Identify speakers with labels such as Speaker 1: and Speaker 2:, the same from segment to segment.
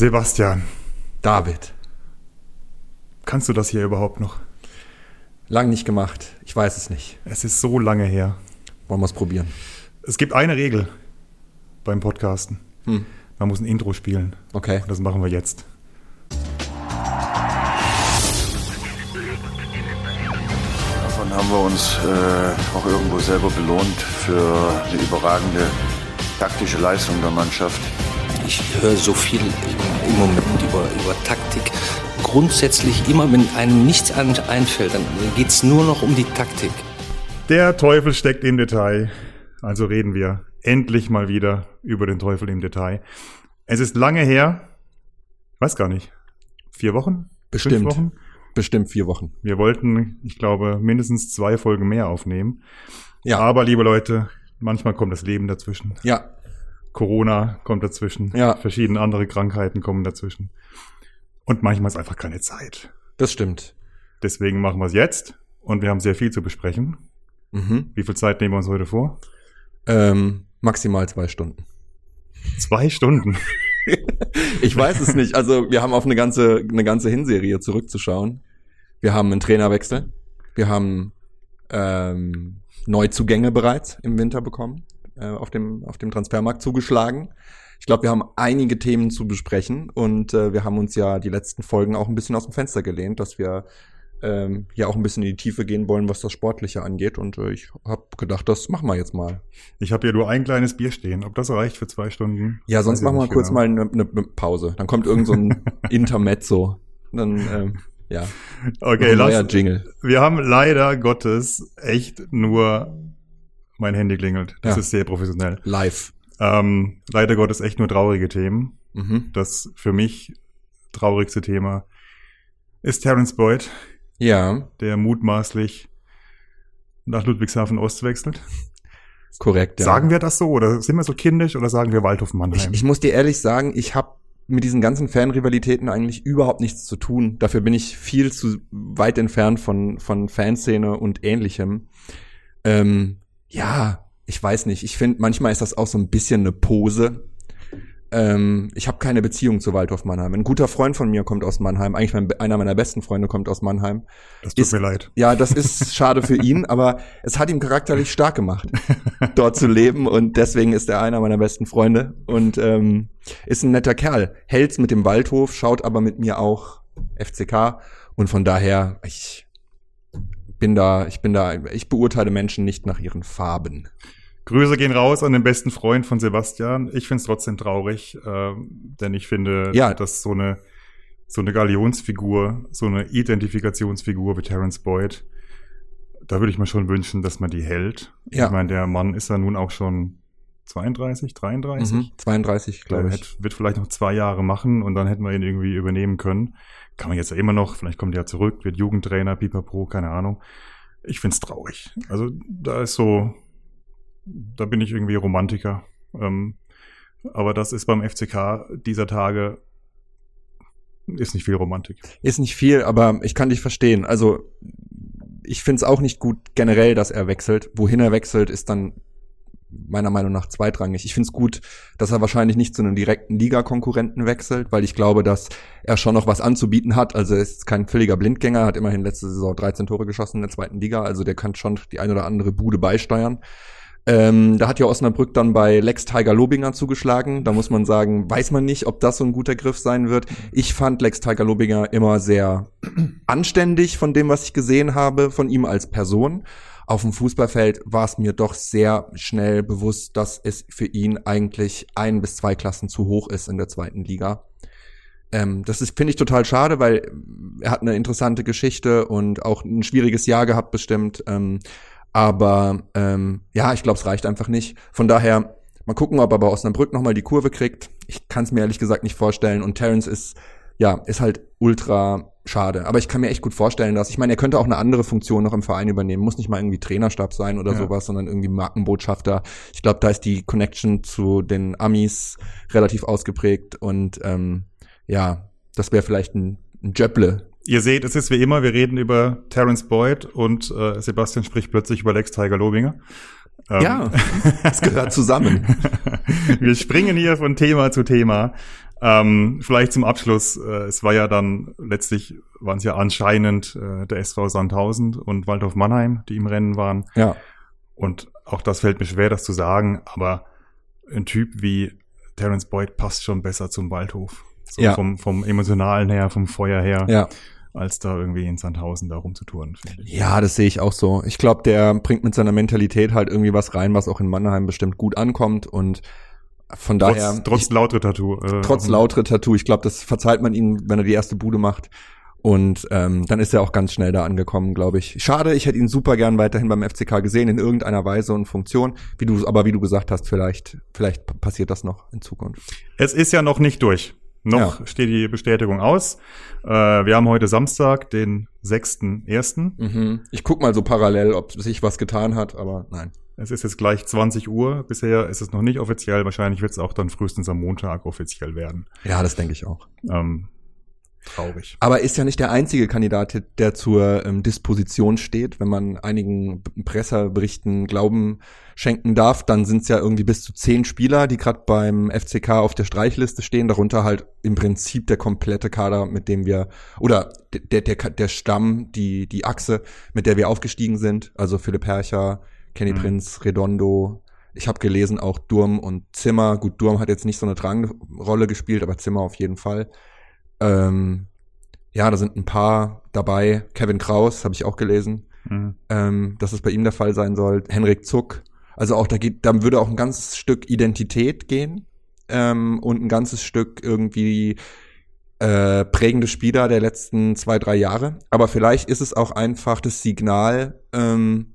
Speaker 1: Sebastian,
Speaker 2: David.
Speaker 1: kannst du das hier überhaupt noch?
Speaker 2: Lang nicht gemacht. Ich weiß es nicht.
Speaker 1: Es ist so lange her.
Speaker 2: Wollen wir es probieren?
Speaker 1: Es gibt eine Regel beim Podcasten.
Speaker 2: Hm.
Speaker 1: Man muss ein Intro spielen.
Speaker 2: Okay.
Speaker 1: Und das machen wir jetzt.
Speaker 3: Davon haben wir uns äh, auch irgendwo selber belohnt für eine überragende taktische Leistung der Mannschaft.
Speaker 4: Ich höre so viel im, Moment über, über Taktik. Grundsätzlich immer, wenn einem nichts einfällt, dann geht es nur noch um die Taktik.
Speaker 1: Der Teufel steckt im Detail. Also reden wir endlich mal wieder über den Teufel im Detail. Es ist lange her. Weiß gar nicht. Vier Wochen?
Speaker 2: Bestimmt.
Speaker 1: Fünf Wochen?
Speaker 2: Bestimmt vier Wochen.
Speaker 1: Wir wollten, ich glaube, mindestens zwei Folgen mehr aufnehmen.
Speaker 2: Ja.
Speaker 1: Aber, liebe Leute, manchmal kommt das Leben dazwischen.
Speaker 2: Ja.
Speaker 1: Corona kommt dazwischen.
Speaker 2: Ja.
Speaker 1: Verschiedene andere Krankheiten kommen dazwischen. Und manchmal ist einfach keine Zeit.
Speaker 2: Das stimmt.
Speaker 1: Deswegen machen wir es jetzt. Und wir haben sehr viel zu besprechen.
Speaker 2: Mhm.
Speaker 1: Wie viel Zeit nehmen wir uns heute vor?
Speaker 2: Ähm, maximal zwei Stunden.
Speaker 1: Zwei Stunden.
Speaker 2: Ich weiß es nicht. Also wir haben auf eine ganze, eine ganze Hinserie zurückzuschauen. Wir haben einen Trainerwechsel. Wir haben ähm, Neuzugänge bereits im Winter bekommen, äh, auf, dem, auf dem Transfermarkt zugeschlagen. Ich glaube, wir haben einige Themen zu besprechen und äh, wir haben uns ja die letzten Folgen auch ein bisschen aus dem Fenster gelehnt, dass wir ähm, ja auch ein bisschen in die Tiefe gehen wollen, was das Sportliche angeht. Und äh, ich habe gedacht, das machen wir jetzt mal.
Speaker 1: Ich habe hier nur ein kleines Bier stehen. Ob das reicht für zwei Stunden?
Speaker 2: Ja, sonst machen wir kurz
Speaker 1: genau.
Speaker 2: mal eine, eine Pause. Dann kommt irgend so ein Intermezzo. Dann, ähm, ja.
Speaker 1: Okay, lass.
Speaker 2: Jingle.
Speaker 1: Wir haben leider Gottes echt nur mein Handy klingelt. Das
Speaker 2: Ja.
Speaker 1: ist sehr professionell.
Speaker 2: Live.
Speaker 1: Ähm, leider Gottes echt nur traurige Themen.
Speaker 2: Mhm.
Speaker 1: Das für mich traurigste Thema ist Terence Boyd,
Speaker 2: Ja,
Speaker 1: der mutmaßlich nach Ludwigshafen Ost wechselt.
Speaker 2: korrekt. Ja.
Speaker 1: Sagen wir das so oder sind wir so kindisch oder sagen wir Waldhof
Speaker 2: ich,
Speaker 1: Mannheim?
Speaker 2: ich muss dir ehrlich sagen, ich habe mit diesen ganzen Fanrivalitäten eigentlich überhaupt nichts zu tun. Dafür bin ich viel zu weit entfernt von, von Fanszene und ähnlichem. Ähm, ja, ich weiß nicht. Ich finde, manchmal ist das auch so ein bisschen eine Pose. Ähm, ich habe keine Beziehung zu Waldhof Mannheim. Ein guter Freund von mir kommt aus Mannheim. Eigentlich mein, einer meiner besten Freunde kommt aus Mannheim.
Speaker 1: das tut
Speaker 2: ist-
Speaker 1: mir leid.
Speaker 2: Ja, das ist schade für ihn, aber es hat ihn charakterlich stark gemacht, dort zu leben und deswegen ist er einer meiner besten Freunde und ähm, ist ein netter Kerl. Hält's mit dem Waldhof, schaut aber mit mir auch FCK und von daher ich bin da, ich bin da, ich beurteile Menschen nicht nach ihren Farben.
Speaker 1: Grüße gehen raus an den besten Freund von Sebastian. Ich finde es trotzdem traurig, ähm, denn ich finde,
Speaker 2: Ja.
Speaker 1: dass so eine so eine Galionsfigur, so eine Identifikationsfigur wie Terence Boyd, da würde ich mir schon wünschen, dass man die hält.
Speaker 2: Ja.
Speaker 1: Ich meine, der Mann ist ja nun auch schon 32, 33.
Speaker 2: Mhm, 32,
Speaker 1: glaube
Speaker 2: ich.
Speaker 1: hätte, wird vielleicht noch zwei Jahre machen und dann hätten wir ihn irgendwie übernehmen können. Kann man jetzt ja immer noch, vielleicht kommt er ja zurück, wird Jugendtrainer, Pipapo, keine Ahnung. Ich find's traurig. Also da ist so, da bin ich irgendwie Romantiker. Ähm, aber das ist beim FCK dieser Tage, ist nicht viel Romantik.
Speaker 2: Ist nicht viel, aber ich kann dich verstehen. Also ich find's auch nicht gut generell, dass er wechselt. Wohin er wechselt, ist dann meiner Meinung nach zweitrangig. Ich find's gut, dass er wahrscheinlich nicht zu einem direkten Liga-Konkurrenten wechselt, weil ich glaube, dass er schon noch was anzubieten hat. Also er ist kein völliger Blindgänger, hat immerhin letzte Saison 13 Tore geschossen in der zweiten Liga, also der kann schon die eine oder andere Bude beisteuern. Ähm, da hat ja Osnabrück dann bei Lex Tiger Lobinger zugeschlagen. Da muss man sagen, weiß man nicht, ob das so ein guter Griff sein wird. Ich fand Lex Tiger Lobinger immer sehr anständig von dem, was ich gesehen habe, von ihm als Person. Auf dem Fußballfeld war es mir doch sehr schnell bewusst, dass es für ihn eigentlich ein bis zwei Klassen zu hoch ist in der zweiten Liga. Ähm, das ist, finde ich, total schade, weil er hat eine interessante Geschichte und auch ein schwieriges Jahr gehabt bestimmt. Ähm, aber ähm, ja, ich glaube, es reicht einfach nicht. Von daher, mal gucken, ob er bei Osnabrück nochmal die Kurve kriegt. Ich kann es mir ehrlich gesagt nicht vorstellen. Und Terence ist, ja, ist halt ultra schade. Aber ich kann mir echt gut vorstellen, dass, ich meine, er könnte auch eine andere Funktion noch im Verein übernehmen. Muss nicht mal irgendwie Trainerstab sein oder
Speaker 1: Ja.
Speaker 2: sowas, sondern irgendwie Markenbotschafter. Ich glaube, da ist die Connection zu den Amis relativ ausgeprägt. Und ähm, ja, das wäre vielleicht ein, ein Jöpple,
Speaker 1: Ihr seht, es ist wie immer, wir reden über Terence Boyd und äh, Sebastian spricht plötzlich über Lex Tiger Lobinger. Ähm,
Speaker 2: Ja, das gehört zusammen.
Speaker 1: wir springen hier von Thema zu Thema. Ähm, vielleicht zum Abschluss, äh, es war ja dann letztlich, waren es ja anscheinend äh, der SV Sandhausen und Waldorf Mannheim, die im Rennen waren.
Speaker 2: Ja.
Speaker 1: Und auch das fällt mir schwer, das zu sagen, aber ein Typ wie Terence Boyd passt schon besser zum Waldhof. So
Speaker 2: Ja.
Speaker 1: vom, vom Emotionalen her, vom Feuer her,
Speaker 2: Ja.
Speaker 1: als da irgendwie in Sandhausen da rumzutouren.
Speaker 2: Ja, das sehe ich auch so. Ich glaube, der bringt mit seiner Mentalität halt irgendwie was rein, was auch in Mannheim bestimmt gut ankommt und von daher
Speaker 1: Trotz, trotz Lautre-Tattoo. Äh,
Speaker 2: trotz lautere Tattoo, ich glaube, das verzeiht man ihm, wenn er die erste Bude macht. Und ähm, dann ist er auch ganz schnell da angekommen, glaube ich. Schade, ich hätte ihn super gern weiterhin beim FCK gesehen, in irgendeiner Weise und Funktion. Wie du, aber wie du gesagt hast, vielleicht, vielleicht passiert das noch in Zukunft.
Speaker 1: Es ist ja noch nicht durch. Noch
Speaker 2: Ja.
Speaker 1: steht die Bestätigung aus. Äh, wir haben heute Samstag, den 6.1.
Speaker 2: Mhm. Ich guck mal so parallel, ob sich was getan hat, aber nein.
Speaker 1: Es ist jetzt gleich 20 Uhr. Bisher ist es noch nicht offiziell. Wahrscheinlich wird es auch dann frühestens am Montag offiziell werden.
Speaker 2: Ja, das denke ich auch.
Speaker 1: Ähm, traurig.
Speaker 2: Aber ist ja nicht der einzige Kandidat, der zur ähm, Disposition steht. Wenn man einigen Presseberichten Glauben schenken darf, dann sind es ja irgendwie bis zu zehn Spieler, die gerade beim FCK auf der Streichliste stehen. Darunter halt im Prinzip der komplette Kader, mit dem wir oder der der der Stamm, die die Achse, mit der wir aufgestiegen sind. Also Philipp Hercher, Kenny
Speaker 1: Mhm.
Speaker 2: Prinz, Redondo. Ich habe gelesen auch Durm und Zimmer. Gut, Durm hat jetzt nicht so eine tragende Rolle gespielt, aber Zimmer auf jeden Fall. Ähm, ja, da sind ein paar dabei. Kevin Kraus habe ich auch gelesen,
Speaker 1: Mhm.
Speaker 2: ähm, dass es bei ihm der Fall sein soll. Henrik Zuck. Also auch da geht, da würde auch ein ganzes Stück Identität gehen ähm, und ein ganzes Stück irgendwie äh, prägende Spieler der letzten zwei, drei Jahre. Aber vielleicht ist es auch einfach das Signal, ähm,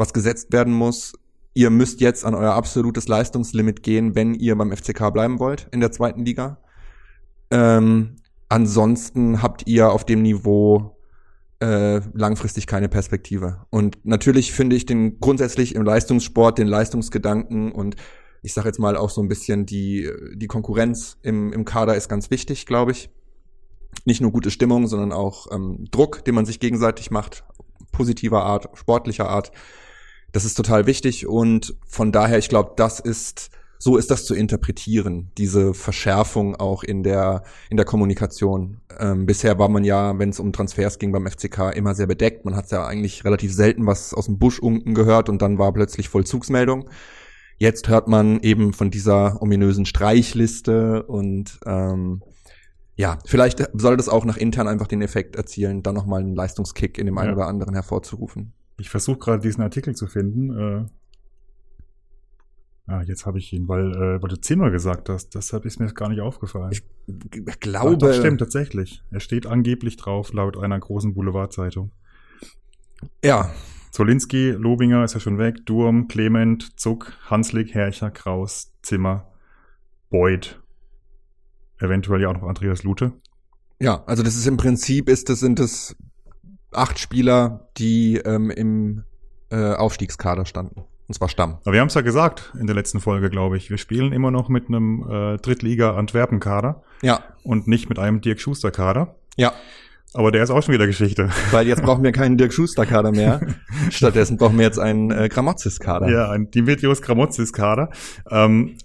Speaker 2: was gesetzt werden muss. Ihr müsst jetzt an euer absolutes Leistungslimit gehen, wenn ihr beim FCK bleiben wollt in der zweiten Liga. Ähm, ansonsten habt ihr auf dem Niveau äh, langfristig keine Perspektive. Und natürlich finde ich den grundsätzlich im Leistungssport den Leistungsgedanken und ich sage jetzt mal auch so ein bisschen die die Konkurrenz im im Kader ist ganz wichtig, glaube ich. Nicht nur gute Stimmung, sondern auch ähm, Druck, den man sich gegenseitig macht, positiver Art, sportlicher Art. Das ist total wichtig und von daher, ich glaube, das ist so ist das zu interpretieren, diese Verschärfung auch in der in der Kommunikation. Ähm, bisher war man ja, wenn es um Transfers ging beim FCK, immer sehr bedeckt. Man hat ja eigentlich relativ selten was aus dem Busch unten gehört und dann war plötzlich Vollzugsmeldung. Jetzt hört man eben von dieser ominösen Streichliste und ähm, ja, vielleicht soll das auch nach intern einfach den Effekt erzielen, dann nochmal einen Leistungskick in dem einen
Speaker 1: Ja.
Speaker 2: oder anderen hervorzurufen.
Speaker 1: Ich versuche gerade diesen Artikel zu finden. Äh, ah, jetzt habe ich ihn, weil, äh, weil du Zimmer gesagt hast. Deshalb ist mir das gar nicht aufgefallen.
Speaker 2: Ich
Speaker 1: Ach,
Speaker 2: glaube,
Speaker 1: doch, stimmt tatsächlich. Er steht angeblich drauf, laut einer großen Boulevardzeitung.
Speaker 2: ja,
Speaker 1: Zolinski, Lobinger ist ja schon weg, Durm, Clement, Zuck, Hanslik, Hercher, Kraus, Zimmer, Boyd. Eventuell ja auch noch Andreas Lute.
Speaker 2: Ja, also das ist im Prinzip ist das sind es acht Spieler, die ähm, im äh, Aufstiegskader standen. Und zwar Stamm.
Speaker 1: Aber wir haben es ja gesagt in der letzten Folge, glaube ich. Wir spielen immer noch mit einem äh, Drittliga-Antwerpen-Kader
Speaker 2: Ja,
Speaker 1: und nicht mit einem Dirk Schuster-Kader.
Speaker 2: ja.
Speaker 1: Aber der ist auch schon wieder Geschichte.
Speaker 2: Weil jetzt brauchen wir keinen Dirk Schuster Kader mehr. Stattdessen brauchen wir jetzt einen äh, Gramozis Kader.
Speaker 1: Ja, ein Dimitrios Gramozis-Kader. Ähm,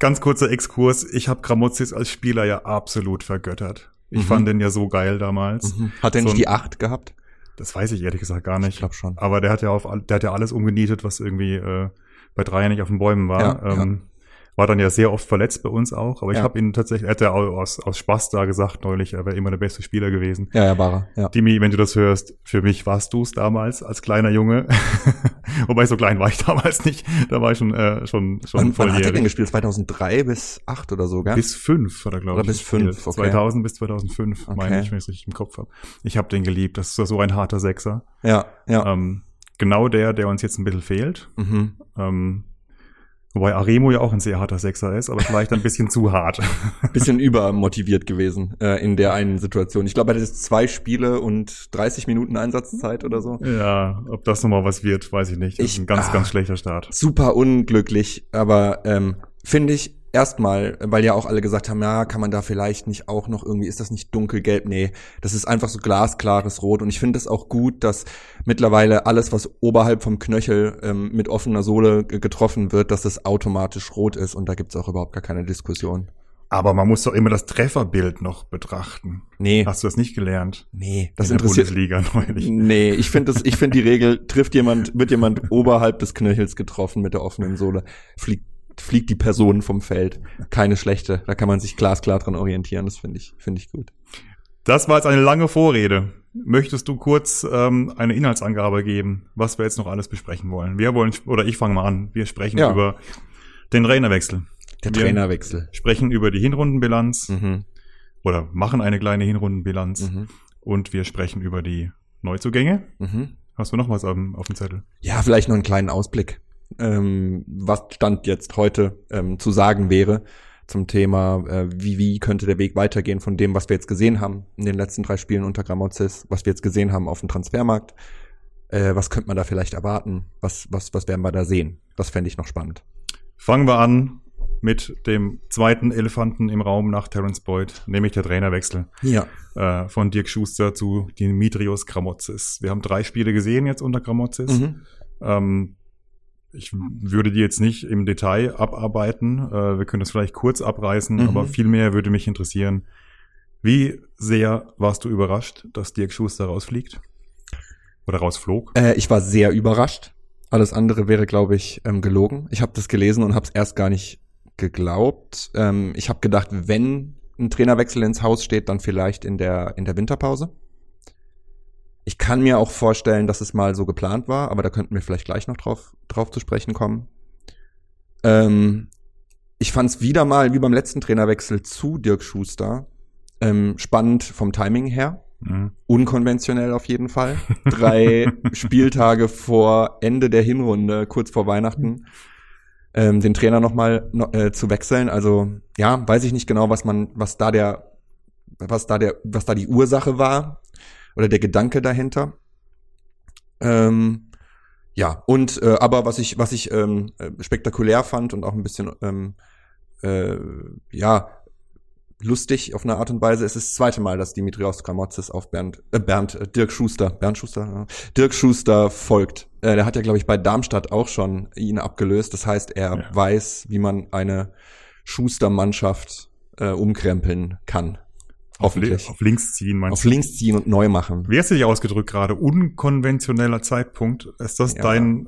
Speaker 1: ganz kurzer Exkurs. Ich habe Gramozis als Spieler ja absolut vergöttert. Ich
Speaker 2: Mhm.
Speaker 1: fand den ja so geil damals.
Speaker 2: Mhm. Hat er
Speaker 1: So
Speaker 2: nicht die acht gehabt?
Speaker 1: Das weiß ich ehrlich gesagt gar nicht.
Speaker 2: Ich glaube schon.
Speaker 1: Aber der hat ja auf, der hat ja alles umgenietet, was irgendwie äh, bei Dreier nicht auf den Bäumen war.
Speaker 2: Ja,
Speaker 1: ähm, War dann ja sehr oft verletzt bei uns auch. Aber ich
Speaker 2: Ja.
Speaker 1: habe ihn tatsächlich, er hat ja au- aus, aus Spaß da gesagt neulich, er wäre immer der beste Spieler gewesen.
Speaker 2: Ja, ja, war er. Ja.
Speaker 1: Dimi, wenn du das hörst, für mich warst du's damals als kleiner Junge. Wobei so klein war ich damals nicht. Da war ich schon äh, schon schon
Speaker 2: Wann, wann hat er denn
Speaker 1: volljährig.
Speaker 2: gespielt? 2003 bis 8 oder so, gell?
Speaker 1: Bis fünf hat er glaube
Speaker 2: Oder
Speaker 1: ich.
Speaker 2: bis
Speaker 1: gespielt.
Speaker 2: fünf, okay.
Speaker 1: 2000 bis 2005,
Speaker 2: Okay.
Speaker 1: meine ich, wenn ich es richtig im Kopf habe. Ich habe den geliebt. Das ist so ein harter Sechser.
Speaker 2: ja, ja.
Speaker 1: Ähm, genau der, der uns jetzt ein bisschen fehlt.
Speaker 2: Mhm.
Speaker 1: Ähm, wobei Aremo ja auch ein sehr harter Sechser ist, aber vielleicht ein bisschen zu hart.
Speaker 2: Bisschen übermotiviert gewesen äh, in der einen Situation. Ich glaube, er hat jetzt zwei Spiele und 30 Minuten Einsatzzeit oder so.
Speaker 1: ja, ob das nochmal was wird, weiß ich nicht. Das
Speaker 2: Ich-
Speaker 1: ist ein ganz,
Speaker 2: ah.
Speaker 1: ganz schlechter Start.
Speaker 2: super unglücklich, aber ähm, finde ich erstmal, weil ja auch alle gesagt haben, ja, kann man da vielleicht nicht auch noch irgendwie, ist das nicht dunkelgelb? Nee, das ist einfach so glasklares Rot und ich finde es auch gut, dass mittlerweile alles, was oberhalb vom Knöchel ähm, mit offener Sohle ge- getroffen wird, dass es automatisch rot ist und da gibt's auch überhaupt gar keine Diskussion.
Speaker 1: Aber man muss doch immer das Trefferbild noch betrachten.
Speaker 2: Nee,
Speaker 1: Hast du das nicht gelernt?
Speaker 2: nee, das
Speaker 1: in der
Speaker 2: interessiert.
Speaker 1: Bundesliga neulich.
Speaker 2: Nee, ich finde das, ich finde die Regel, trifft jemand, wird jemand oberhalb des Knöchels getroffen mit der offenen Sohle, fliegt, fliegt die Person vom Feld. Keine schlechte. Da kann man sich glasklar dran orientieren. Das finde ich, finde ich gut.
Speaker 1: Das war jetzt eine lange Vorrede. Möchtest du kurz ähm, eine Inhaltsangabe geben, was wir jetzt noch alles besprechen wollen? Wir wollen, oder ich fange mal an. Wir sprechen
Speaker 2: Ja.
Speaker 1: über den Trainerwechsel.
Speaker 2: Der
Speaker 1: Wir
Speaker 2: Trainerwechsel.
Speaker 1: Sprechen über die Hinrundenbilanz
Speaker 2: Mhm.
Speaker 1: oder machen eine kleine Hinrundenbilanz
Speaker 2: Mhm.
Speaker 1: und wir sprechen über die Neuzugänge.
Speaker 2: Mhm.
Speaker 1: Hast du noch was auf dem, auf dem Zettel?
Speaker 2: Ja, vielleicht noch einen kleinen Ausblick, ähm, was Stand jetzt heute ähm, zu sagen wäre zum Thema, äh, wie, wie könnte der Weg weitergehen von dem, was wir jetzt gesehen haben in den letzten drei Spielen unter Gramozis, was wir jetzt gesehen haben auf dem Transfermarkt. Äh, was könnte man da vielleicht erwarten? Was, was, was werden wir da sehen? Das fände ich noch spannend.
Speaker 1: Fangen wir an mit dem zweiten Elefanten im Raum nach Terence Boyd, nämlich der Trainerwechsel
Speaker 2: Ja.
Speaker 1: äh, von Dirk Schuster zu Dimitrios Gramotzis. Wir haben drei Spiele gesehen jetzt unter Gramotzis.
Speaker 2: Mhm.
Speaker 1: Ähm, ich würde die jetzt nicht im Detail abarbeiten. Äh, wir können das vielleicht kurz abreißen,
Speaker 2: Mhm.
Speaker 1: aber viel mehr würde mich interessieren. Wie sehr warst du überrascht, dass Dirk Schuster rausfliegt? Oder rausflog?
Speaker 2: Äh, ich war sehr überrascht. Alles andere wäre, glaube ich, ähm, gelogen. Ich habe das gelesen und habe es erst gar nicht geglaubt. Ähm, ich habe gedacht, wenn ein Trainerwechsel ins Haus steht, dann vielleicht in der in der Winterpause. Ich kann mir auch vorstellen, dass es mal so geplant war, aber da könnten wir vielleicht gleich noch drauf drauf zu sprechen kommen. Ähm, ich fand es wieder mal wie beim letzten Trainerwechsel zu Dirk Schuster ähm, spannend vom Timing her
Speaker 1: Mhm.
Speaker 2: unkonventionell auf jeden Fall. Drei Spieltage vor Ende der Hinrunde, kurz vor Weihnachten, ähm, den Trainer nochmal no, äh, zu wechseln. Also ja, weiß ich nicht genau, was man, was da der, was da der, was da die Ursache war oder der Gedanke dahinter. Ähm, ja, und äh, aber was ich, was ich ähm, äh, spektakulär fand und auch ein bisschen ähm, äh, ja lustig auf eine Art und Weise. Es ist das zweite Mal, dass Dimitrios Gramotzes auf Bernd, äh, Bernd, äh, Dirk Schuster, Bernd Schuster, ja, Dirk Schuster folgt. Äh, der hat ja, glaube ich, bei Darmstadt auch schon ihn abgelöst. Das heißt, er
Speaker 1: Ja.
Speaker 2: weiß, wie man eine Schuster-Mannschaft äh, umkrempeln kann.
Speaker 1: Auf, li-
Speaker 2: Hoffentlich.
Speaker 1: auf links ziehen, meinst
Speaker 2: Auf
Speaker 1: du?
Speaker 2: links ziehen und neu machen.
Speaker 1: Wie hast du dich ausgedrückt gerade? Unkonventioneller Zeitpunkt. Ist das
Speaker 2: Ja.
Speaker 1: dein,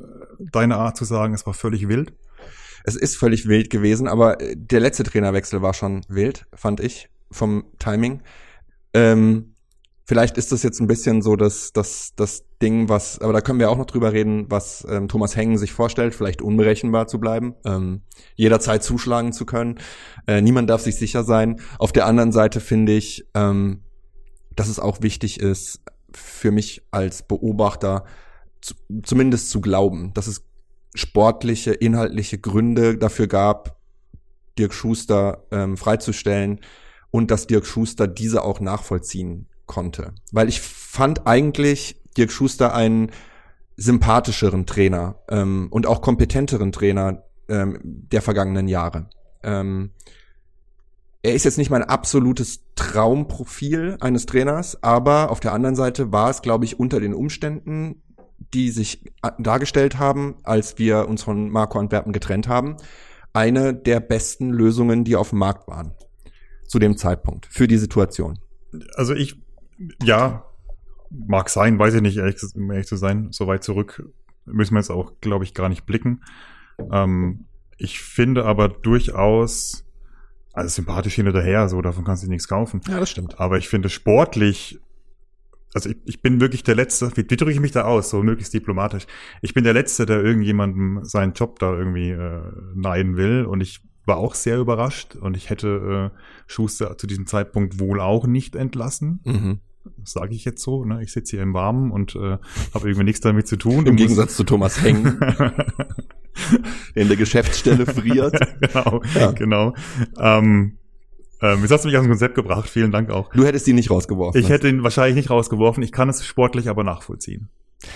Speaker 1: deine Art zu sagen, es war völlig wild?
Speaker 2: Es ist völlig wild gewesen, aber äh, der letzte Trainerwechsel war schon wild, fand ich, vom Timing. Ähm, vielleicht ist das jetzt ein bisschen so das, das, das Ding, was, aber da können wir auch noch drüber reden, was ähm, Thomas Hengen sich vorstellt, vielleicht unberechenbar zu bleiben, ähm, jederzeit zuschlagen zu können. Äh, niemand darf sich sicher sein. Auf der anderen Seite finde ich, ähm, dass es auch wichtig ist, für mich als Beobachter zu, zumindest zu glauben, dass es sportliche, inhaltliche Gründe dafür gab, Dirk Schuster ähm, freizustellen und dass Dirk Schuster diese auch nachvollziehen konnte. Weil ich fand eigentlich Dirk Schuster einen sympathischeren Trainer ähm, und auch kompetenteren Trainer ähm, der vergangenen Jahre. Ähm, er ist jetzt nicht mein absolutes Traumprofil eines Trainers, aber auf der anderen Seite war es, glaube ich, unter den Umständen, die sich dargestellt haben, als wir uns von Marco Antwerpen getrennt haben, eine der besten Lösungen, die auf dem Markt waren. Zu dem Zeitpunkt. Für die Situation.
Speaker 1: Also ich, ja, mag sein, weiß ich nicht, ehrlich, um ehrlich zu sein. So weit zurück müssen wir jetzt auch, glaube ich, gar nicht blicken. Ähm, ich finde aber durchaus, also sympathisch hinterher, so davon kannst du nichts kaufen.
Speaker 2: Ja, das stimmt.
Speaker 1: Aber ich finde sportlich, also ich, ich bin wirklich der Letzte, wie, wie drücke ich mich da aus, so möglichst diplomatisch. Ich bin der Letzte, der irgendjemandem seinen Job da irgendwie äh, neiden will und ich war auch sehr überrascht und ich hätte äh, Schuster zu diesem Zeitpunkt wohl auch nicht entlassen.
Speaker 2: Mhm.
Speaker 1: Sage ich jetzt so. Ne? Ich sitze hier im Warmen und äh, habe irgendwie nichts damit zu tun.
Speaker 2: Im Gegensatz zu Thomas Heng, der in der Geschäftsstelle friert.
Speaker 1: genau,
Speaker 2: Ja.
Speaker 1: genau. Ähm, ähm, jetzt hast du mich aus dem Konzept gebracht. Vielen Dank auch.
Speaker 2: Du hättest ihn nicht rausgeworfen.
Speaker 1: Ich hätte ihn wahrscheinlich nicht rausgeworfen. Ich kann es sportlich aber nachvollziehen.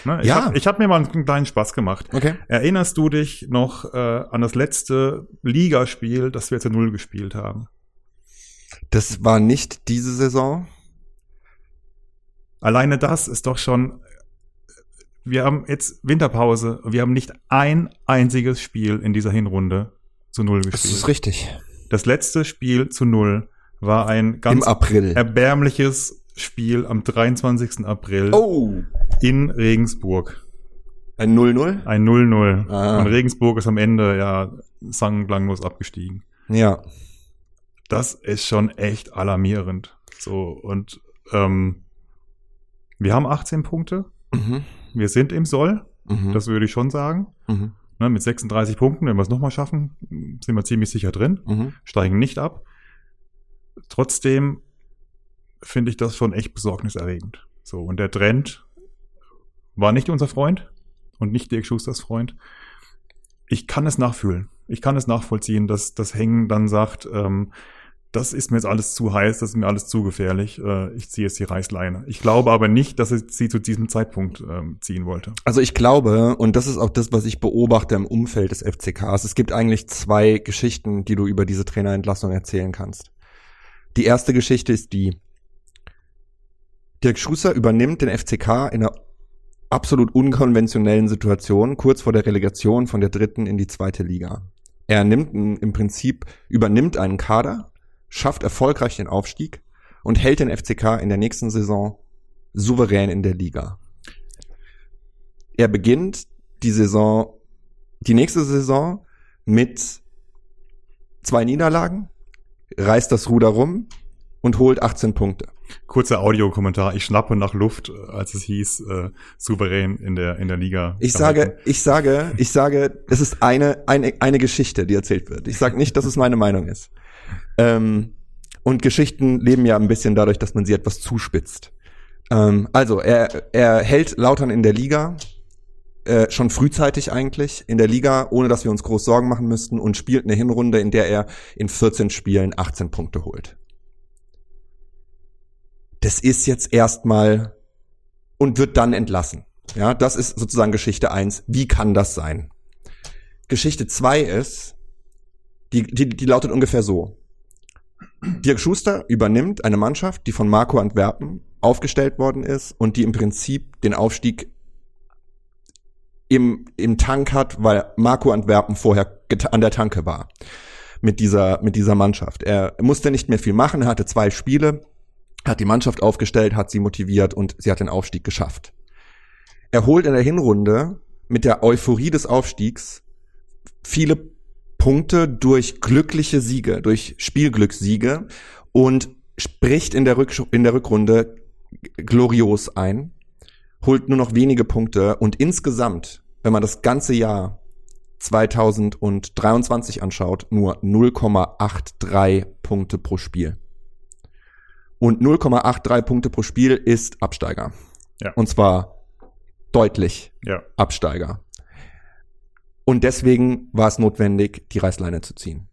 Speaker 1: Ne? Ich
Speaker 2: Ja.
Speaker 1: hab, ich hab mir mal einen kleinen Spaß gemacht.
Speaker 2: Okay.
Speaker 1: Erinnerst du dich noch äh, an das letzte Ligaspiel, das wir zu Null gespielt haben?
Speaker 2: Das war nicht diese Saison.
Speaker 1: Alleine das ist doch schon. Wir haben jetzt Winterpause. Wir haben nicht ein einziges Spiel in dieser Hinrunde zu Null
Speaker 2: Das ist
Speaker 1: gespielt.
Speaker 2: richtig.
Speaker 1: Das letzte Spiel zu null war ein ganz
Speaker 2: April.
Speaker 1: erbärmliches Spiel am 23. April
Speaker 2: Oh.
Speaker 1: in Regensburg.
Speaker 2: Ein 0-0?
Speaker 1: Ein 0-0.
Speaker 2: Ah.
Speaker 1: Und Regensburg ist am Ende ja sang- und klanglos abgestiegen.
Speaker 2: Ja.
Speaker 1: Das ist schon echt alarmierend. So, und ähm, wir haben 18 Punkte.
Speaker 2: Mhm.
Speaker 1: Wir sind im Soll,
Speaker 2: Mhm.
Speaker 1: das würde ich schon sagen.
Speaker 2: mhm.
Speaker 1: Ne, mit 36 Punkten, wenn wir es nochmal schaffen, sind wir ziemlich sicher drin,
Speaker 2: Mhm.
Speaker 1: steigen nicht ab. Trotzdem finde ich das schon echt besorgniserregend. So, und der Trend war nicht unser Freund und nicht Dirk Schusters Freund. Ich kann es nachfühlen. Ich kann es nachvollziehen, dass das Hängen dann sagt, ähm, das ist mir jetzt alles zu heiß, das ist mir alles zu gefährlich, äh, ich ziehe jetzt die Reißleine. Ich glaube aber nicht, dass er sie zu diesem Zeitpunkt ähm, ziehen wollte.
Speaker 2: Also ich glaube, und das ist auch das, was ich beobachte im Umfeld des FCKs, es gibt eigentlich zwei Geschichten, die du über diese Trainerentlassung erzählen kannst. Die erste Geschichte ist die, Dirk Schuster übernimmt den FCK in einer absolut unkonventionellen Situation, kurz vor der Relegation von der dritten in die zweite Liga. Er nimmt im Prinzip, übernimmt einen Kader, schafft erfolgreich den Aufstieg und hält den FCK in der nächsten Saison souverän in der Liga. Er beginnt die Saison, die nächste Saison mit zwei Niederlagen, reißt das Ruder rum und holt 18 Punkte.
Speaker 1: Kurzer Audiokommentar. Ich schnappe nach Luft, als es hieß, äh, souverän in der, in der Liga.
Speaker 2: Ich sage, ich sage, ich sage, es ist eine, eine, eine Geschichte, die erzählt wird. Ich sage nicht, dass es meine Meinung ist. Ähm, und Geschichten leben ja ein bisschen dadurch, dass man sie etwas zuspitzt. Ähm, also, er, er hält Lautern in der Liga, äh, schon frühzeitig eigentlich in der Liga, ohne dass wir uns groß Sorgen machen müssten und spielt eine Hinrunde, in der er in 14 Spielen 18 Punkte holt. Das ist jetzt erstmal und wird dann entlassen. Ja, das ist sozusagen Geschichte eins. Wie kann das sein? Geschichte zwei ist, die, die, die lautet ungefähr so. Dirk Schuster übernimmt eine Mannschaft, die von Marco Antwerpen aufgestellt worden ist und die im Prinzip den Aufstieg im, im Tank hat, weil Marco Antwerpen vorher an der Tanke war mit dieser, mit dieser Mannschaft. Er musste nicht mehr viel machen, er hatte zwei Spiele, hat die Mannschaft aufgestellt, hat sie motiviert und sie hat den Aufstieg geschafft. Er holt in der Hinrunde mit der Euphorie des Aufstiegs viele Punkte durch glückliche Siege, durch Spielglückssiege und spricht in der, Rück in der Rückrunde glorios ein, holt nur noch wenige Punkte und insgesamt, wenn man das ganze Jahr 2023 anschaut, nur 0,83 Punkte pro Spiel. Und 0,83 Punkte pro Spiel ist Absteiger.
Speaker 1: Ja.
Speaker 2: Und zwar deutlich
Speaker 1: Ja.
Speaker 2: Absteiger. Und deswegen war es notwendig, die Reißleine zu ziehen.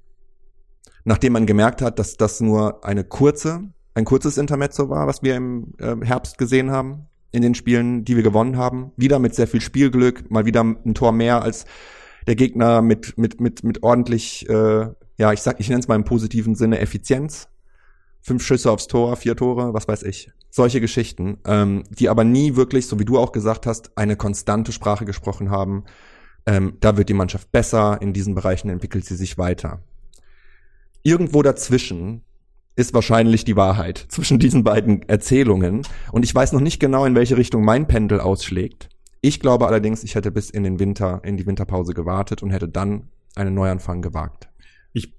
Speaker 2: Nachdem man gemerkt hat, dass das nur eine kurze, ein kurzes Intermezzo war, was wir im äh, Herbst gesehen haben, in den Spielen, die wir gewonnen haben. Wieder mit sehr viel Spielglück, mal wieder ein Tor mehr als der Gegner mit, mit, mit, mit ordentlich, äh, ja, ich sag, ich nenne es mal im positiven Sinne Effizienz. Fünf Schüsse aufs Tor, vier Tore, was weiß ich. Solche Geschichten, ähm, die aber nie wirklich, so wie du auch gesagt hast, eine konstante Sprache gesprochen haben. Ähm, da wird die Mannschaft besser, in diesen Bereichen entwickelt sie sich weiter. Irgendwo dazwischen ist wahrscheinlich die Wahrheit zwischen diesen beiden Erzählungen. Und ich weiß noch nicht genau, in welche Richtung mein Pendel ausschlägt. Ich glaube allerdings, ich hätte bis in den Winter, in die Winterpause gewartet und hätte dann einen Neuanfang gewagt.
Speaker 1: Ich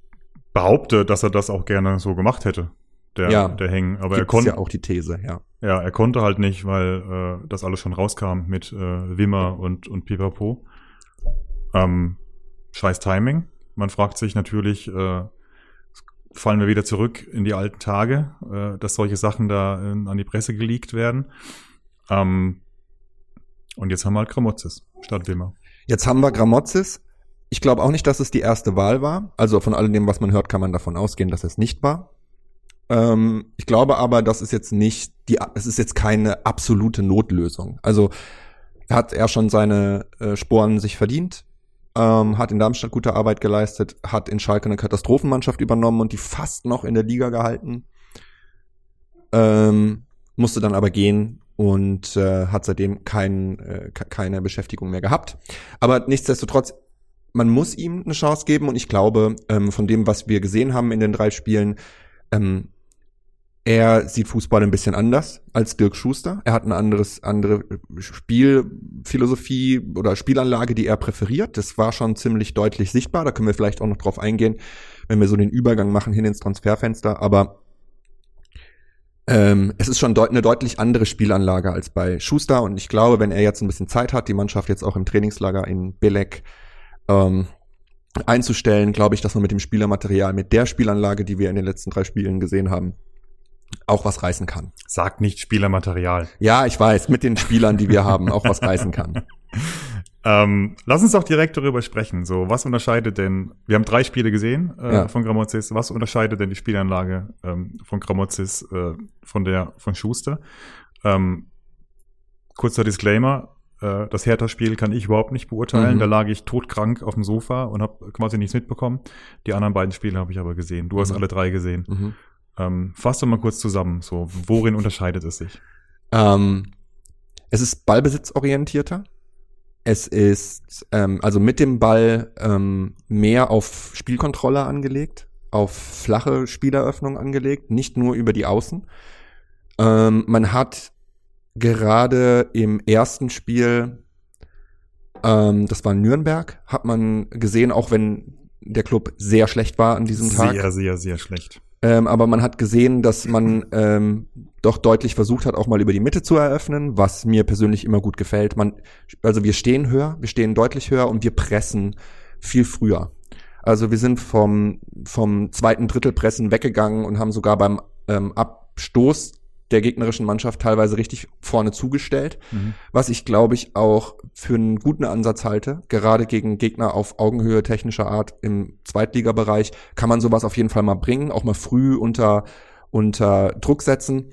Speaker 1: behaupte, dass er das auch gerne so gemacht hätte. Der,
Speaker 2: Ja.
Speaker 1: der Hängen. Aber er konnte,
Speaker 2: ja auch die These, ja.
Speaker 1: ja, er konnte halt nicht, weil äh, das alles schon rauskam mit äh, Wimmer und, und Pipapo. Ähm, scheiß Timing. Man fragt sich natürlich, äh, fallen wir wieder zurück in die alten Tage, äh, dass solche Sachen da äh, an die Presse geleakt werden. Ähm, und jetzt haben wir halt Gramozis statt Wimmer.
Speaker 2: Jetzt haben wir Gramozis. Ich glaube auch nicht, dass es die erste Wahl war. Also von all dem, was man hört, kann man davon ausgehen, dass es nicht war. Ähm, ich glaube aber, das ist jetzt nicht die, es ist jetzt keine absolute Notlösung. Also hat er schon seine äh, Sporen sich verdient, ähm, hat in Darmstadt gute Arbeit geleistet, hat in Schalke eine Katastrophenmannschaft übernommen und die fast noch in der Liga gehalten. Ähm, musste dann aber gehen und äh, hat seitdem kein, äh, ke- keine Beschäftigung mehr gehabt. Aber nichtsdestotrotz, man muss ihm eine Chance geben und ich glaube, ähm, von dem, was wir gesehen haben in den drei Spielen, ähm, er sieht Fußball ein bisschen anders als Dirk Schuster. Er hat eine anderes, andere Spielphilosophie oder Spielanlage, die er präferiert. Das war schon ziemlich deutlich sichtbar. Da können wir vielleicht auch noch drauf eingehen, wenn wir so den Übergang machen hin ins Transferfenster. Aber ähm, es ist schon deut eine deutlich andere Spielanlage als bei Schuster. Und ich glaube, wenn er jetzt ein bisschen Zeit hat, die Mannschaft jetzt auch im Trainingslager in Belek ähm, einzustellen, glaube ich, dass man mit dem Spielermaterial, mit der Spielanlage, die wir in den letzten drei Spielen gesehen haben, auch was reißen kann.
Speaker 1: Sagt nicht Spielermaterial.
Speaker 2: Ja, ich weiß, mit den Spielern, die wir haben, auch was reißen kann.
Speaker 1: Ähm, lass uns doch direkt darüber sprechen. So, was unterscheidet denn, wir haben drei Spiele gesehen äh,
Speaker 2: Ja.
Speaker 1: von Gramozis, was unterscheidet denn die Spielanlage ähm, von Gramozis äh, von der von Schuster? Ähm, kurzer Disclaimer, äh, das Hertha-Spiel kann ich überhaupt nicht beurteilen.
Speaker 2: Mhm.
Speaker 1: Da lag ich todkrank auf dem Sofa und habe quasi nichts mitbekommen. Die anderen beiden Spiele habe ich aber gesehen. Du hast
Speaker 2: Mhm.
Speaker 1: alle drei gesehen.
Speaker 2: Mhm.
Speaker 1: Ähm, fass doch mal kurz zusammen. So, worin unterscheidet es sich?
Speaker 2: Ähm, es ist ballbesitzorientierter. Es ist ähm, also mit dem Ball ähm, mehr auf Spielkontrolle angelegt, auf flache Spieleröffnung angelegt, nicht nur über die Außen. Ähm, man hat gerade im ersten Spiel, ähm, das war Nürnberg, hat man gesehen, auch wenn der Club sehr schlecht war an diesem Tag.
Speaker 1: Sehr, sehr, sehr schlecht.
Speaker 2: Ähm, aber man hat gesehen, dass man ähm, doch deutlich versucht hat, auch mal über die Mitte zu eröffnen, was mir persönlich immer gut gefällt. Man, also wir stehen höher, wir stehen deutlich höher und wir pressen viel früher. Also wir sind vom, vom zweiten Drittel Pressen weggegangen und haben sogar beim ähm, Abstoß der gegnerischen Mannschaft teilweise richtig vorne zugestellt,
Speaker 1: Mhm.
Speaker 2: was ich glaube ich auch für einen guten Ansatz halte. Gerade gegen Gegner auf Augenhöhe technischer Art im Zweitligabereich kann man sowas auf jeden Fall mal bringen, auch mal früh unter, unter Druck setzen.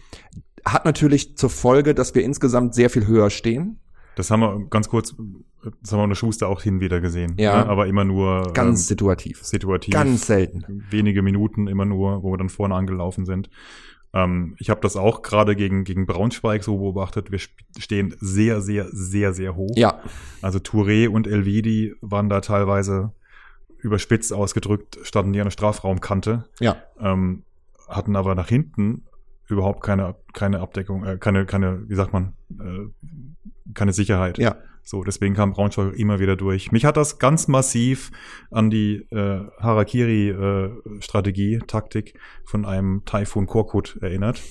Speaker 2: Hat natürlich zur Folge, dass wir insgesamt sehr viel höher stehen.
Speaker 1: Das haben wir ganz kurz, das haben wir unter Schuster auch hin wieder gesehen.
Speaker 2: Ja.
Speaker 1: Ne? Aber immer nur
Speaker 2: Ganz
Speaker 1: ähm,
Speaker 2: situativ.
Speaker 1: situativ.
Speaker 2: Ganz selten.
Speaker 1: Wenige Minuten immer nur, wo wir dann vorne angelaufen sind. Ähm, ich habe das auch gerade gegen, gegen Braunschweig so beobachtet. Wir stehen sehr, sehr, sehr, sehr hoch.
Speaker 2: Ja,
Speaker 1: Also Touré und Elvidi waren da teilweise überspitzt ausgedrückt, standen die an der Strafraumkante,
Speaker 2: ja.
Speaker 1: ähm, hatten aber nach hinten überhaupt keine, keine Abdeckung, äh, keine, keine, wie sagt man, äh, keine Sicherheit.
Speaker 2: Ja.
Speaker 1: So, deswegen kam Braunschweig immer wieder durch. Mich hat das ganz massiv an die äh, Harakiri-Strategie, Taktik von einem Taifun Korkut erinnert.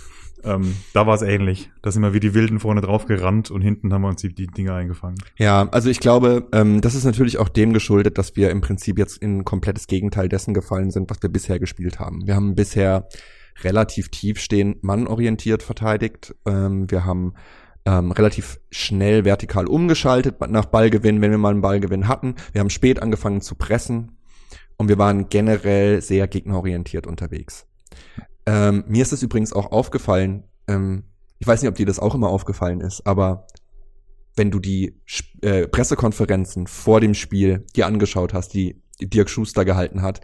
Speaker 1: Ähm, da war es ähnlich. Da sind wir wie die Wilden vorne drauf gerannt und hinten haben wir uns die, die Dinger eingefangen.
Speaker 2: Ja, also ich glaube, ähm, das ist natürlich auch dem geschuldet, dass wir im Prinzip jetzt in ein komplettes Gegenteil dessen gefallen sind, was wir bisher gespielt haben. Wir haben bisher relativ tiefstehend mannorientiert verteidigt. Ähm, wir haben ähm, relativ schnell vertikal umgeschaltet nach Ballgewinn, wenn wir mal einen Ballgewinn hatten. Wir haben spät angefangen zu pressen und wir waren generell sehr gegnerorientiert unterwegs. Ähm, mir ist es übrigens auch aufgefallen, ähm, ich weiß nicht, ob dir das auch immer aufgefallen ist, aber wenn du die äh, Pressekonferenzen vor dem Spiel dir angeschaut hast, die Dirk Schuster gehalten hat,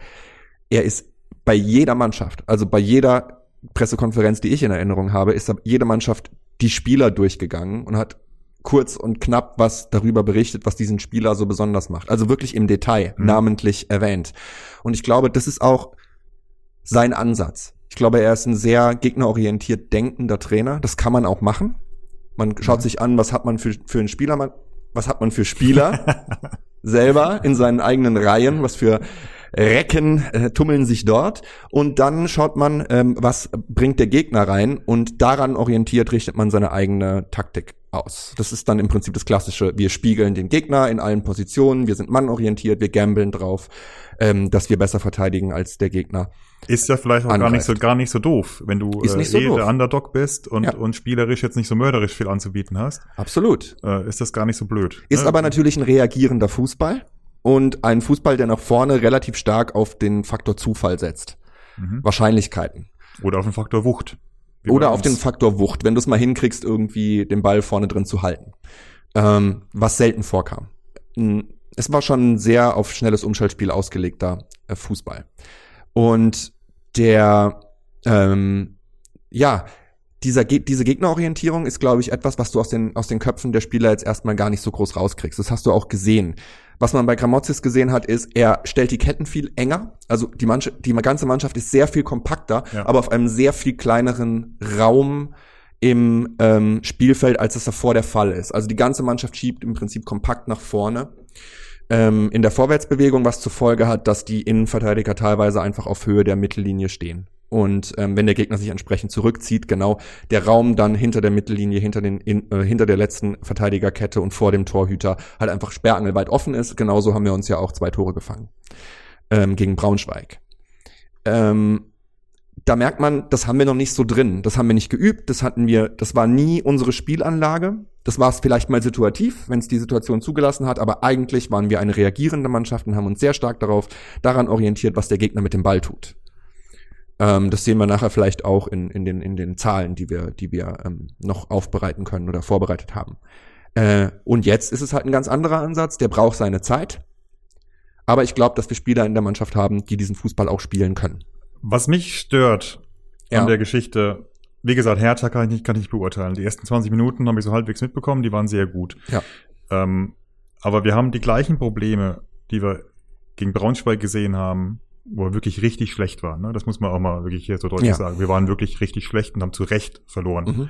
Speaker 2: er ist bei jeder Mannschaft, also bei jeder Pressekonferenz, die ich in Erinnerung habe, ist jede Mannschaft die Spieler durchgegangen und hat kurz und knapp was darüber berichtet, was diesen Spieler so besonders macht. Also wirklich im Detail,
Speaker 1: Mhm.
Speaker 2: namentlich erwähnt. Und ich glaube, das ist auch sein Ansatz. Ich glaube, er ist ein sehr gegnerorientiert denkender Trainer. Das kann man auch machen. Man schaut
Speaker 1: Mhm.
Speaker 2: sich an, was hat man für, für einen Spieler, man- was hat man für Spieler selber in seinen eigenen Reihen, was für Recken äh, tummeln sich dort und dann schaut man, ähm, was bringt der Gegner rein und daran orientiert richtet man seine eigene Taktik aus. Das ist dann im Prinzip das klassische, wir spiegeln den Gegner in allen Positionen, wir sind mannorientiert, wir gambeln drauf, ähm, dass wir besser verteidigen als der Gegner.
Speaker 1: Ist ja vielleicht auch gar nicht, so,
Speaker 2: Angreift.
Speaker 1: gar nicht so doof, wenn du äh,
Speaker 2: so
Speaker 1: eh
Speaker 2: doof.
Speaker 1: der Underdog bist und,
Speaker 2: Ja.
Speaker 1: und spielerisch jetzt nicht so mörderisch viel anzubieten hast,
Speaker 2: Absolut.
Speaker 1: äh, ist das gar nicht so blöd.
Speaker 2: Ist
Speaker 1: ne?
Speaker 2: aber natürlich ein reagierender Fußball und ein Fußball, der nach vorne relativ stark auf den Faktor Zufall setzt.
Speaker 1: Mhm.
Speaker 2: Wahrscheinlichkeiten.
Speaker 1: Oder auf den Faktor Wucht.
Speaker 2: Oder auf den. Faktor Wucht, wenn du es mal hinkriegst, irgendwie den Ball vorne drin zu halten. Ähm, was selten vorkam. Es war schon ein sehr auf schnelles Umschaltspiel ausgelegter äh, Fußball. Und der, ähm, ja, dieser, diese Gegnerorientierung ist, glaube ich, etwas, was du aus den, aus den Köpfen der Spieler jetzt erstmal gar nicht so groß rauskriegst. Das hast du auch gesehen. Was man bei Gramozis gesehen hat, ist, er stellt die Ketten viel enger. Also die, Mannschaft, die ganze Mannschaft ist sehr viel kompakter, ja. aber auf einem sehr viel kleineren Raum im ähm, Spielfeld, als es davor der Fall ist. Also die ganze Mannschaft schiebt im Prinzip kompakt nach vorne ähm, in der Vorwärtsbewegung, was zur Folge hat, dass die Innenverteidiger teilweise einfach auf Höhe der Mittellinie stehen. Und ähm, wenn der Gegner sich entsprechend zurückzieht, genau der Raum dann hinter der Mittellinie, hinter den in, äh, hinter der letzten Verteidigerkette und vor dem Torhüter halt einfach sperrangelweit offen ist. Genauso haben wir uns ja auch zwei Tore gefangen ähm, gegen Braunschweig. Ähm, da merkt man, das haben wir noch nicht so drin. Das haben wir nicht geübt. Das hatten wir. Das war nie unsere Spielanlage. Das war es vielleicht mal situativ, wenn es die Situation zugelassen hat. Aber eigentlich waren wir eine reagierende Mannschaft und haben uns sehr stark darauf daran orientiert, was der Gegner mit dem Ball tut. Ähm, das sehen wir nachher vielleicht auch in, in, den, in den Zahlen, die wir, die wir ähm, noch aufbereiten können oder vorbereitet haben. Äh, und jetzt ist es halt ein ganz anderer Ansatz, der braucht seine Zeit. Aber ich glaube, dass wir Spieler in der Mannschaft haben, die diesen Fußball auch spielen können.
Speaker 1: Was mich stört ja. an der Geschichte, wie gesagt, Hertha kann ich nicht, kann ich nicht beurteilen. Die ersten 20 Minuten habe ich so halbwegs mitbekommen, die waren sehr gut.
Speaker 2: Ja.
Speaker 1: Ähm, aber wir haben die gleichen Probleme, die wir gegen Braunschweig gesehen haben, wo wir wirklich richtig schlecht waren. Ne? Das muss man auch mal wirklich hier so deutlich ja. sagen. Wir waren wirklich richtig schlecht und haben zu Recht verloren. Mhm.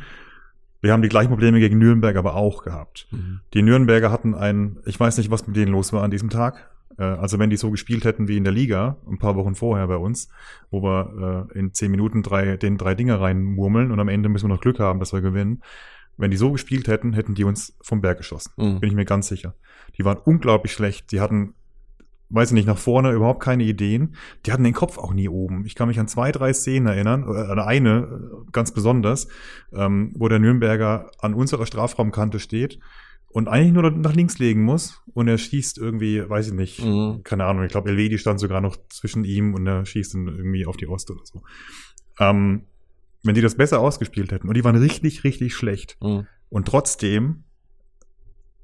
Speaker 1: Wir haben die gleichen Probleme gegen Nürnberg aber auch gehabt. Mhm. Die Nürnberger hatten ein, ich weiß nicht, was mit denen los war an diesem Tag. Äh, also wenn die so gespielt hätten wie in der Liga, ein paar Wochen vorher bei uns, wo wir äh, in zehn Minuten drei, den drei Dinge reinmurmeln und am Ende müssen wir noch Glück haben, dass wir gewinnen. Wenn die so gespielt hätten, hätten die uns vom Berg geschossen. Mhm. Bin ich mir ganz sicher. Die waren unglaublich schlecht. Die hatten weiß ich nicht, nach vorne überhaupt keine Ideen. Die hatten den Kopf auch nie oben. Ich kann mich an zwei, drei Szenen erinnern, oder an eine äh, ganz besonders, ähm, wo der Nürnberger an unserer Strafraumkante steht und eigentlich nur nach links legen muss und er schießt irgendwie, weiß ich nicht, mhm. keine Ahnung, ich glaube, Elvedi stand sogar noch zwischen ihm und er schießt dann irgendwie auf die Ost oder so. Ähm, wenn die das besser ausgespielt hätten und die waren richtig, richtig schlecht mhm. und trotzdem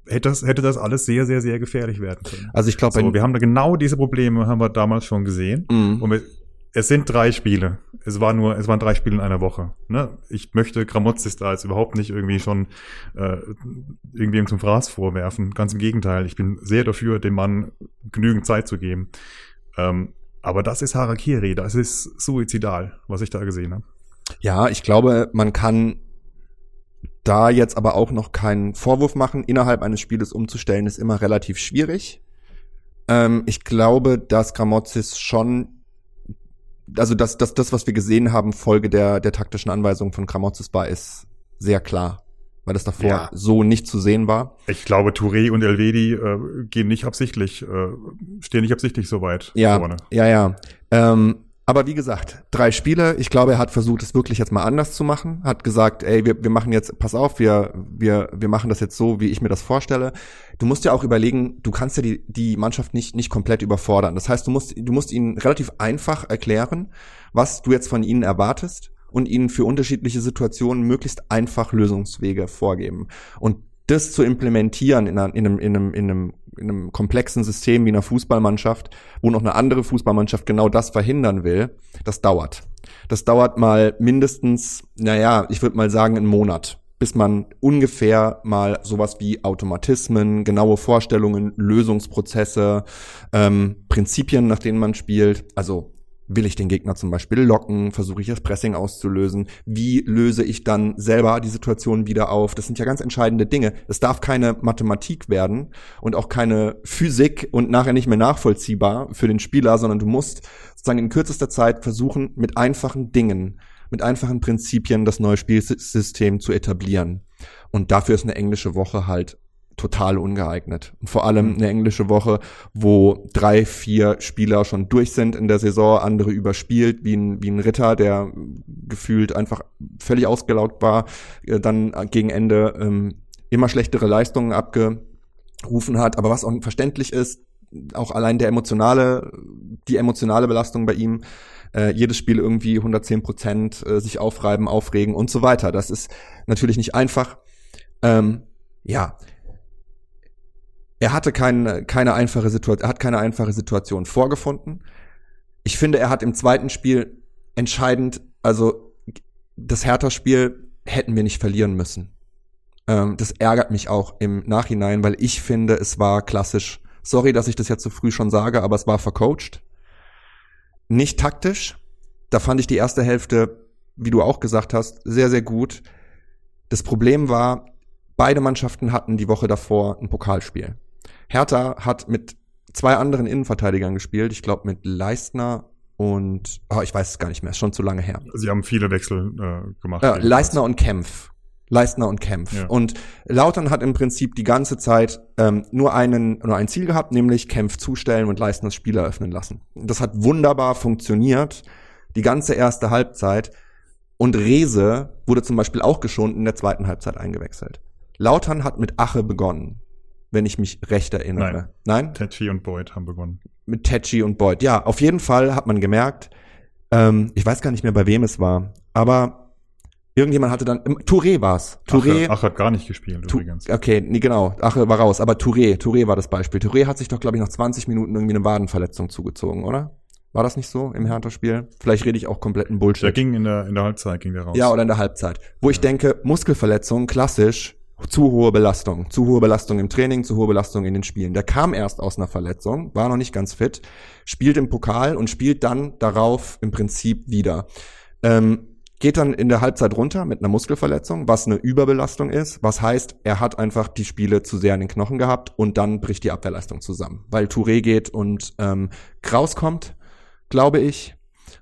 Speaker 1: hätte das, hätte das alles sehr, sehr, sehr gefährlich werden können.
Speaker 2: Also ich glaube,
Speaker 1: so, wir haben da genau diese Probleme haben wir damals schon gesehen. Mhm. Und wir, es sind drei Spiele. Es war nur, es waren drei Spiele in einer Woche. Ne? Ich möchte Gramozis da jetzt überhaupt nicht irgendwie schon äh, irgendwie zum Fraß vorwerfen. Ganz im Gegenteil. Ich bin sehr dafür, dem Mann genügend Zeit zu geben. Ähm, aber das ist Harakiri, das ist suizidal, was ich da gesehen habe.
Speaker 2: Ja, ich glaube, man kann da jetzt aber auch noch keinen Vorwurf machen. Innerhalb eines Spieles umzustellen ist immer relativ schwierig. Ähm, ich glaube, dass Gramozis schon, also dass, dass das, was wir gesehen haben, Folge der, der taktischen Anweisung von Gramozis war, ist sehr klar. Weil das davor ja. so nicht zu sehen war.
Speaker 1: Ich glaube, Touré und Elvedi äh, gehen nicht absichtlich, äh, stehen nicht absichtlich so weit
Speaker 2: ja, vorne. Ja, ja. Ähm, aber wie gesagt, drei Spiele. Ich glaube, er hat versucht, es wirklich jetzt mal anders zu machen. Hat gesagt, ey, wir, wir machen jetzt, pass auf, wir, wir, wir machen das jetzt so, wie ich mir das vorstelle. Du musst ja auch überlegen, du kannst ja die, die Mannschaft nicht, nicht komplett überfordern. Das heißt, du musst, du musst ihnen relativ einfach erklären, was du jetzt von ihnen erwartest und ihnen für unterschiedliche Situationen möglichst einfach Lösungswege vorgeben. Und das zu implementieren in, einem, in, einem, in, einem, in einem komplexen System wie einer Fußballmannschaft, wo noch eine andere Fußballmannschaft genau das verhindern will, das dauert. Das dauert mal mindestens, naja, ich würde mal sagen, einen Monat, bis man ungefähr mal sowas wie Automatismen, genaue Vorstellungen, Lösungsprozesse, ähm, Prinzipien, nach denen man spielt, also Will ich den Gegner zum Beispiel locken? Versuche ich das Pressing auszulösen? Wie löse ich dann selber die Situation wieder auf? Das sind ja ganz entscheidende Dinge. Es darf keine Mathematik werden und auch keine Physik und nachher nicht mehr nachvollziehbar für den Spieler, sondern du musst sozusagen in kürzester Zeit versuchen, mit einfachen Dingen, mit einfachen Prinzipien das neue Spielsystem zu etablieren. Und dafür ist eine englische Woche halt total ungeeignet. Und vor allem mhm. eine englische Woche, wo drei, vier Spieler schon durch sind in der Saison, andere überspielt, wie ein, wie ein Ritter, der gefühlt einfach völlig ausgelaugt war, äh, dann gegen Ende ähm, immer schlechtere Leistungen abgerufen hat. Aber was auch verständlich ist, auch allein der emotionale, die emotionale Belastung bei ihm, äh, jedes Spiel irgendwie 110 Prozent äh, sich aufreiben, aufregen und so weiter. Das ist natürlich nicht einfach. Ähm, ja, er hatte keine, keine einfache Situation, er hat keine einfache Situation vorgefunden. Ich finde, er hat im zweiten Spiel entscheidend, also das Hertha-Spiel hätten wir nicht verlieren müssen. Ähm, das ärgert mich auch im Nachhinein, weil ich finde, es war klassisch. Sorry, dass ich das jetzt so früh schon sage, aber es war vercoacht. Nicht taktisch. Da fand ich die erste Hälfte, wie du auch gesagt hast, sehr, sehr gut. Das Problem war, beide Mannschaften hatten die Woche davor ein Pokalspiel. Hertha hat mit zwei anderen Innenverteidigern gespielt. Ich glaube mit Leistner und oh, ich weiß es gar nicht mehr, ist schon zu lange her.
Speaker 1: Sie haben viele Wechsel äh, gemacht.
Speaker 2: Äh, Leistner und Kempf. Leistner und Kempf.
Speaker 1: Ja.
Speaker 2: Und Lautern hat im Prinzip die ganze Zeit ähm, nur einen nur ein Ziel gehabt, nämlich Kempf zustellen und Leistner das Spiel eröffnen lassen. Das hat wunderbar funktioniert, die ganze erste Halbzeit. Und Rese wurde zum Beispiel auch geschont in der zweiten Halbzeit eingewechselt. Lautern hat mit Ache begonnen, wenn ich mich recht erinnere. Nein?
Speaker 1: Tetchi und Boyd haben begonnen.
Speaker 2: Mit Tetchi und Boyd. Ja, auf jeden Fall hat man gemerkt, ähm, ich weiß gar nicht mehr, bei wem es war, aber irgendjemand hatte dann, Touré war's. Touré.
Speaker 1: Ach, Ach hat gar nicht gespielt
Speaker 2: Tu-
Speaker 1: übrigens.
Speaker 2: Okay, nee, genau. Ache war raus. Aber Touré, Touré war das Beispiel. Touré hat sich doch, glaube ich, nach 20 Minuten irgendwie eine Wadenverletzung zugezogen, oder? War das nicht so im Hertha-Spiel? Vielleicht rede ich auch kompletten Bullshit.
Speaker 1: Der ging in der, in der Halbzeit ging der raus.
Speaker 2: Ja, oder in der Halbzeit. Wo ich denke, Muskelverletzung, klassisch, zu hohe Belastung. Zu hohe Belastung im Training, zu hohe Belastung in den Spielen. Der kam erst aus einer Verletzung, war noch nicht ganz fit, spielt im Pokal und spielt dann darauf im Prinzip wieder. Ähm, geht dann in der Halbzeit runter mit einer Muskelverletzung, was eine Überbelastung ist, was heißt, er hat einfach die Spiele zu sehr an den Knochen gehabt und dann bricht die Abwehrleistung zusammen, weil Touré geht und ähm, Kraus kommt, glaube ich,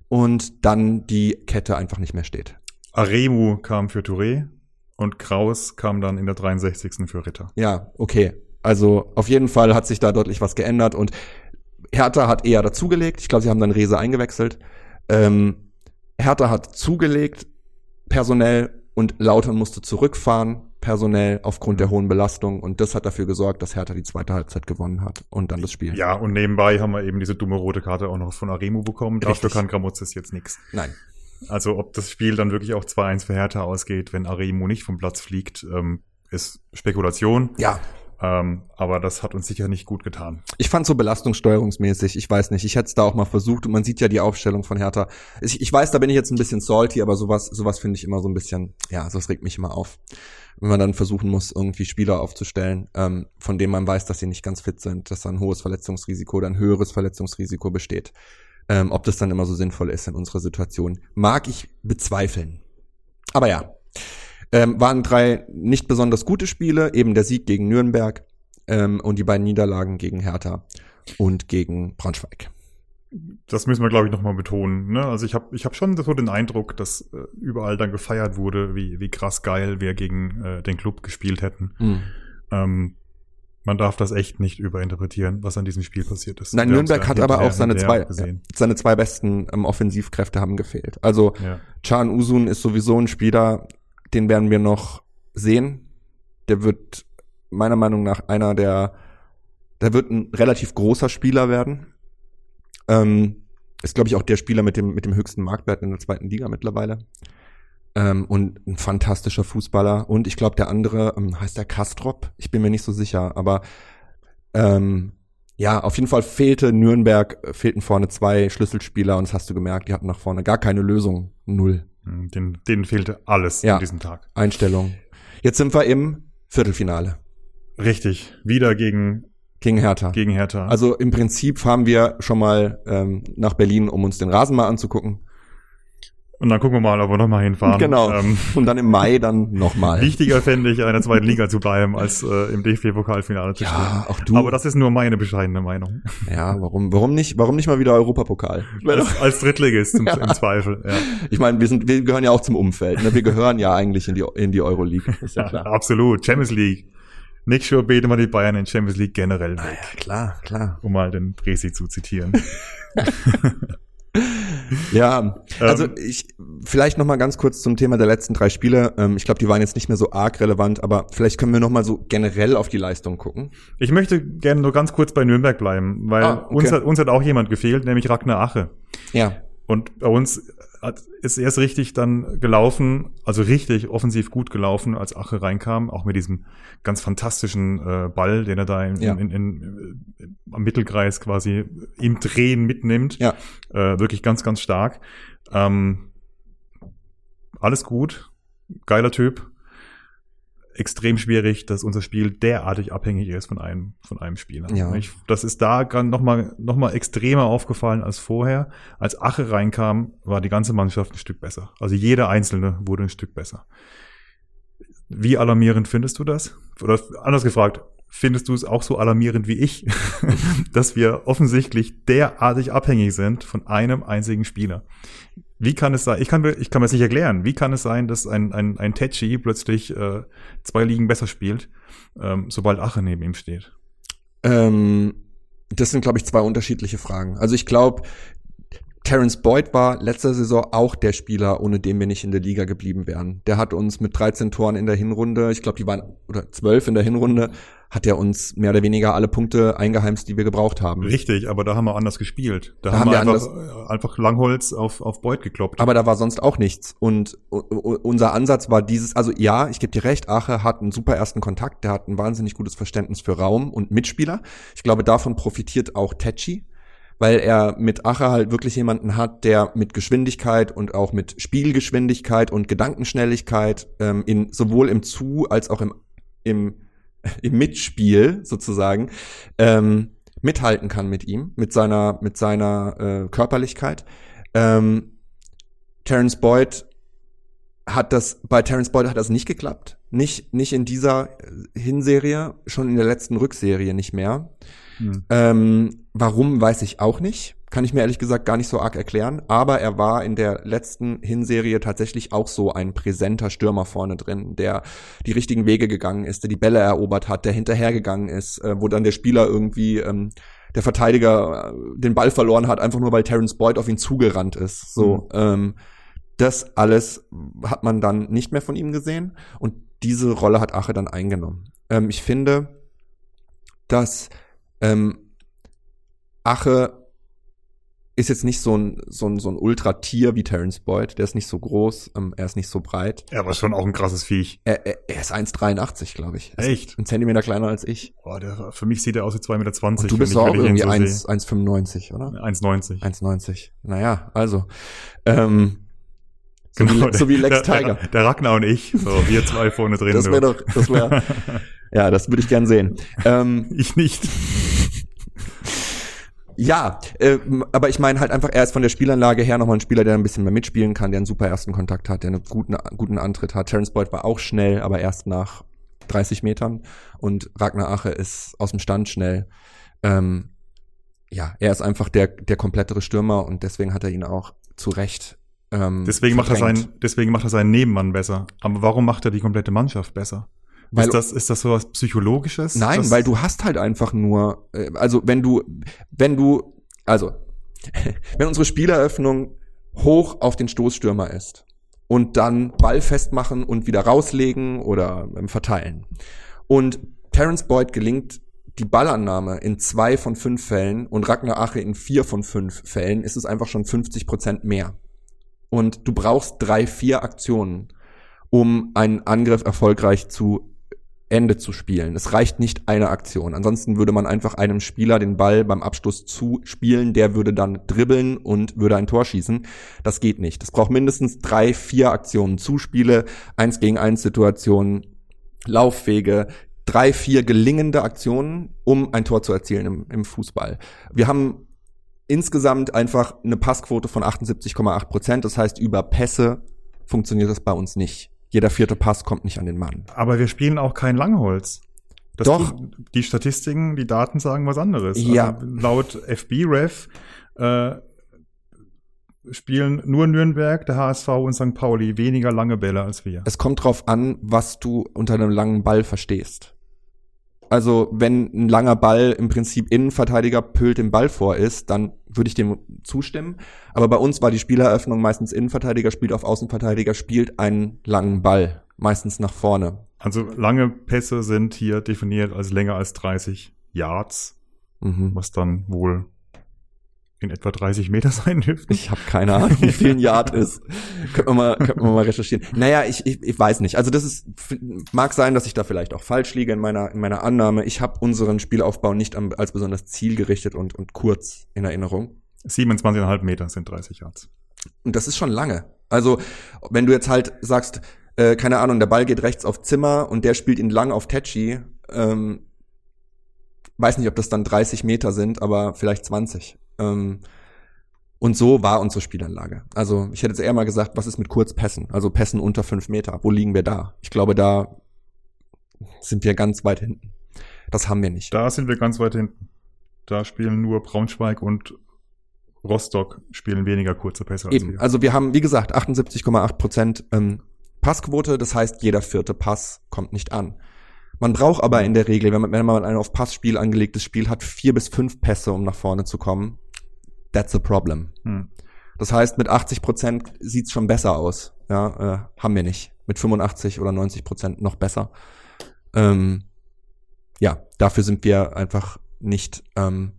Speaker 2: und dann die Kette einfach nicht mehr steht.
Speaker 1: Aremu kam für Touré und Kraus kam dann in der 63. für Ritter.
Speaker 2: Ja, okay. Also auf jeden Fall hat sich da deutlich was geändert und Hertha hat eher dazugelegt. Ich glaube, sie haben dann Rese eingewechselt. Ähm, Hertha hat zugelegt, personell, und Lautern musste zurückfahren, personell, aufgrund der hohen Belastung. Und das hat dafür gesorgt, dass Hertha die zweite Halbzeit gewonnen hat und dann das Spiel.
Speaker 1: Ja, und nebenbei haben wir eben diese dumme rote Karte auch noch von Aremu bekommen. Dafür
Speaker 2: Richtig.
Speaker 1: kann Gramozis jetzt nichts.
Speaker 2: Nein.
Speaker 1: Also ob das Spiel dann wirklich auch 2-1 für Hertha ausgeht, wenn Aremu nicht vom Platz fliegt, ähm, ist Spekulation.
Speaker 2: Ja,
Speaker 1: Ähm, aber das hat uns sicher nicht gut getan.
Speaker 2: Ich fand so belastungssteuerungsmäßig, ich weiß nicht, ich hätte es da auch mal versucht und man sieht ja die Aufstellung von Hertha. Ich, ich weiß, da bin ich jetzt ein bisschen salty, aber sowas, sowas finde ich immer so ein bisschen, ja, sowas regt mich immer auf. Wenn man dann versuchen muss, irgendwie Spieler aufzustellen, ähm, von denen man weiß, dass sie nicht ganz fit sind, dass da ein hohes Verletzungsrisiko oder ein höheres Verletzungsrisiko besteht. Ähm, ob das dann immer so sinnvoll ist in unserer Situation, mag ich bezweifeln. Aber ja, ähm, waren drei nicht besonders gute Spiele, eben der Sieg gegen Nürnberg ähm, und die beiden Niederlagen gegen Hertha und gegen Braunschweig.
Speaker 1: Das müssen wir, glaube ich, nochmal betonen. Ne? Also ich habe ich hab schon so den Eindruck, dass äh, überall dann gefeiert wurde, wie, wie krass geil wir gegen äh, den Club gespielt hätten.
Speaker 2: Mhm.
Speaker 1: Ähm, man darf das echt nicht überinterpretieren, was an diesem Spiel passiert ist.
Speaker 2: Nein,
Speaker 1: Wir
Speaker 2: Nürnberg hat aber auch seine zwei,
Speaker 1: gesehen.
Speaker 2: seine zwei besten ähm, Offensivkräfte haben gefehlt. Also
Speaker 1: Ja.
Speaker 2: Can Usun ist sowieso ein Spieler, den werden wir noch sehen. Der wird meiner Meinung nach einer der, der wird ein relativ großer Spieler werden. Ähm, ist, glaube ich, auch der Spieler mit dem, mit dem höchsten Marktwert in der zweiten Liga mittlerweile. Ähm, und ein fantastischer Fußballer. Und ich glaube, der andere ähm, heißt der Kastrop. Ich bin mir nicht so sicher, aber ähm, ja, auf jeden Fall fehlte Nürnberg, äh, fehlten vorne zwei Schlüsselspieler und das hast du gemerkt, die hatten nach vorne gar keine Lösung. Null.
Speaker 1: Mhm, Den, denen fehlte alles
Speaker 2: Ja.
Speaker 1: an diesem Tag.
Speaker 2: Einstellung. Jetzt sind wir im Viertelfinale
Speaker 1: Richtig. Wieder gegen,
Speaker 2: gegen Hertha.
Speaker 1: gegen Hertha.
Speaker 2: Also im Prinzip fahren wir schon mal ähm, nach Berlin, um uns den Rasen mal anzugucken.
Speaker 1: Und dann gucken wir mal, ob wir nochmal hinfahren.
Speaker 2: Genau.
Speaker 1: Ähm,
Speaker 2: Und dann im Mai dann nochmal.
Speaker 1: wichtiger fände ich, in der zweiten Liga zu bleiben, als äh, im DFB-Pokalfinale zu
Speaker 2: Ja,
Speaker 1: stehen.
Speaker 2: auch du.
Speaker 1: Aber das ist nur meine bescheidene Meinung.
Speaker 2: ja, warum, warum nicht, warum nicht mal wieder Europapokal?
Speaker 1: Als, als Drittligist im,
Speaker 2: Ja.
Speaker 1: im Zweifel. Ja.
Speaker 2: Ich meine, wir sind, wir gehören ja auch zum Umfeld. Ne? Wir gehören ja eigentlich in die in die Euroleague. Ist ja
Speaker 1: Ja,
Speaker 2: klar.
Speaker 1: absolut. Champions League. Nicht schon beten wir die Bayern in Champions League generell weg,
Speaker 2: Ja, klar, klar.
Speaker 1: um mal den Presi zu zitieren.
Speaker 2: Ja, also
Speaker 1: Ähm.
Speaker 2: ich vielleicht noch mal ganz kurz zum Thema der letzten drei Spiele. Ähm, ich glaube, die waren jetzt nicht mehr so arg relevant, aber vielleicht können wir noch mal so generell auf die Leistung gucken.
Speaker 1: Ich möchte gerne nur ganz kurz bei Nürnberg bleiben, weil
Speaker 2: Ah, okay.
Speaker 1: uns, hat, uns hat auch jemand gefehlt, nämlich Ragnar Ache.
Speaker 2: Ja,
Speaker 1: Und bei uns hat, ist erst richtig dann gelaufen, also richtig offensiv gut gelaufen, als Ache reinkam, auch mit diesem ganz fantastischen äh, Ball, den er da in,
Speaker 2: Ja.
Speaker 1: in, in, äh, am Mittelkreis quasi im Drehen mitnimmt.
Speaker 2: Ja.
Speaker 1: Äh, wirklich ganz, ganz stark. Ähm, alles gut. geiler Typ. Extrem schwierig, dass unser Spiel derartig abhängig ist von einem, von einem Spieler.
Speaker 2: Ja.
Speaker 1: Ich, das ist da gerade nochmal noch mal extremer aufgefallen als vorher. Als Ache reinkam, war die ganze Mannschaft ein Stück besser. Also jeder Einzelne wurde ein Stück besser. Wie alarmierend findest du das? Oder anders gefragt, findest du es auch so alarmierend wie ich, dass wir offensichtlich derartig abhängig sind von einem einzigen Spieler? Wie kann es sein? Ich kann mir, ich kann mir das nicht erklären. Wie kann es sein, dass ein, ein, ein Tetchi plötzlich äh, zwei Ligen besser spielt, ähm, sobald Ache neben ihm steht?
Speaker 2: Ähm, das sind, glaube ich, zwei unterschiedliche Fragen. Also ich glaube, Terence Boyd war letzte Saison auch der Spieler, ohne den wir nicht in der Liga geblieben wären. Der hat uns mit 13 Toren in der Hinrunde, ich glaube, die waren oder 12 in der Hinrunde, hat er uns mehr oder weniger alle Punkte eingeheimst, die wir gebraucht haben.
Speaker 1: Richtig, aber da haben wir anders gespielt. Da,
Speaker 2: Da
Speaker 1: haben,
Speaker 2: haben
Speaker 1: wir einfach, äh, einfach Langholz auf, auf Beut gekloppt.
Speaker 2: Aber da war sonst auch nichts. Und unser Ansatz war dieses, also ja, ich gebe dir recht, Ache hat einen super ersten Kontakt, der hat ein wahnsinnig gutes Verständnis für Raum und Mitspieler. Ich glaube, davon profitiert auch Tetschi, weil er mit Ache halt wirklich jemanden hat, der mit Geschwindigkeit und auch mit Spielgeschwindigkeit und Gedankenschnelligkeit ähm, in sowohl im Zu- als auch im, im, im Mitspiel sozusagen ähm, mithalten kann mit ihm, mit seiner, mit seiner äh, Körperlichkeit. Ähm, Terence Boyd hat das, bei Terence Boyd hat das nicht geklappt. Nicht, nicht in dieser Hinserie, schon in der letzten Rückserie nicht mehr.
Speaker 1: Hm.
Speaker 2: Ähm, warum, weiß ich auch nicht. Kann ich mir ehrlich gesagt gar nicht so arg erklären. Aber er war in der letzten Hinserie tatsächlich auch so ein präsenter Stürmer vorne drin, der die richtigen Wege gegangen ist, der die Bälle erobert hat, der hinterhergegangen ist, äh, wo dann der Spieler irgendwie, ähm, der Verteidiger äh, den Ball verloren hat, einfach nur weil Terence Boyd auf ihn zugerannt ist. So, ähm, das alles hat man dann nicht mehr von ihm gesehen und diese Rolle hat Ache dann eingenommen. Ähm, ich finde, dass ähm, Ache ist jetzt nicht so ein, so ein, so ein Ultra-Tier wie Terence Boyd. Der ist nicht so groß, ähm, er ist nicht so breit.
Speaker 1: Er war schon auch ein krasses Viech.
Speaker 2: Er, er, er ist 1,83, glaube ich. Er
Speaker 1: Echt?
Speaker 2: Ein Zentimeter kleiner als ich.
Speaker 1: Boah, der, für mich sieht er aus wie 2,20 Meter.
Speaker 2: Und du bist auch irgendwie
Speaker 1: so
Speaker 2: 1 1,95, oder?
Speaker 1: sehe. 1,90.
Speaker 2: 1,90. Naja, also. Ähm, so,
Speaker 1: Genau,
Speaker 2: wie, so wie Lex
Speaker 1: der,
Speaker 2: Tiger.
Speaker 1: Der, der Ragnar und ich, so wir zwei vorne drin.
Speaker 2: Das wäre doch, das wäre, ja, das würde ich gern sehen. Ähm,
Speaker 1: ich nicht.
Speaker 2: Ja, äh, aber ich meine halt einfach, er ist von der Spielanlage her nochmal ein Spieler, der ein bisschen mehr mitspielen kann, der einen super ersten Kontakt hat, der einen guten, guten Antritt hat. Terence Boyd war auch schnell, aber erst nach 30 Metern. Und Ragnar Ache ist aus dem Stand schnell. Ähm, ja, er ist einfach der, der komplettere Stürmer und deswegen hat er ihn auch zu Recht. Ähm,
Speaker 1: Deswegen macht, er seinen, deswegen macht er seinen Nebenmann besser. Aber warum macht er die komplette Mannschaft besser?
Speaker 2: Weil-
Speaker 1: ist, das, ist das so was Psychologisches?
Speaker 2: Nein, weil du hast halt einfach nur, äh, also wenn du, wenn du, also wenn unsere Spieleröffnung hoch auf den Stoßstürmer ist und dann Ball festmachen und wieder rauslegen oder ähm, verteilen und Terence Boyd gelingt die Ballannahme in zwei von fünf Fällen und Ragnar Ache in vier von fünf Fällen, ist es einfach schon 50 Prozent mehr. Und du brauchst drei, vier Aktionen, um einen Angriff erfolgreich zu Ende zu spielen. Es reicht nicht eine Aktion. Ansonsten würde man einfach einem Spieler den Ball beim Abschluss zuspielen, der würde dann dribbeln und würde ein Tor schießen. Das geht nicht. Es braucht mindestens drei, vier Aktionen. Zuspiele, eins gegen eins Situationen, Laufwege, drei, vier gelingende Aktionen, um ein Tor zu erzielen im, im Fußball. Wir haben insgesamt einfach eine Passquote von 78,8 Prozent. Das heißt, über Pässe funktioniert das bei uns nicht. Jeder vierte Pass kommt nicht an den Mann.
Speaker 1: Aber wir spielen auch kein Langholz. Das
Speaker 2: Doch.
Speaker 1: tut- Die Statistiken, die Daten sagen was anderes.
Speaker 2: Ja.
Speaker 1: Also laut FB-Ref äh, spielen nur Nürnberg, der HSV und St. Pauli weniger lange Bälle als wir.
Speaker 2: Es kommt drauf an, was du unter einem langen Ball verstehst. Also, wenn ein langer Ball im Prinzip Innenverteidiger pölt den Ball vor ist, dann würde ich dem zustimmen. Aber bei uns war die Spieleröffnung meistens Innenverteidiger spielt auf Außenverteidiger, spielt einen langen Ball. Meistens nach vorne.
Speaker 1: Also lange Pässe sind hier definiert als länger als 30 Yards,
Speaker 2: Mhm.
Speaker 1: was dann wohl in etwa 30 Meter sein dürften.
Speaker 2: Ich habe keine Ahnung, wie viel ein Yard ist. Könnten wir mal, könnten wir mal recherchieren. Naja, ich, ich, ich weiß nicht. Also das ist mag sein, dass ich da vielleicht auch falsch liege in meiner in meiner Annahme. Ich habe unseren Spielaufbau nicht am, als besonders zielgerichtet und und kurz in Erinnerung.
Speaker 1: 27,5 Meter sind 30 Yards.
Speaker 2: Und das ist schon lange. Also wenn du jetzt halt sagst, äh, keine Ahnung, der Ball geht rechts auf Zimmer und der spielt ihn lang auf Tetschi. Ähm, weiß nicht, ob das dann 30 Meter sind, aber vielleicht 20. Ähm, und so war unsere Spielanlage. Also ich hätte jetzt eher mal gesagt, was ist mit Kurzpässen? Also Pässen unter fünf Meter. Wo liegen wir da? Ich glaube, da sind wir ganz weit hinten. Das haben wir nicht.
Speaker 1: Da sind wir ganz weit hinten. Da spielen nur Braunschweig und Rostock spielen weniger kurze Pässe als
Speaker 2: Eben.
Speaker 1: wir.
Speaker 2: Also wir haben, wie gesagt, 78,8 Prozent ähm, Passquote. Das heißt, jeder vierte Pass kommt nicht an. Man braucht aber in der Regel, wenn man, wenn man ein auf Passspiel angelegtes Spiel hat, vier bis fünf Pässe, um nach vorne zu kommen. That's a problem.
Speaker 1: Hm.
Speaker 2: Das heißt, mit 80 Prozent sieht's schon besser aus. Ja, äh, haben wir nicht. Mit 85 oder 90 Prozent noch besser. Ähm, ja, dafür sind wir einfach nicht, ähm,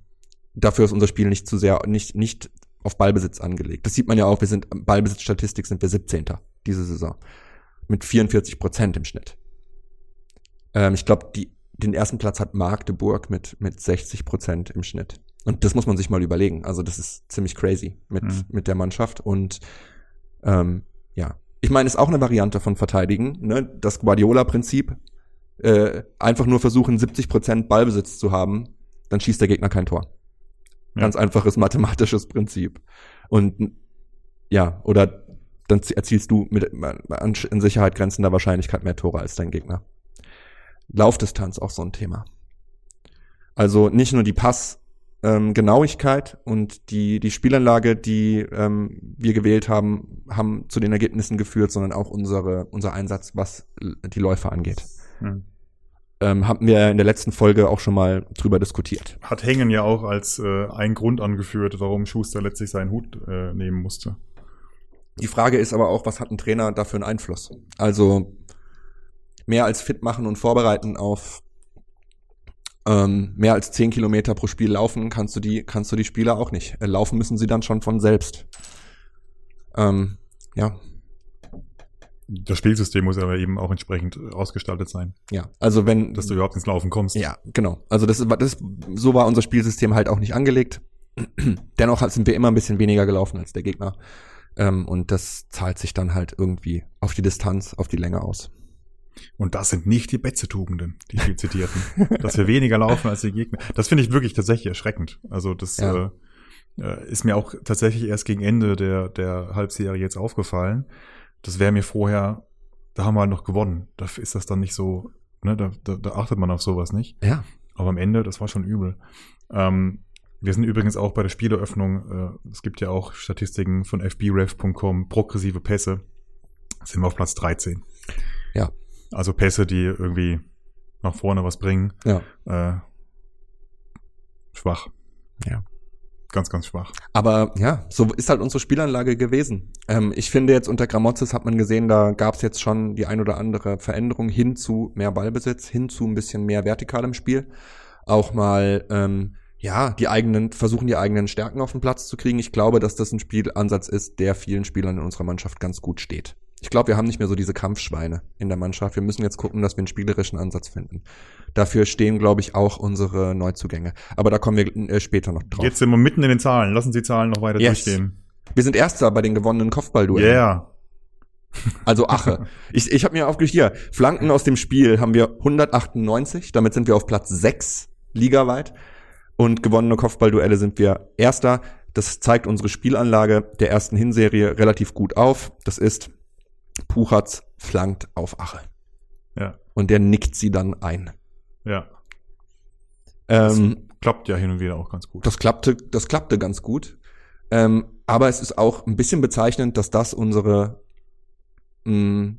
Speaker 2: dafür ist unser Spiel nicht zu sehr, nicht, nicht auf Ballbesitz angelegt. Das sieht man ja auch, wir sind, Ballbesitzstatistik sind wir 17. diese Saison. Mit 44 Prozent im Schnitt. Ähm, ich glaube, den ersten Platz hat Magdeburg mit, mit 60 Prozent im Schnitt. Und das muss man sich mal überlegen. Also das ist ziemlich crazy mit,
Speaker 1: Mhm.
Speaker 2: mit der Mannschaft. Und ähm, ja, ich meine, ist auch eine Variante von Verteidigen. Ne? Das Guardiola-Prinzip. Äh, einfach nur versuchen, 70 Prozent Ballbesitz zu haben, dann schießt der Gegner kein Tor.
Speaker 1: Ja.
Speaker 2: Ganz einfaches mathematisches Prinzip. Und ja, oder dann erzielst du mit an in Sicherheit grenzender Wahrscheinlichkeit mehr Tore als dein Gegner. Laufdistanz auch so ein Thema. Also nicht nur die Pass ähm, und die die Spielanlage, die ähm, wir gewählt haben, haben zu den Ergebnissen geführt, sondern auch unsere unser Einsatz, was die Läufe angeht.
Speaker 1: Hm.
Speaker 2: Ähm, haben wir in der letzten Folge auch schon mal drüber diskutiert.
Speaker 1: Hat Hängen ja auch als äh, ein Grund angeführt, warum Schuster letztlich seinen Hut äh, nehmen musste.
Speaker 2: Die Frage ist aber auch, was hat ein Trainer dafür einen Einfluss? Also mehr als fit machen und vorbereiten auf ähm, mehr als zehn Kilometer pro Spiel laufen, kannst du die, kannst du die Spieler auch nicht. Äh, laufen müssen sie dann schon von selbst. Ähm, ja,
Speaker 1: Das Spielsystem muss aber eben auch entsprechend ausgestaltet sein,
Speaker 2: ja. Also wenn
Speaker 1: dass du überhaupt ins Laufen kommst.
Speaker 2: Ja, genau. Also das, das so war unser Spielsystem halt auch nicht angelegt. Dennoch sind wir immer ein bisschen weniger gelaufen als der Gegner. Ähm, und das zahlt sich dann halt irgendwie auf die Distanz, auf die Länge aus.
Speaker 1: Und das sind nicht die Betze-Tugenden, die viel zitierten. dass wir weniger laufen als die Gegner. Das finde ich wirklich tatsächlich erschreckend. Also das
Speaker 2: Ja.
Speaker 1: äh, äh, ist mir auch tatsächlich erst gegen Ende der, der Halbserie jetzt aufgefallen. Das wäre mir vorher, da haben wir halt noch gewonnen. Da ist das dann nicht so, ne, da, da, da achtet man auf sowas nicht.
Speaker 2: Ja.
Speaker 1: Aber am Ende, das war schon übel. Ähm, wir sind übrigens auch bei der Spieleröffnung, äh, es gibt ja auch Statistiken von fbref.com, progressive Pässe, sind wir auf Platz 13.
Speaker 2: Ja.
Speaker 1: Also Pässe, die irgendwie nach vorne was bringen.
Speaker 2: Ja.
Speaker 1: Äh, schwach.
Speaker 2: Ja.
Speaker 1: Ganz, ganz schwach.
Speaker 2: Aber ja, so ist halt unsere Spielanlage gewesen. Ähm, ich finde jetzt unter Gramotzes hat man gesehen, da gab es jetzt schon die ein oder andere Veränderung hin zu mehr Ballbesitz, hin zu ein bisschen mehr vertikalem Spiel. Auch mal ähm, ja die eigenen versuchen die eigenen Stärken auf den Platz zu kriegen. Ich glaube, dass das ein Spielansatz ist, der vielen Spielern in unserer Mannschaft ganz gut steht. Ich glaube, wir haben nicht mehr so diese Kampfschweine in der Mannschaft. Wir müssen jetzt gucken, dass wir einen spielerischen Ansatz finden. Dafür stehen, glaube ich, auch unsere Neuzugänge. Aber da kommen wir äh, später noch drauf.
Speaker 1: Jetzt sind wir mitten in den Zahlen. Lassen Sie die Zahlen noch weiter
Speaker 2: Yes.
Speaker 1: durchgehen.
Speaker 2: Wir sind Erster bei den gewonnenen Kopfballduellen.
Speaker 1: Yeah.
Speaker 2: Also Ache. ich ich habe mir aufgeschrieben, hier, Flanken aus dem Spiel haben wir 198, damit sind wir auf Platz 6 ligaweit. Und gewonnene Kopfballduelle sind wir Erster. Das zeigt unsere Spielanlage der ersten Hinserie relativ gut auf. Das ist, Puchatz flankt auf Ache.
Speaker 1: Ja.
Speaker 2: Und der nickt sie dann ein.
Speaker 1: Ja.
Speaker 2: Ähm,
Speaker 1: Klappt ja hin und wieder auch ganz gut.
Speaker 2: Das klappte, das klappte ganz gut. Ähm, aber es ist auch ein bisschen bezeichnend, dass das unsere mh,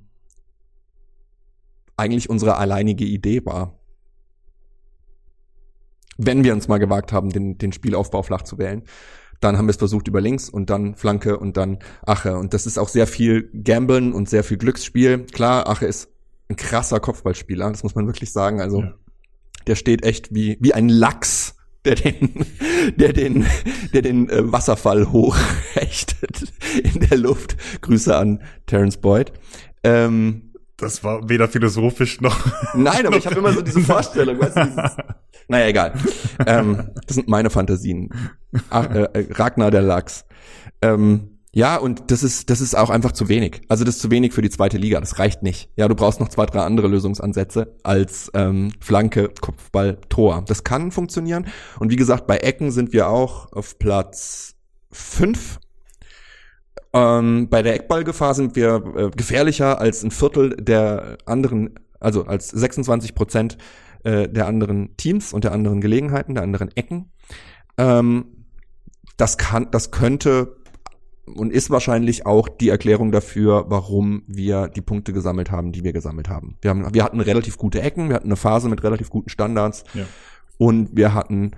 Speaker 2: eigentlich unsere alleinige Idee war. Wenn wir uns mal gewagt haben, den, den Spielaufbau flach zu wählen, dann haben wir es versucht über links und dann Flanke und dann Ache. Und das ist auch sehr viel Gamblen und sehr viel Glücksspiel. Klar, Ache ist ein krasser Kopfballspieler, das muss man wirklich sagen. Also
Speaker 1: Ja.
Speaker 2: der steht echt wie, wie ein Lachs, der den, der den, der den äh, Wasserfall hochhechtet in der Luft. Grüße an Terence Boyd. Ähm,
Speaker 1: Das war weder philosophisch noch.
Speaker 2: nein, aber ich habe immer so diese Vorstellung, weißt du, dieses, naja, egal. Ähm, das sind meine Fantasien. Ach, äh, äh, Ragnar der Lachs. Ähm, Ja, und das ist, das ist auch einfach zu wenig. Also das ist zu wenig für die zweite Liga. Das reicht nicht. Ja, du brauchst noch zwei, drei andere Lösungsansätze als ähm, Flanke, Kopfball, Tor. Das kann funktionieren. Und wie gesagt, bei Ecken sind wir auch auf Platz fünf. Ähm, bei der Eckballgefahr sind wir äh, gefährlicher als ein Viertel der anderen, also als 26 Prozent äh, der anderen Teams und der anderen Gelegenheiten, der anderen Ecken. Ähm, das kann, das könnte und ist wahrscheinlich auch die Erklärung dafür, warum wir die Punkte gesammelt haben, die wir gesammelt haben. Wir, haben, wir hatten relativ gute Ecken, wir hatten eine Phase mit relativ guten Standards
Speaker 1: Ja.
Speaker 2: und wir hatten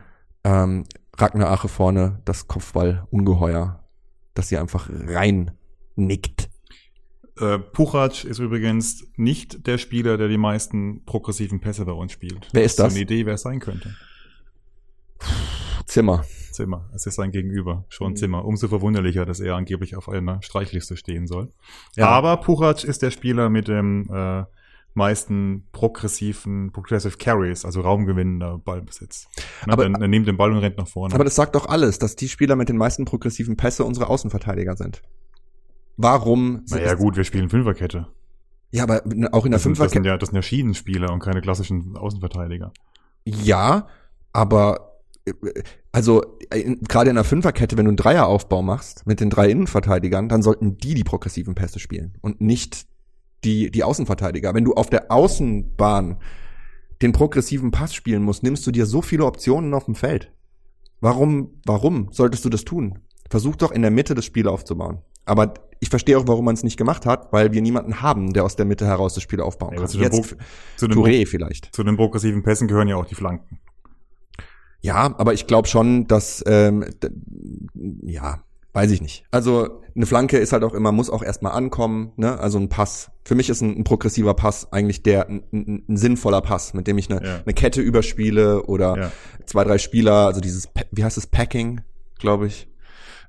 Speaker 2: ähm, Ragnar Ache vorne, das Kopfball-Ungeheuer, das sie einfach rein nickt.
Speaker 1: Äh, Puchac ist übrigens nicht der Spieler, der die meisten progressiven Pässe bei uns spielt.
Speaker 2: Wer ist das?
Speaker 1: eine Idee, wer es sein könnte?
Speaker 2: Zimmer.
Speaker 1: Zimmer. Es ist sein Gegenüber, schon
Speaker 2: Mhm.
Speaker 1: Zimmer. Umso verwunderlicher, dass er angeblich auf einer Streichliste stehen soll.
Speaker 2: Ja.
Speaker 1: Aber Puchac ist der Spieler mit dem äh, meisten progressiven, progressive Carries, also raumgewinnender Ballbesitz. Ne,
Speaker 2: Aber-
Speaker 1: er, er nimmt den Ball und rennt nach vorne.
Speaker 2: Aber das sagt doch alles, dass die Spieler mit den meisten progressiven Pässe unsere Außenverteidiger sind. Warum?
Speaker 1: naja gut, wir spielen Fünferkette.
Speaker 2: Ja, aber auch in der
Speaker 1: Das sind, das, sind
Speaker 2: Fünferkette.
Speaker 1: ja, das sind ja Schienenspieler und keine klassischen Außenverteidiger.
Speaker 2: Ja, aber äh, also äh, gerade in der Fünferkette, wenn du einen Dreieraufbau machst mit den drei Innenverteidigern, dann sollten die die progressiven Pässe spielen und nicht die die Außenverteidiger. Wenn du auf der Außenbahn den progressiven Pass spielen musst, nimmst du dir so viele Optionen auf dem Feld. Warum warum solltest du das tun? Versuch doch in der Mitte das Spiel aufzubauen. Aber ich verstehe auch, warum man es nicht gemacht hat, weil wir niemanden haben, der aus der Mitte heraus das Spiel aufbauen
Speaker 1: Ja,
Speaker 2: kann.
Speaker 1: zu
Speaker 2: Jetzt
Speaker 1: Zu den,
Speaker 2: Touré vielleicht.
Speaker 1: zu den progressiven Pässen gehören ja auch die Flanken.
Speaker 2: Ja, aber ich glaube schon, dass ähm, ja, weiß ich nicht. Also eine Flanke ist halt auch immer, muss auch erstmal ankommen, ne? Also ein Pass. Für mich ist ein, ein progressiver Pass eigentlich der ein, ein, ein sinnvoller Pass, mit dem ich eine,
Speaker 1: Ja.
Speaker 2: eine Kette überspiele oder
Speaker 1: Ja.
Speaker 2: zwei, drei Spieler, also dieses, wie heißt es, Packing, glaube ich.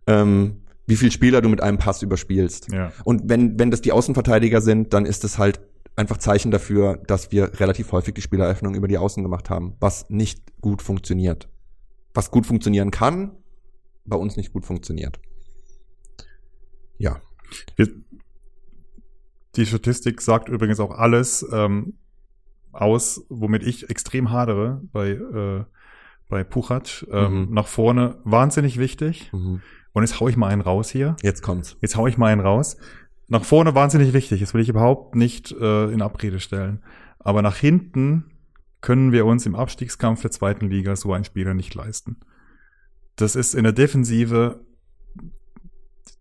Speaker 2: Ähm, wie viel Spieler du mit einem Pass überspielst.
Speaker 1: Ja.
Speaker 2: Und wenn, wenn das die Außenverteidiger sind, dann ist es halt einfach Zeichen dafür, dass wir relativ häufig die Spieleröffnung über die Außen gemacht haben, was nicht gut funktioniert. Was gut funktionieren kann, bei uns nicht gut funktioniert. Ja.
Speaker 1: Die Statistik sagt übrigens auch alles ähm, aus, womit ich extrem hadere bei, äh, bei Puchac. Ähm,
Speaker 2: Mhm.
Speaker 1: Nach vorne wahnsinnig wichtig. Und jetzt hau ich mal einen raus hier.
Speaker 2: Jetzt kommt's.
Speaker 1: Jetzt hau ich mal einen raus. Nach vorne wahnsinnig wichtig. Das will ich überhaupt nicht äh, in Abrede stellen. Aber nach hinten können wir uns im Abstiegskampf der zweiten Liga so einen Spieler nicht leisten. Das ist in der Defensive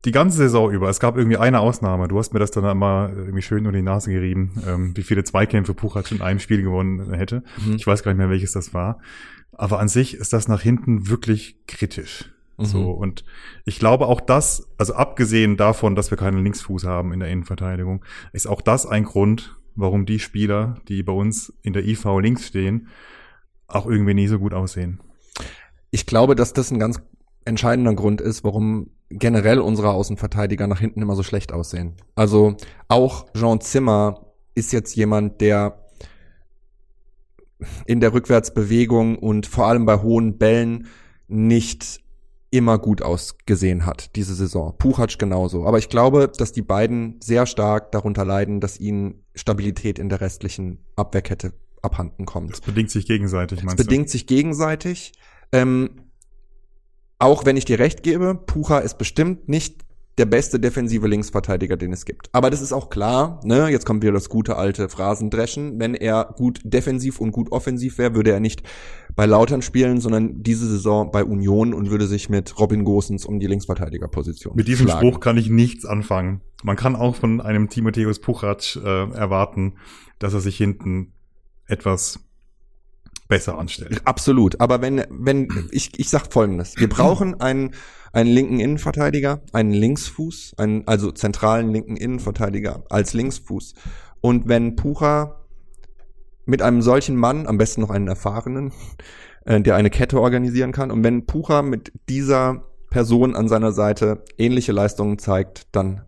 Speaker 1: die ganze Saison über. Es gab irgendwie eine Ausnahme. Du hast mir das dann einmal irgendwie schön unter die Nase gerieben, ähm, wie viele Zweikämpfe Puchac in einem Spiel gewonnen hätte.
Speaker 2: Mhm.
Speaker 1: Ich weiß gar nicht mehr, welches das war. Aber an sich ist das nach hinten wirklich kritisch.
Speaker 2: Mhm.
Speaker 1: So, und ich glaube auch das, also abgesehen davon, dass wir keinen Linksfuß haben in der Innenverteidigung, ist auch das ein Grund, warum die Spieler, die bei uns in der IV links stehen, auch irgendwie nie so gut aussehen.
Speaker 2: Ich glaube, dass das ein ganz entscheidender Grund ist, warum generell unsere Außenverteidiger nach hinten immer so schlecht aussehen. Also auch Jean Zimmer ist jetzt jemand, der in der Rückwärtsbewegung und vor allem bei hohen Bällen nicht immer gut ausgesehen hat diese Saison. Puchac genauso. Aber ich glaube, dass die beiden sehr stark darunter leiden, dass ihnen Stabilität in der restlichen Abwehrkette abhanden kommt.
Speaker 1: Das bedingt sich gegenseitig, meinst
Speaker 2: bedingt sich gegenseitig. Ähm, auch wenn ich dir recht gebe, Pucha ist bestimmt nicht der beste defensive Linksverteidiger, den es gibt. Aber das ist auch klar, ne? Jetzt kommt wieder das gute alte Phrasendreschen. Wenn er gut defensiv und gut offensiv wäre, würde er nicht bei Lautern spielen, sondern diese Saison bei Union und würde sich mit Robin Gosens um die Linksverteidigerposition?
Speaker 1: Mit diesem
Speaker 2: schlagen.
Speaker 1: Spruch kann ich nichts anfangen. Man kann auch von einem Timotheus Puchac äh, erwarten, dass er sich hinten etwas besser anstellt.
Speaker 2: Absolut. Aber wenn, wenn, ich, ich sag folgendes. Wir brauchen einen, einen linken Innenverteidiger, einen Linksfuß, einen, also zentralen linken Innenverteidiger als Linksfuß. Und wenn Pucha mit einem solchen Mann, am besten noch einen erfahrenen, äh, der eine Kette organisieren kann, und wenn Pucha mit dieser Person an seiner Seite ähnliche Leistungen zeigt, dann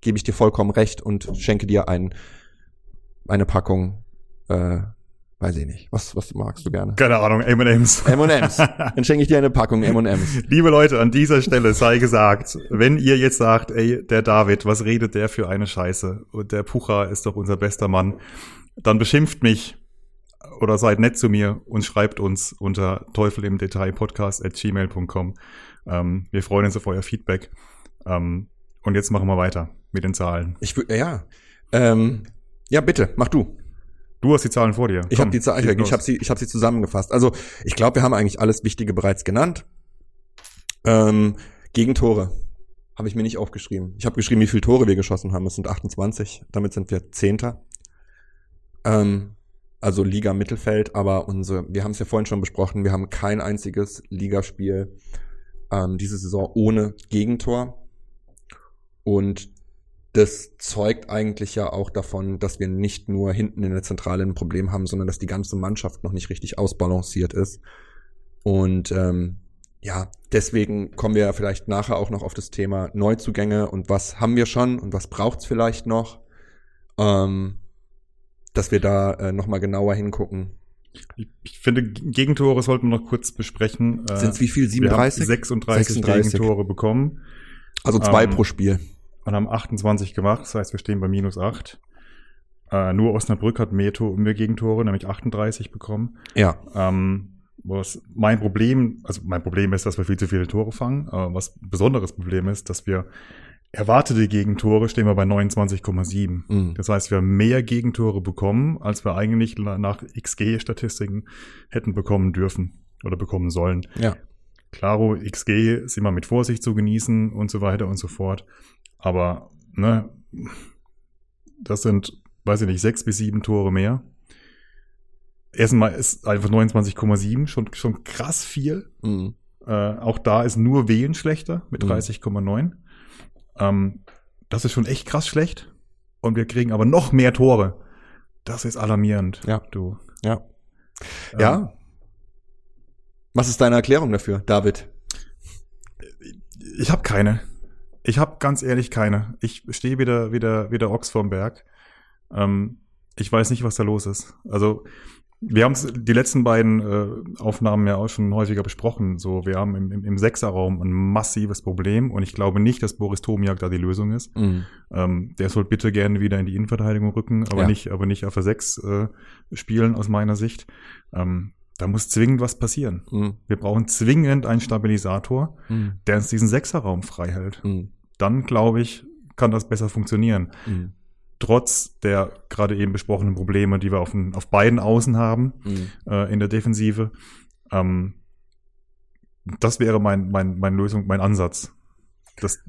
Speaker 2: gebe ich dir vollkommen recht und schenke dir ein, eine Packung äh, Weiß ich nicht. Was, was magst du gerne?
Speaker 1: Keine Ahnung, M&M's.
Speaker 2: M&M's. Dann schenke ich dir eine Packung M&M's.
Speaker 1: Liebe Leute, an dieser Stelle sei gesagt, wenn ihr jetzt sagt, ey, der David, was redet der für eine Scheiße? Und der Pucher ist doch unser bester Mann. Dann beschimpft mich oder seid nett zu mir und schreibt uns unter Teufel im Detail Podcast at gmail.com. Ähm, wir freuen uns auf euer Feedback. Ähm, und jetzt machen wir weiter mit den Zahlen.
Speaker 2: Ich ja. Ähm, ja, bitte, mach du.
Speaker 1: Du hast die Zahlen vor dir.
Speaker 2: Ich habe die Zahlen, ich habe sie, ich habe sie zusammengefasst. Also ich glaube, wir haben eigentlich alles Wichtige bereits genannt. Ähm, Gegentore habe ich mir nicht aufgeschrieben. Ich habe geschrieben, wie viele Tore wir geschossen haben. Es sind 28. Damit sind wir Zehnter. Ähm, also Liga Mittelfeld, aber unsere, wir haben es ja vorhin schon besprochen, wir haben kein einziges Ligaspiel ähm, diese Saison ohne Gegentor. Und das zeugt eigentlich ja auch davon, dass wir nicht nur hinten in der Zentrale ein Problem haben, sondern dass die ganze Mannschaft noch nicht richtig ausbalanciert ist. Und ähm, ja, deswegen kommen wir vielleicht nachher auch noch auf das Thema Neuzugänge und was haben wir schon und was braucht's vielleicht noch, ähm, dass wir da äh, nochmal genauer hingucken.
Speaker 1: Ich, finde, Gegentore sollten wir noch kurz besprechen. Äh,
Speaker 2: Sind's wie viel?
Speaker 1: Wir haben
Speaker 2: 37?
Speaker 1: 36,
Speaker 2: 36.
Speaker 1: Gegentore bekommen
Speaker 2: Also zwei
Speaker 1: Ähm,
Speaker 2: pro Spiel.
Speaker 1: Und haben 28 gemacht. Das heißt, wir stehen bei minus 8. Äh, nur Osnabrück hat mehr, Tor, mehr Gegentore, nämlich 38 bekommen.
Speaker 2: Ja.
Speaker 1: Ähm, was mein Problem, also mein Problem ist, dass wir viel zu viele Tore fangen. Aber was ein besonderes Problem ist, dass wir erwartete Gegentore stehen wir bei 29,7.
Speaker 2: Mhm.
Speaker 1: Das heißt, wir haben mehr Gegentore bekommen, als wir eigentlich nach XG-Statistiken hätten bekommen dürfen oder bekommen sollen.
Speaker 2: Ja.
Speaker 1: Klaro, XG ist immer mit Vorsicht zu genießen und so weiter und so fort. Aber, ne, das sind, weiß ich nicht, sechs bis sieben Tore mehr. Erstmal ist einfach 29,7 schon, schon krass viel.
Speaker 2: Mhm.
Speaker 1: Äh, auch da ist nur Wählen schlechter mit
Speaker 2: Mhm.
Speaker 1: 30,9. Ähm, das ist schon echt krass schlecht. Und wir kriegen aber noch mehr Tore. Das ist alarmierend.
Speaker 2: Ja.
Speaker 1: Du.
Speaker 2: Ja.
Speaker 1: Ähm,
Speaker 2: Ja. Was ist deine Erklärung dafür, David?
Speaker 1: Ich habe keine. Ich habe ganz ehrlich keine. Ich stehe wieder, wieder, wieder Ochs vorm Berg. Ähm, ich weiß nicht, was da los ist. Also wir haben die letzten beiden äh, Aufnahmen ja auch schon häufiger besprochen. So, wir haben im, im, im Sechserraum ein massives Problem und ich glaube nicht, dass Boris Tomiak da die Lösung ist.
Speaker 2: Mhm.
Speaker 1: Ähm, der soll bitte gerne wieder in die Innenverteidigung rücken, aber
Speaker 2: Ja.
Speaker 1: nicht, aber nicht auf der Sechs äh, spielen aus meiner Sicht. Ähm, da muss zwingend was passieren.
Speaker 2: Mhm.
Speaker 1: Wir brauchen zwingend einen Stabilisator,
Speaker 2: Mhm.
Speaker 1: der uns diesen Sechserraum frei hält. Dann, glaube ich, kann das besser funktionieren.
Speaker 2: Mhm.
Speaker 1: Trotz der gerade eben besprochenen Probleme, die wir auf, den, auf beiden Außen haben,
Speaker 2: Mhm.
Speaker 1: äh, in der Defensive. Ähm, das wäre mein, mein, mein Lösung, mein Ansatz. Das,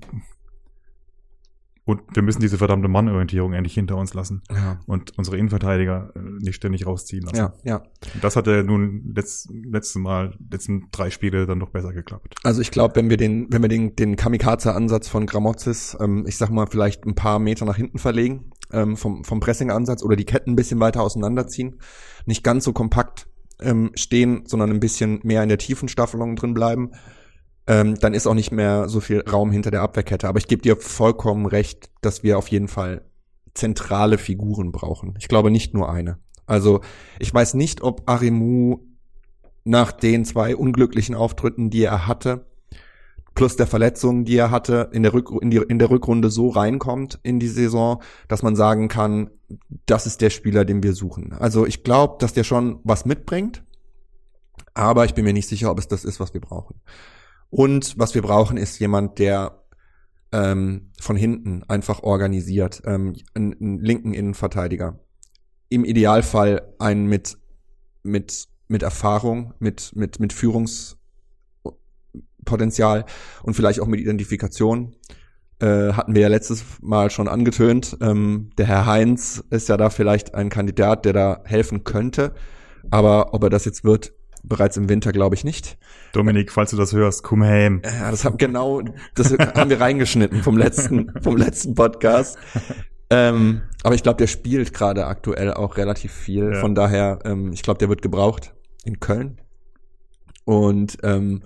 Speaker 1: und wir müssen diese verdammte Mannorientierung endlich hinter uns lassen
Speaker 2: Ja.
Speaker 1: und unsere Innenverteidiger äh, nicht ständig rausziehen lassen.
Speaker 2: Ja, ja.
Speaker 1: Das hat ja nun letzt, letztes Mal, letzten drei Spiele dann doch besser geklappt.
Speaker 2: Also ich glaube, wenn wir den, wenn wir den, den Kamikaze-Ansatz von Gramozis, ähm, ich sag mal, vielleicht ein paar Meter nach hinten verlegen, ähm, vom, vom Pressing-Ansatz oder die Ketten ein bisschen weiter auseinanderziehen, nicht ganz so kompakt ähm, stehen, sondern ein bisschen mehr in der tiefen Staffelung drin bleiben, ähm, dann ist auch nicht mehr so viel Raum hinter der Abwehrkette. Aber ich gebe dir vollkommen recht, dass wir auf jeden Fall zentrale Figuren brauchen. Ich glaube nicht nur eine. Also ich weiß nicht, ob Arimu nach den zwei unglücklichen Auftritten, die er hatte, plus der Verletzungen, die er hatte, in der, Rück in, die, in der Rückrunde so reinkommt in die Saison, dass man sagen kann, das ist der Spieler, den wir suchen. Also ich glaube, dass der schon was mitbringt, aber ich bin mir nicht sicher, ob es das ist, was wir brauchen. Und was wir brauchen, ist jemand, der ähm, von hinten einfach organisiert, ähm, einen, einen linken Innenverteidiger. Im Idealfall einen mit mit mit Erfahrung, mit mit mit Führungspotenzial und vielleicht auch mit Identifikation. Äh, hatten wir ja letztes Mal schon angetönt. Ähm, der Herr Heinz ist ja da vielleicht ein Kandidat, der da helfen könnte. Aber ob er das jetzt wird, bereits im Winter glaube ich nicht.
Speaker 1: Dominik, falls du das hörst, komm heim.
Speaker 2: Ja, das haben genau, das haben wir reingeschnitten vom letzten, vom letzten Podcast. Ähm, aber ich glaube, der spielt gerade aktuell auch relativ viel.
Speaker 1: Ja.
Speaker 2: Von daher, ähm, ich glaube, der wird gebraucht in Köln. Und ähm,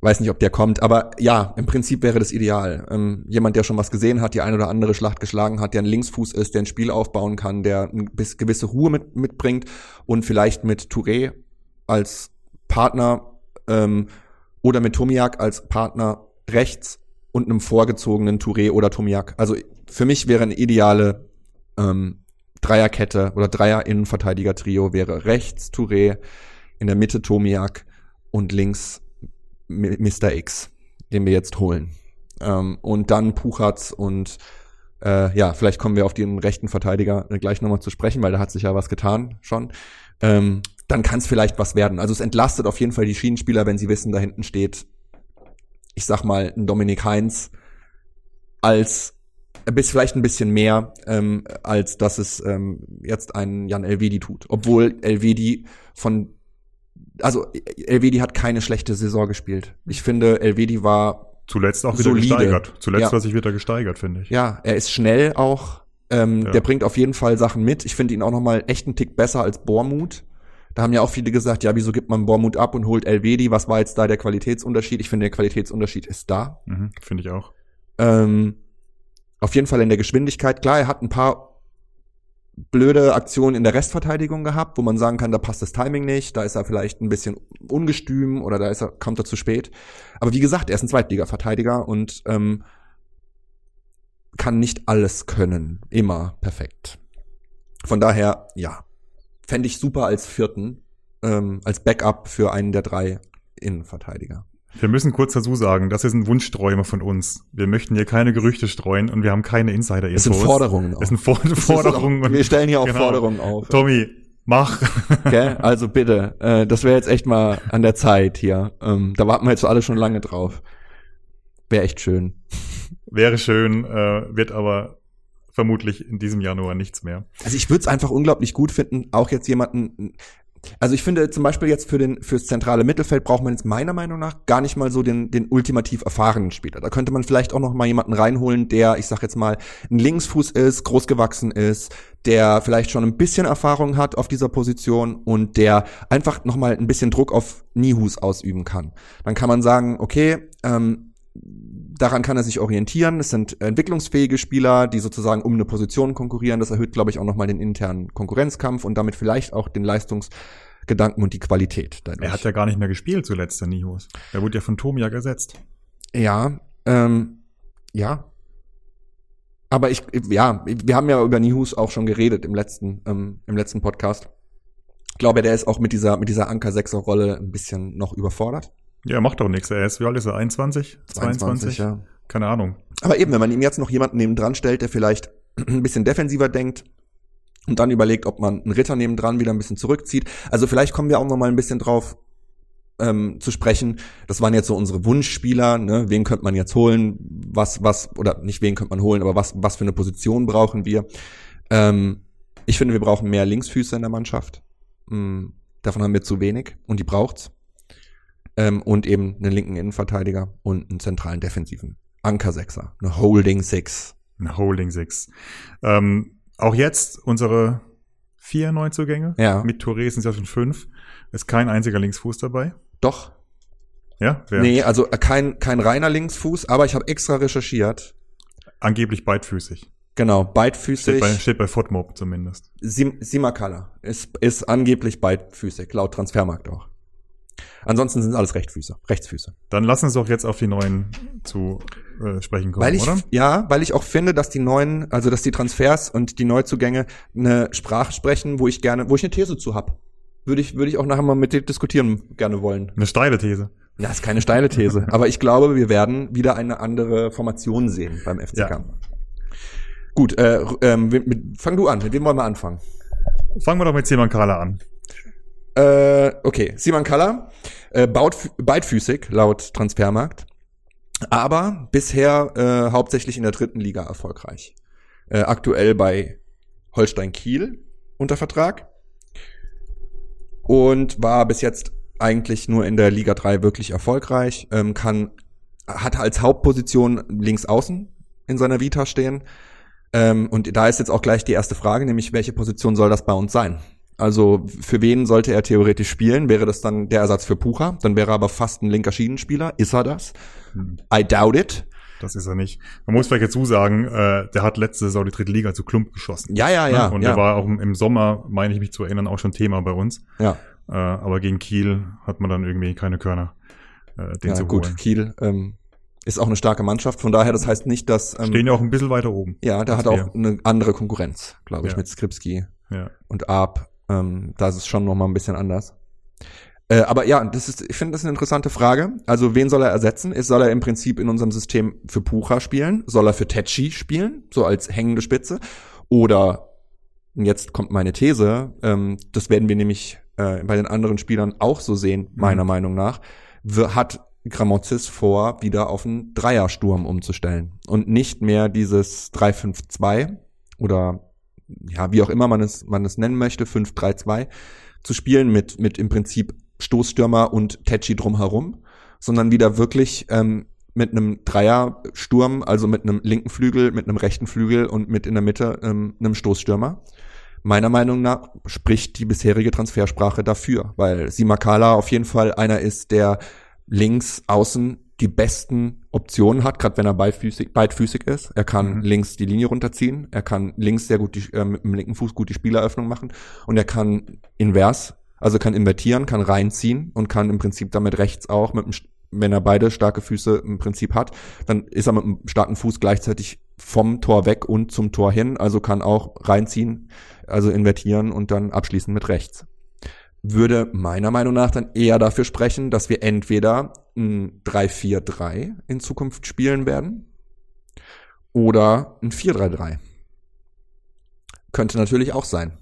Speaker 2: weiß nicht, ob der kommt, aber ja, im Prinzip wäre das ideal. Ähm, jemand, der schon was gesehen hat, die eine oder andere Schlacht geschlagen hat, der ein Linksfuß ist, der ein Spiel aufbauen kann, der eine gewisse Ruhe mit, mitbringt und vielleicht mit Touré als Partner ähm, oder mit Tomiak als Partner rechts und einem vorgezogenen Touré oder Tomiak. Also für mich wäre eine ideale ähm, Dreierkette oder Dreier-Innenverteidiger-Trio wäre rechts Touré, in der Mitte Tomiak und links Mr. X, den wir jetzt holen. Ähm, und dann Puchatz und äh, ja, vielleicht kommen wir auf den rechten Verteidiger gleich nochmal zu sprechen, weil da hat sich ja was getan schon. Ähm, dann kann es vielleicht was werden. Also es entlastet auf jeden Fall die Schienenspieler, wenn sie wissen, da hinten steht, ich sag mal, ein Dominik Heinz als bis vielleicht ein bisschen mehr, ähm, als dass es ähm, jetzt ein Jan Elvedi tut. Obwohl Elvedi von also Elvedi hat keine schlechte Saison gespielt. Ich finde, Elvedi war
Speaker 1: zuletzt auch wieder solide. gesteigert. Zuletzt ja. hat sich wieder gesteigert, finde ich.
Speaker 2: Ja, er ist schnell auch. Ähm, ja. Der bringt auf jeden Fall Sachen mit. Ich finde ihn auch noch mal echt einen Tick besser als Bormut. Da haben ja auch viele gesagt, ja, wieso gibt man Bormut ab und holt Elvedi? Was war jetzt da der Qualitätsunterschied? Ich finde, der Qualitätsunterschied ist da.
Speaker 1: Mhm, finde ich auch.
Speaker 2: Ähm, auf jeden Fall in der Geschwindigkeit. Klar, er hat ein paar blöde Aktionen in der Restverteidigung gehabt, wo man sagen kann, da passt das Timing nicht, da ist er vielleicht ein bisschen ungestüm oder da ist er, kommt er zu spät. Aber wie gesagt, er ist ein Zweitliga-Verteidiger und ähm, kann nicht alles können, immer perfekt. Von daher, ja, fände ich super als vierten, ähm, als Backup für einen der drei Innenverteidiger.
Speaker 1: Wir müssen kurz dazu sagen, das ist ein Wunschträumer von uns. Wir möchten hier keine Gerüchte streuen und wir haben keine Insider-Infos.
Speaker 2: Es sind Forderungen.
Speaker 1: Es sind For Forderungen.
Speaker 2: Auch, wir stellen hier auch genau. Forderungen auf.
Speaker 1: Tommy, mach.
Speaker 2: Okay, also bitte, äh, das wäre jetzt echt mal an der Zeit hier. Ähm, da warten wir jetzt alle schon lange drauf. Wäre echt schön.
Speaker 1: Wäre schön, äh, wird aber vermutlich in diesem Januar nichts mehr.
Speaker 2: Also ich würde es einfach unglaublich gut finden, auch jetzt jemanden, also ich finde zum Beispiel jetzt für den fürs zentrale Mittelfeld braucht man jetzt meiner Meinung nach gar nicht mal so den den ultimativ erfahrenen Spieler. Da könnte man vielleicht auch noch mal jemanden reinholen, der ich sag jetzt mal ein Linksfuß ist, groß gewachsen ist, der vielleicht schon ein bisschen Erfahrung hat auf dieser Position und der einfach noch mal ein bisschen Druck auf Nihus ausüben kann. Dann kann man sagen, okay, ähm, daran kann er sich orientieren. Es sind entwicklungsfähige Spieler, die sozusagen um eine Position konkurrieren. Das erhöht, glaube ich, auch nochmal den internen Konkurrenzkampf und damit vielleicht auch den Leistungsgedanken und die Qualität.
Speaker 1: Dadurch. Er hat ja gar nicht mehr gespielt zuletzt, der Nihus. Er wurde ja von Tomia gesetzt.
Speaker 2: Ja, ähm, ja. Aber ich, ja, wir haben ja über Nihus auch schon geredet im letzten, ähm, im letzten Podcast. Ich glaube, der ist auch mit dieser, mit dieser Anker-Sechser-Rolle ein bisschen noch überfordert.
Speaker 1: Ja, macht doch nichts. Er ist, wie alt ist er? 21? 22? 22 ja. Keine Ahnung.
Speaker 2: Aber eben, wenn man ihm jetzt noch jemanden neben dran stellt, der vielleicht ein bisschen defensiver denkt und dann überlegt, ob man einen Ritter neben dran wieder ein bisschen zurückzieht. Also vielleicht kommen wir auch noch mal ein bisschen drauf ähm, zu sprechen. Das waren jetzt so unsere Wunschspieler. Ne? Wen könnte man jetzt holen? Was, was, oder nicht wen könnte man holen, aber was, was für eine Position brauchen wir? Ähm, ich finde, wir brauchen mehr Linksfüße in der Mannschaft. Mhm. Davon haben wir zu wenig und die braucht's ähm, und eben einen linken Innenverteidiger und einen zentralen defensiven Anker-Sechser, eine Holding Six.
Speaker 1: Eine Holding Six. Ähm, auch jetzt unsere vier Neuzugänge.
Speaker 2: Ja.
Speaker 1: Mit Touré sind es ja schon fünf. Ist kein einziger Linksfuß dabei.
Speaker 2: Doch.
Speaker 1: Ja?
Speaker 2: Wer? Nee, also äh, kein, kein reiner Linksfuß, aber ich habe extra recherchiert.
Speaker 1: Angeblich beidfüßig.
Speaker 2: Genau, beidfüßig.
Speaker 1: Steht bei, steht bei Footmob zumindest.
Speaker 2: Sim, Simakala ist, ist angeblich beidfüßig, laut Transfermarkt auch. Ansonsten sind alles Rechtsfüße. Rechtsfüße.
Speaker 1: Dann lass uns doch jetzt auf die neuen zu äh, sprechen kommen,
Speaker 2: weil ich,
Speaker 1: oder?
Speaker 2: Ja, weil ich auch finde, dass die neuen, also dass die Transfers und die Neuzugänge eine Sprache sprechen, wo ich gerne, wo ich eine These zu hab. Würde ich, würde ich auch nachher mal mit dir diskutieren gerne wollen.
Speaker 1: Eine steile These.
Speaker 2: Ja, ist keine steile These. aber ich glaube, wir werden wieder eine andere Formation sehen beim FCK. Ja. Gut, äh, ähm, fang du an. Mit wem wollen wir anfangen?
Speaker 1: Fangen wir doch mit Simon Kala an.
Speaker 2: Äh, okay, Simon Kalla äh, baut beidfüßig laut Transfermarkt, aber bisher äh, hauptsächlich in der dritten Liga erfolgreich. Äh, aktuell bei Holstein Kiel unter Vertrag und war bis jetzt eigentlich nur in der Liga 3 wirklich erfolgreich, ähm, kann hat als Hauptposition links außen in seiner Vita stehen. Ähm, und da ist jetzt auch gleich die erste Frage, nämlich welche Position soll das bei uns sein? Also für wen sollte er theoretisch spielen? Wäre das dann der Ersatz für Pucha? Dann wäre er aber fast ein linker Schienenspieler. Ist er das?
Speaker 1: Hm.
Speaker 2: I doubt it.
Speaker 1: Das ist er nicht. Man muss vielleicht dazu sagen, äh, der hat letzte Saison die dritte Liga zu Klump geschossen.
Speaker 2: Ja, ja, ja.
Speaker 1: Ne? Und
Speaker 2: ja.
Speaker 1: der war auch im- Sommer, meine ich mich zu erinnern, auch schon Thema bei uns.
Speaker 2: ja.
Speaker 1: Äh, aber gegen Kiel hat man dann irgendwie keine Körner, äh, den
Speaker 2: ja,
Speaker 1: zu
Speaker 2: gut.
Speaker 1: holen.
Speaker 2: Kiel ähm, ist auch eine starke Mannschaft. Von daher, das heißt nicht, dass ähm,
Speaker 1: Stehen ja auch ein bisschen weiter oben.
Speaker 2: ja, der hat
Speaker 1: wir.
Speaker 2: auch eine andere Konkurrenz, glaube ich,
Speaker 1: Ja.
Speaker 2: mit Skripski
Speaker 1: Ja.
Speaker 2: und Arp. Ähm, da ist es schon noch mal ein bisschen anders. Äh, aber ja, das ist, ich finde das eine interessante Frage. Also wen soll er ersetzen? Ist, soll er im Prinzip in unserem System für Pucha spielen? Soll er für Tetschi spielen? So als hängende Spitze? Oder, jetzt kommt meine These, ähm, das werden wir nämlich äh, bei den anderen Spielern auch so sehen, meiner
Speaker 1: Mhm.
Speaker 2: Meinung nach, hat Gramozis vor, wieder auf einen Dreiersturm umzustellen und nicht mehr dieses 3-5-2 oder ja, wie auch immer man es, man es nennen möchte, 5-3-2 zu spielen mit, mit im Prinzip Stoßstürmer und Tetschi drumherum, sondern wieder wirklich ähm, mit einem Dreiersturm, also mit einem linken Flügel, mit einem rechten Flügel und mit in der Mitte ähm, einem Stoßstürmer. Meiner Meinung nach spricht die bisherige Transfersprache dafür, weil Simakala auf jeden Fall einer ist, der links außen die besten Optionen hat, gerade wenn er beidfüßig, beidfüßig ist. Er kann
Speaker 1: Mhm.
Speaker 2: links die Linie runterziehen, er kann links sehr gut die, äh, mit dem linken Fuß gut die Spieleröffnung machen und er kann invers, also kann invertieren, kann reinziehen und kann im Prinzip damit rechts auch mit dem, wenn er beide starke Füße im Prinzip hat, dann ist er mit einem starken Fuß gleichzeitig vom Tor weg und zum Tor hin, also kann auch reinziehen, also invertieren und dann abschließen mit rechts. Würde meiner Meinung nach dann eher dafür sprechen, dass wir entweder ein 3-4-3 in Zukunft spielen werden oder ein 4-3-3. Könnte natürlich auch sein.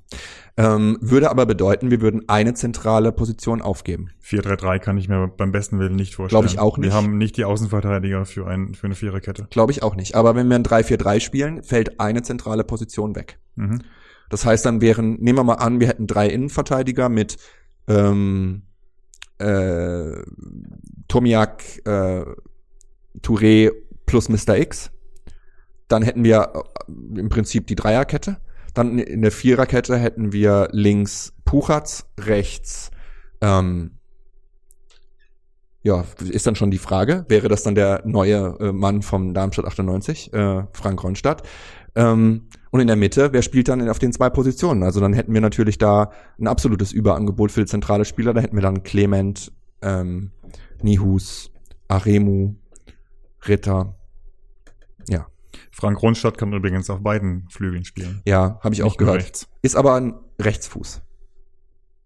Speaker 2: Ähm, würde aber bedeuten, wir würden eine zentrale Position aufgeben.
Speaker 1: 4-3-3 kann ich mir beim besten Willen nicht vorstellen.
Speaker 2: Glaub ich auch nicht.
Speaker 1: Wir haben nicht die Außenverteidiger für, ein, für eine Viererkette.
Speaker 2: Glaube ich auch nicht. Aber wenn wir ein 3-4-3 spielen, fällt eine zentrale Position weg.
Speaker 1: Mhm.
Speaker 2: Das heißt, dann wären, nehmen wir mal an, wir hätten drei Innenverteidiger mit ähm, äh, Tomiak, äh, Touré plus Mr. X. Dann hätten wir äh, im Prinzip die Dreierkette. Dann in der Viererkette hätten wir links Puchatz, rechts ähm, ja, ist dann schon die Frage, wäre das dann der neue äh, Mann vom Darmstadt 98, äh, Frank Ronstadt? Ähm, und in der Mitte, wer spielt dann auf den zwei Positionen? Also dann hätten wir natürlich da ein absolutes Überangebot für zentrale Spieler. Da hätten wir dann Clement, ähm, Nihus, Aremu, Ritter. Ja,
Speaker 1: Frank Ronstadt kann übrigens auf beiden Flügeln spielen.
Speaker 2: ja, habe ich auch
Speaker 1: Nicht nur
Speaker 2: gehört.
Speaker 1: rechts.
Speaker 2: Ist aber ein Rechtsfuß.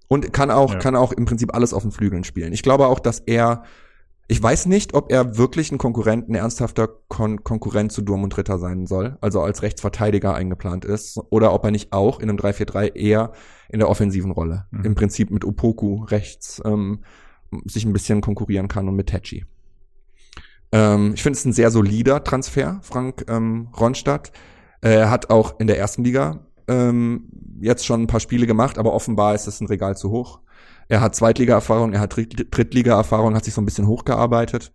Speaker 2: Und kann auch,
Speaker 1: Ja.
Speaker 2: kann auch im Prinzip alles auf den Flügeln spielen. Ich glaube auch, dass er, ich weiß nicht, ob er wirklich ein Konkurrent, ein ernsthafter Kon Konkurrent zu Durm und Ritter sein soll, also als Rechtsverteidiger eingeplant ist, oder ob er nicht auch in einem 3-4-3 eher in der offensiven Rolle,
Speaker 1: Mhm.
Speaker 2: im Prinzip mit Opoku rechts, ähm, sich ein bisschen konkurrieren kann und mit Tetschi. Ähm, ich finde es ein sehr solider Transfer, Frank ähm, Ronstadt. Äh, Er hat auch in der ersten Liga ähm, jetzt schon ein paar Spiele gemacht, aber offenbar ist es ein Regal zu hoch. Er hat Zweitliga-Erfahrung, er hat Dritt- Drittliga-Erfahrung, hat sich so ein bisschen hochgearbeitet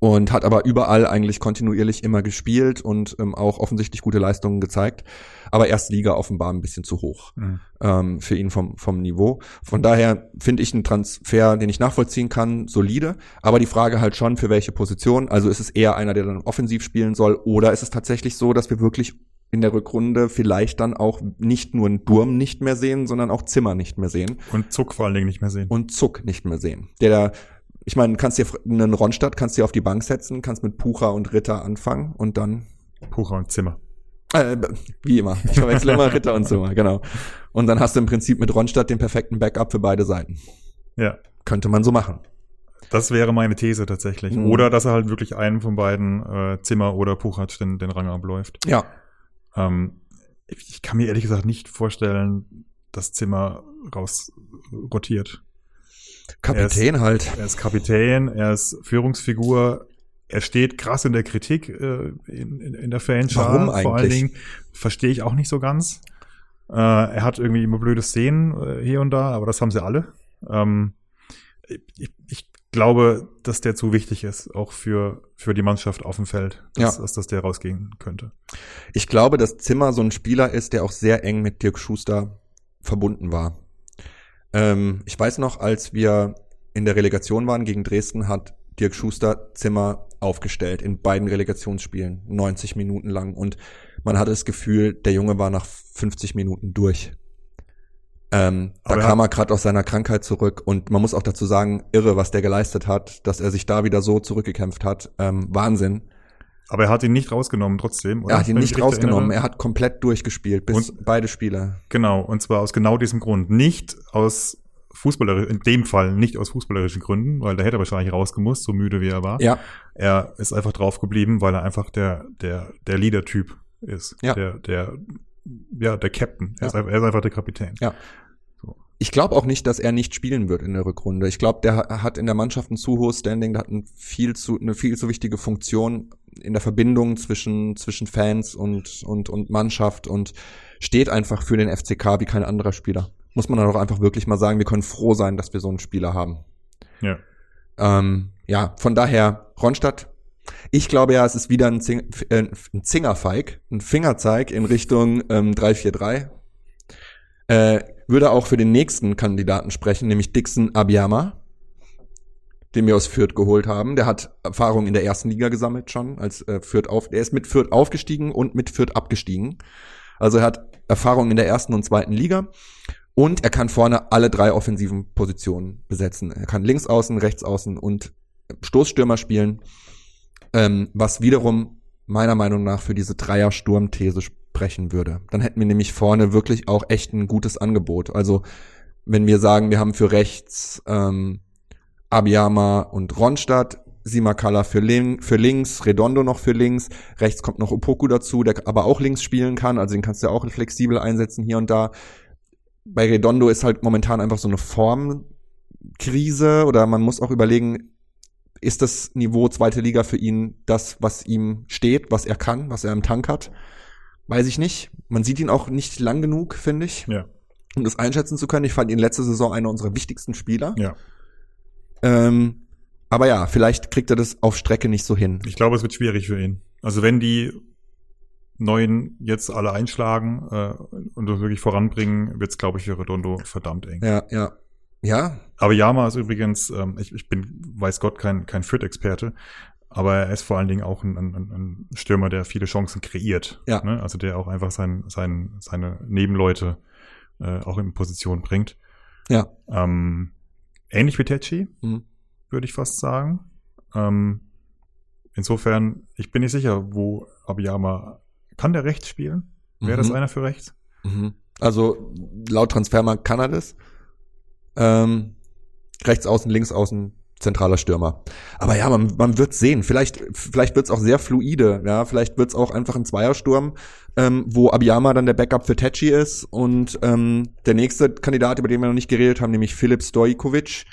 Speaker 2: und hat aber überall eigentlich kontinuierlich immer gespielt und ähm, auch offensichtlich gute Leistungen gezeigt. Aber erste Liga offenbar ein bisschen zu hoch
Speaker 1: Mhm.
Speaker 2: ähm, für ihn vom, vom Niveau. Von daher finde ich einen Transfer, den ich nachvollziehen kann, solide. Aber die Frage halt schon, für welche Position. Also ist es eher einer, der dann offensiv spielen soll, oder ist es tatsächlich so, dass wir wirklich in der Rückrunde vielleicht dann auch nicht nur einen Durm nicht mehr sehen, sondern auch Zimmer nicht mehr sehen
Speaker 1: Und Zuck vor allen Dingen nicht mehr sehen.
Speaker 2: und Zuck nicht mehr sehen. Der da, ich meine, kannst dir einen Ronstadt, kannst dir auf die Bank setzen, kannst mit Pucher und Ritter anfangen und dann
Speaker 1: Pucher und Zimmer.
Speaker 2: äh, wie immer. Ich verwechsel immer Ritter und Zimmer, genau. Und dann hast du im Prinzip mit Ronstadt den perfekten Backup für beide Seiten.
Speaker 1: Ja.
Speaker 2: Könnte man so machen.
Speaker 1: Das wäre meine These tatsächlich.
Speaker 2: Mhm.
Speaker 1: Oder dass er halt wirklich einen von beiden, äh, Zimmer oder Puchatsch, den, den Rang abläuft.
Speaker 2: Ja.
Speaker 1: Ähm, ich kann mir ehrlich gesagt nicht vorstellen, dass Zimmer raus rotiert.
Speaker 2: Kapitän halt.
Speaker 1: Er ist Kapitän, er ist Führungsfigur, er steht krass in der Kritik äh, in, in, in der Fanschar.
Speaker 2: Warum
Speaker 1: Vor allen
Speaker 2: eigentlich?
Speaker 1: Dingen verstehe ich auch nicht so ganz. Äh, er hat irgendwie immer blöde Szenen äh, hier und da, aber das haben sie alle. Ähm, ich glaube, dass der zu wichtig ist, auch für, für die Mannschaft auf dem Feld, dass,
Speaker 2: Ja.
Speaker 1: dass, dass der rausgehen könnte.
Speaker 2: Ich glaube, dass Zimmer so ein Spieler ist, der auch sehr eng mit Dirk Schuster verbunden war. Ähm, ich weiß noch, als wir in der Relegation waren gegen Dresden, hat Dirk Schuster Zimmer aufgestellt in beiden Relegationsspielen, 90 Minuten lang. Und man hatte das Gefühl, der Junge war nach 50 Minuten durch. Ähm, da
Speaker 1: er
Speaker 2: kam er gerade aus seiner Krankheit zurück und man muss auch dazu sagen, irre, was der geleistet hat, dass er sich da wieder so zurückgekämpft hat. Ähm, Wahnsinn.
Speaker 1: Aber er hat ihn nicht rausgenommen trotzdem, oder?
Speaker 2: Er hat ihn
Speaker 1: Wenn
Speaker 2: nicht rausgenommen,
Speaker 1: erinnere.
Speaker 2: er hat komplett durchgespielt, bis beide Spiele.
Speaker 1: Genau, und zwar aus genau diesem Grund. Nicht aus fußballerischen, in dem Fall nicht aus fußballerischen Gründen, weil der hätte wahrscheinlich rausgemusst, so müde wie er war.
Speaker 2: Ja,
Speaker 1: Er ist einfach drauf geblieben, weil er einfach der, der, der Leader-Typ ist.
Speaker 2: Ja.
Speaker 1: Der, der, ja, der Captain. Er,
Speaker 2: Ja.
Speaker 1: ist, einfach, er ist einfach der Kapitän.
Speaker 2: Ja. Ich glaube auch nicht, dass er nicht spielen wird in der Rückrunde. Ich glaube, der ha- hat in der Mannschaft ein zu hohes Standing, der hat ein viel zu, eine viel zu wichtige Funktion in der Verbindung zwischen, zwischen Fans und, und, und Mannschaft und steht einfach für den FCK wie kein anderer Spieler. Muss man dann auch einfach wirklich mal sagen, wir können froh sein, dass wir so einen Spieler haben.
Speaker 1: Ja.
Speaker 2: Ähm, ja, von daher, Ronstadt. Ich glaube ja, es ist wieder ein, Zing, äh, ein Zingerfeig, ein Fingerzeig in Richtung ähm, 3-4-3. Äh, würde auch für den nächsten Kandidaten sprechen, nämlich Dixon Abiyama, den wir aus Fürth geholt haben. Der hat Erfahrung in der ersten Liga gesammelt schon, als äh, Fürth auf, der ist mit Fürth aufgestiegen und mit Fürth abgestiegen. Also er hat Erfahrung in der ersten und zweiten Liga. Und er kann vorne alle drei offensiven Positionen besetzen. Er kann links außen, rechts außen und Stoßstürmer spielen, ähm, was wiederum meiner Meinung nach für diese Dreier-Sturm-These sprechen würde. Dann hätten wir nämlich vorne wirklich auch echt ein gutes Angebot. Also wenn wir sagen, wir haben für rechts ähm, Abiyama und Ronstadt, Simakala für, lin für links, Redondo noch für links, rechts kommt noch Opoku dazu, der aber auch links spielen kann, also den kannst du ja auch flexibel einsetzen hier und da. Bei Redondo ist halt momentan einfach so eine Formkrise oder man muss auch überlegen, ist das Niveau zweite Liga für ihn das, was ihm steht, was er kann, was er im Tank hat? Weiß ich nicht. Man sieht ihn auch nicht lang genug, finde ich,
Speaker 1: Ja.
Speaker 2: um das einschätzen zu können. Ich fand ihn letzte Saison einer unserer wichtigsten Spieler.
Speaker 1: Ja.
Speaker 2: Ähm, aber ja, vielleicht kriegt er das auf Strecke nicht so hin.
Speaker 1: Ich glaube, es wird schwierig für ihn. Also wenn die Neuen jetzt alle einschlagen äh, und das wirklich voranbringen, wird es, glaube ich, für Redondo verdammt eng.
Speaker 2: Ja, ja. Ja,
Speaker 1: Aber Yama ist übrigens, ähm, ich, ich bin, weiß Gott, kein, kein Fürth-Experte, aber er ist vor allen Dingen auch ein, ein, ein Stürmer, der viele Chancen kreiert.
Speaker 2: Ja.
Speaker 1: Ne? Also der auch einfach sein, sein, seine Nebenleute äh, auch in Position bringt.
Speaker 2: ja.
Speaker 1: Ähm, ähnlich wie Tetschi,
Speaker 2: Mhm.
Speaker 1: würde ich fast sagen. Ähm, insofern, ich bin nicht sicher, wo Abiyama, kann der rechts spielen? Wäre das
Speaker 2: Mhm.
Speaker 1: einer für rechts?
Speaker 2: Mhm. Also laut Transfermarkt kann er das. Ähm, rechts außen, links außen, zentraler Stürmer. Aber ja, man, man wird sehen. Vielleicht, vielleicht wird es auch sehr fluide. Ja, vielleicht wird es auch einfach ein Zweiersturm, ähm, wo Abiyama dann der Backup für Tetschi ist und ähm, der nächste Kandidat, über den wir noch nicht geredet haben, nämlich Filip Stojkovic,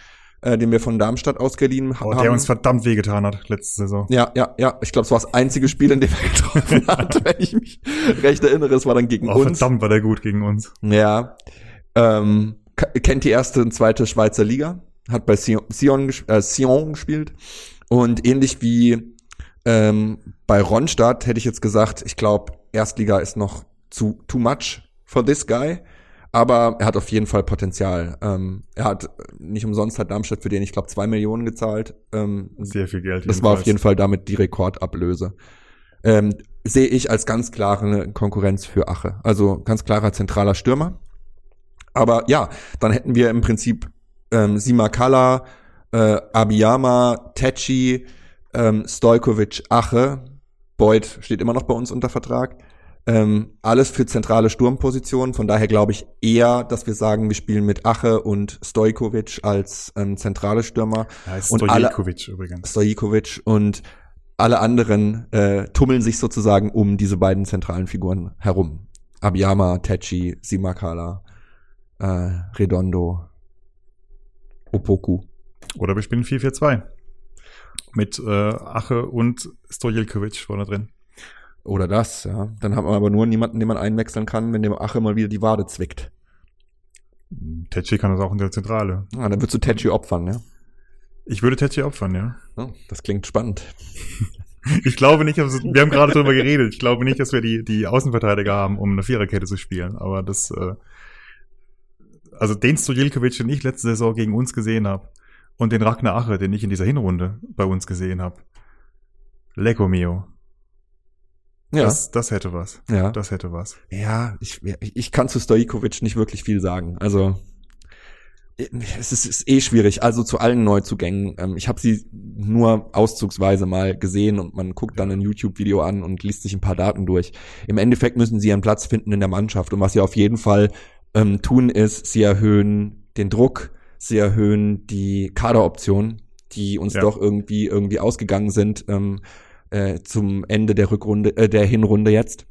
Speaker 2: äh, den wir von Darmstadt ausgeliehen
Speaker 1: Oh,
Speaker 2: haben.
Speaker 1: der uns verdammt wehgetan hat letzte Saison.
Speaker 2: Ja, ja, ja. Ich glaube, es war das einzige Spiel, in dem er getroffen hat, wenn ich mich recht erinnere. Es war dann gegen
Speaker 1: Oh,
Speaker 2: uns.
Speaker 1: verdammt war der gut gegen uns.
Speaker 2: Ja. Ähm, kennt die erste und zweite Schweizer Liga, hat bei Sion, äh, Sion gespielt und ähnlich wie ähm, bei Ronstadt hätte ich jetzt gesagt, ich glaube, Erstliga ist noch zu too much for this guy, aber er hat auf jeden Fall Potenzial. Ähm, er hat nicht umsonst hat Darmstadt für den, ich glaube, zwei Millionen gezahlt. Ähm,
Speaker 1: Sehr viel Geld.
Speaker 2: das war auf jeden Fall damit die Rekordablöse. Ähm, sehe ich als ganz klare Konkurrenz für Ache. Also ganz klarer zentraler Stürmer. Aber ja, dann hätten wir im Prinzip ähm, Simakala, äh, Abiyama, Tetschi, ähm, Stojkovic, Ache. Beuth steht immer noch bei uns unter Vertrag. Ähm, alles für zentrale Sturmpositionen. Von daher glaube ich eher, dass wir sagen, wir spielen mit Ache und Stojkovic als ähm, zentrale Stürmer.
Speaker 1: Ja,
Speaker 2: und alle-
Speaker 1: Stojkovic übrigens.
Speaker 2: Stojikovic und alle anderen äh, tummeln sich sozusagen um diese beiden zentralen Figuren herum. Abiyama, Tetschi, Simakala, äh, Redondo, Opoku.
Speaker 1: Oder wir spielen 4-4-2. Mit äh, Ache und Stojilkovic vorne drin.
Speaker 2: Oder das, ja. Dann hat man aber nur niemanden, den man einwechseln kann, wenn dem Ache mal wieder die Wade zwickt.
Speaker 1: Tetschi kann das auch in der Zentrale.
Speaker 2: Ah, dann würdest du Tetschi opfern, ja.
Speaker 1: Ich würde Tetschi opfern, ja.
Speaker 2: Ja, Das klingt spannend.
Speaker 1: Ich glaube nicht, wir haben gerade drüber geredet, ich glaube nicht, dass wir die, die Außenverteidiger haben, um eine Viererkette zu spielen. Aber das, äh, also den Stojilkovic, den ich letzte Saison gegen uns gesehen habe, und den Ragnar Ache, den ich in dieser Hinrunde bei uns gesehen habe. Lecco mio.
Speaker 2: Ja,
Speaker 1: Das, das hätte was.
Speaker 2: ja.
Speaker 1: Das hätte was.
Speaker 2: Ja, ich, ich kann zu Stojikovic nicht wirklich viel sagen. Also es ist, ist eh schwierig. Also zu allen Neuzugängen. Ähm, ich habe sie nur auszugsweise mal gesehen und man guckt dann ein YouTube-Video an und liest sich ein paar Daten durch. Im Endeffekt müssen sie ihren Platz finden in der Mannschaft. Und was sie auf jeden Fall ähm, tun, ist, sie erhöhen den Druck, sie erhöhen die Kaderoptionen, die uns
Speaker 1: Ja.
Speaker 2: doch irgendwie irgendwie ausgegangen sind ähm, äh, zum Ende der Rückrunde, äh, der Hinrunde jetzt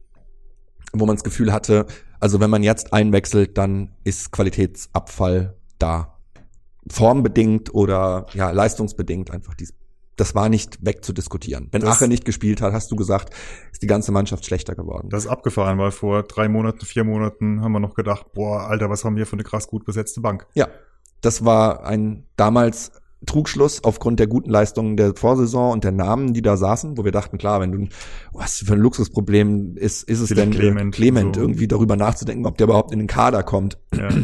Speaker 2: wo man das Gefühl hatte, also wenn man jetzt einwechselt, dann ist Qualitätsabfall da. Formbedingt oder ja, leistungsbedingt einfach dies. Das war nicht wegzudiskutieren. Wenn
Speaker 1: Das-
Speaker 2: Ache nicht gespielt hat, hast du gesagt, ist die ganze Mannschaft schlechter geworden.
Speaker 1: Das ist abgefahren, weil vor drei Monaten, vier Monaten haben wir noch gedacht, boah, Alter, was haben wir für eine krass gut besetzte Bank.
Speaker 2: ja, das war ein damals Trugschluss aufgrund der guten Leistungen der Vorsaison und der Namen, die da saßen, wo wir dachten, klar, wenn du was für ein Luxusproblem ist, ist es
Speaker 1: Philipp
Speaker 2: denn
Speaker 1: Clement,
Speaker 2: Clement
Speaker 1: so.
Speaker 2: irgendwie darüber nachzudenken, ob der überhaupt in den Kader kommt.
Speaker 1: Ja.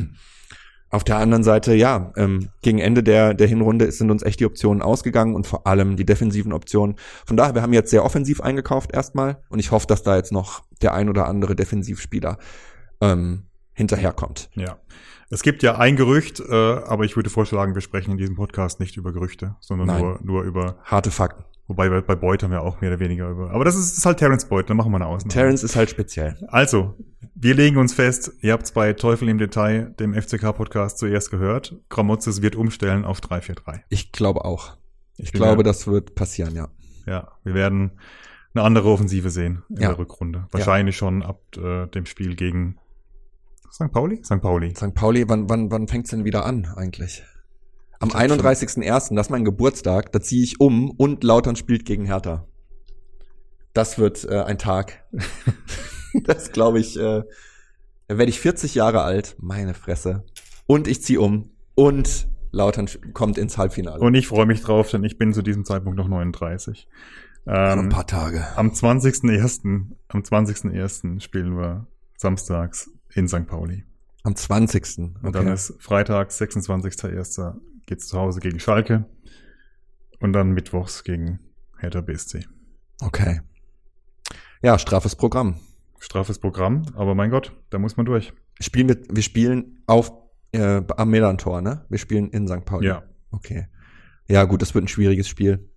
Speaker 2: Auf der anderen Seite, ja, ähm, gegen Ende der, der Hinrunde sind uns echt die Optionen ausgegangen und vor allem die defensiven Optionen. Von daher, wir haben jetzt sehr offensiv eingekauft erstmal und ich hoffe, dass da jetzt noch der ein oder andere Defensivspieler ähm, hinterherkommt.
Speaker 1: ja. Es gibt ja ein Gerücht, äh, aber ich würde vorschlagen, wir sprechen in diesem Podcast nicht über Gerüchte, sondern
Speaker 2: Nein.
Speaker 1: nur, nur über,
Speaker 2: Harte Fakten.
Speaker 1: Wobei bei, bei Boyd haben wir auch mehr oder weniger über. Aber das ist, ist halt Terence Boyd, dann machen wir eine Ausnahme.
Speaker 2: Terence ist halt speziell.
Speaker 1: Also, wir legen uns fest, ihr habt bei Teufel im Detail, dem FCK-Podcast zuerst gehört. Gramozis wird umstellen auf 343.
Speaker 2: Ich glaube auch. Ich
Speaker 1: bin
Speaker 2: glaube,
Speaker 1: ja-
Speaker 2: das wird passieren, ja.
Speaker 1: Ja, wir werden eine andere Offensive sehen in
Speaker 2: Ja.
Speaker 1: der Rückrunde. Wahrscheinlich schon ab äh, dem Spiel gegen St. Pauli? St. Pauli.
Speaker 2: St. Pauli, wann, wann, wann fängt's denn wieder an eigentlich? Am
Speaker 1: Ich glaub schon.
Speaker 2: 31.01., das ist mein Geburtstag, da ziehe ich um und Lautern spielt gegen Hertha. Das wird äh, ein Tag. das glaube ich, äh, da werde ich 40 Jahre alt, meine Fresse. Und ich ziehe um und Lautern kommt ins Halbfinale.
Speaker 1: Und ich freue mich drauf, denn ich bin zu diesem Zeitpunkt noch 39.
Speaker 2: Noch ein
Speaker 1: Ähm,
Speaker 2: paar Tage.
Speaker 1: am 20.01. am 20.01. spielen wir samstags in St. Pauli.
Speaker 2: Am 20.
Speaker 1: Und dann ist Freitag, 26.01. geht's zu Hause gegen Schalke. Und dann mittwochs gegen Hertha BSC.
Speaker 2: okay. Ja, straffes Programm.
Speaker 1: Straffes Programm, aber mein Gott, da muss man durch.
Speaker 2: Spielen wir, wir spielen auf äh, am Melantor, ne? Wir spielen in St. Pauli.
Speaker 1: Ja.
Speaker 2: Okay. Ja, gut, das wird ein schwieriges Spiel.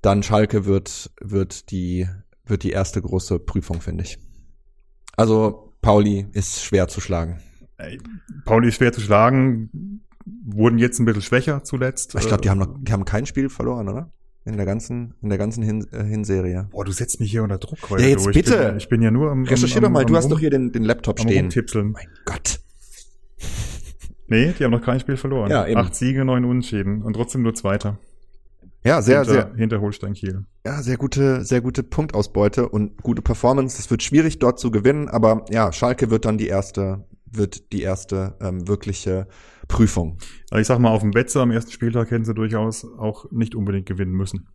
Speaker 2: Dann Schalke wird, wird die, wird die erste große Prüfung, finde ich. Also, Pauli ist schwer zu schlagen.
Speaker 1: Ey, Pauli ist schwer zu schlagen, wurden jetzt ein bisschen schwächer zuletzt.
Speaker 2: Ich glaube, die haben noch, die haben kein Spiel verloren, oder? In der ganzen, in der ganzen Hin äh, Hinserie.
Speaker 1: Boah, du setzt mich hier unter Druck heute.
Speaker 2: Ja, jetzt.
Speaker 1: Ich
Speaker 2: bitte.
Speaker 1: Bin, ich bin ja nur am
Speaker 2: Recherchier doch mal, du hast doch hier den, den Laptop
Speaker 1: am
Speaker 2: stehen.
Speaker 1: Rumtipseln.
Speaker 2: Mein Gott.
Speaker 1: Nee, die haben noch kein Spiel verloren.
Speaker 2: Ja, eben.
Speaker 1: Acht Siege, neun Unentschieden und trotzdem nur Zweiter.
Speaker 2: Ja, sehr,
Speaker 1: hinter,
Speaker 2: sehr,
Speaker 1: hinter Holstein Kiel.
Speaker 2: ja, sehr gute, sehr gute Punktausbeute und gute Performance. Es wird schwierig, dort zu gewinnen, aber ja, Schalke wird dann die erste, wird die erste ähm, wirkliche Prüfung.
Speaker 1: Aber ich sag mal, auf dem Betze am ersten Spieltag hätten sie durchaus auch nicht unbedingt gewinnen müssen.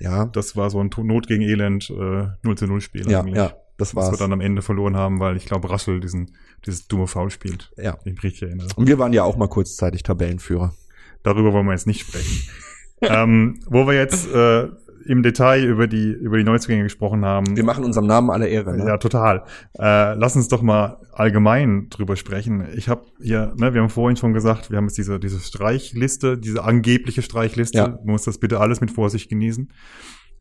Speaker 2: Ja,
Speaker 1: Das war so ein Not gegen Elend äh, 0 zu 0 Spiel
Speaker 2: ja,
Speaker 1: eigentlich.
Speaker 2: ja, das
Speaker 1: Was wir
Speaker 2: war's.
Speaker 1: dann am Ende verloren haben, weil ich glaube, Raschel diesen, dieses dumme Foul spielt.
Speaker 2: Ja.
Speaker 1: Ich mich richtig erinnere.
Speaker 2: Und wir waren ja auch mal kurzzeitig Tabellenführer.
Speaker 1: Darüber wollen wir jetzt nicht sprechen. ähm, wo wir jetzt äh, im Detail über die, über die Neuzugänge gesprochen haben.
Speaker 2: Wir machen unserem Namen alle Ehre. Ne?
Speaker 1: Ja, total. Äh, lass uns doch mal allgemein drüber sprechen. Ich habe hier, ne, wir haben vorhin schon gesagt, wir haben jetzt diese, diese Streichliste, diese angebliche Streichliste.
Speaker 2: Ja.
Speaker 1: Man muss das bitte alles mit Vorsicht genießen.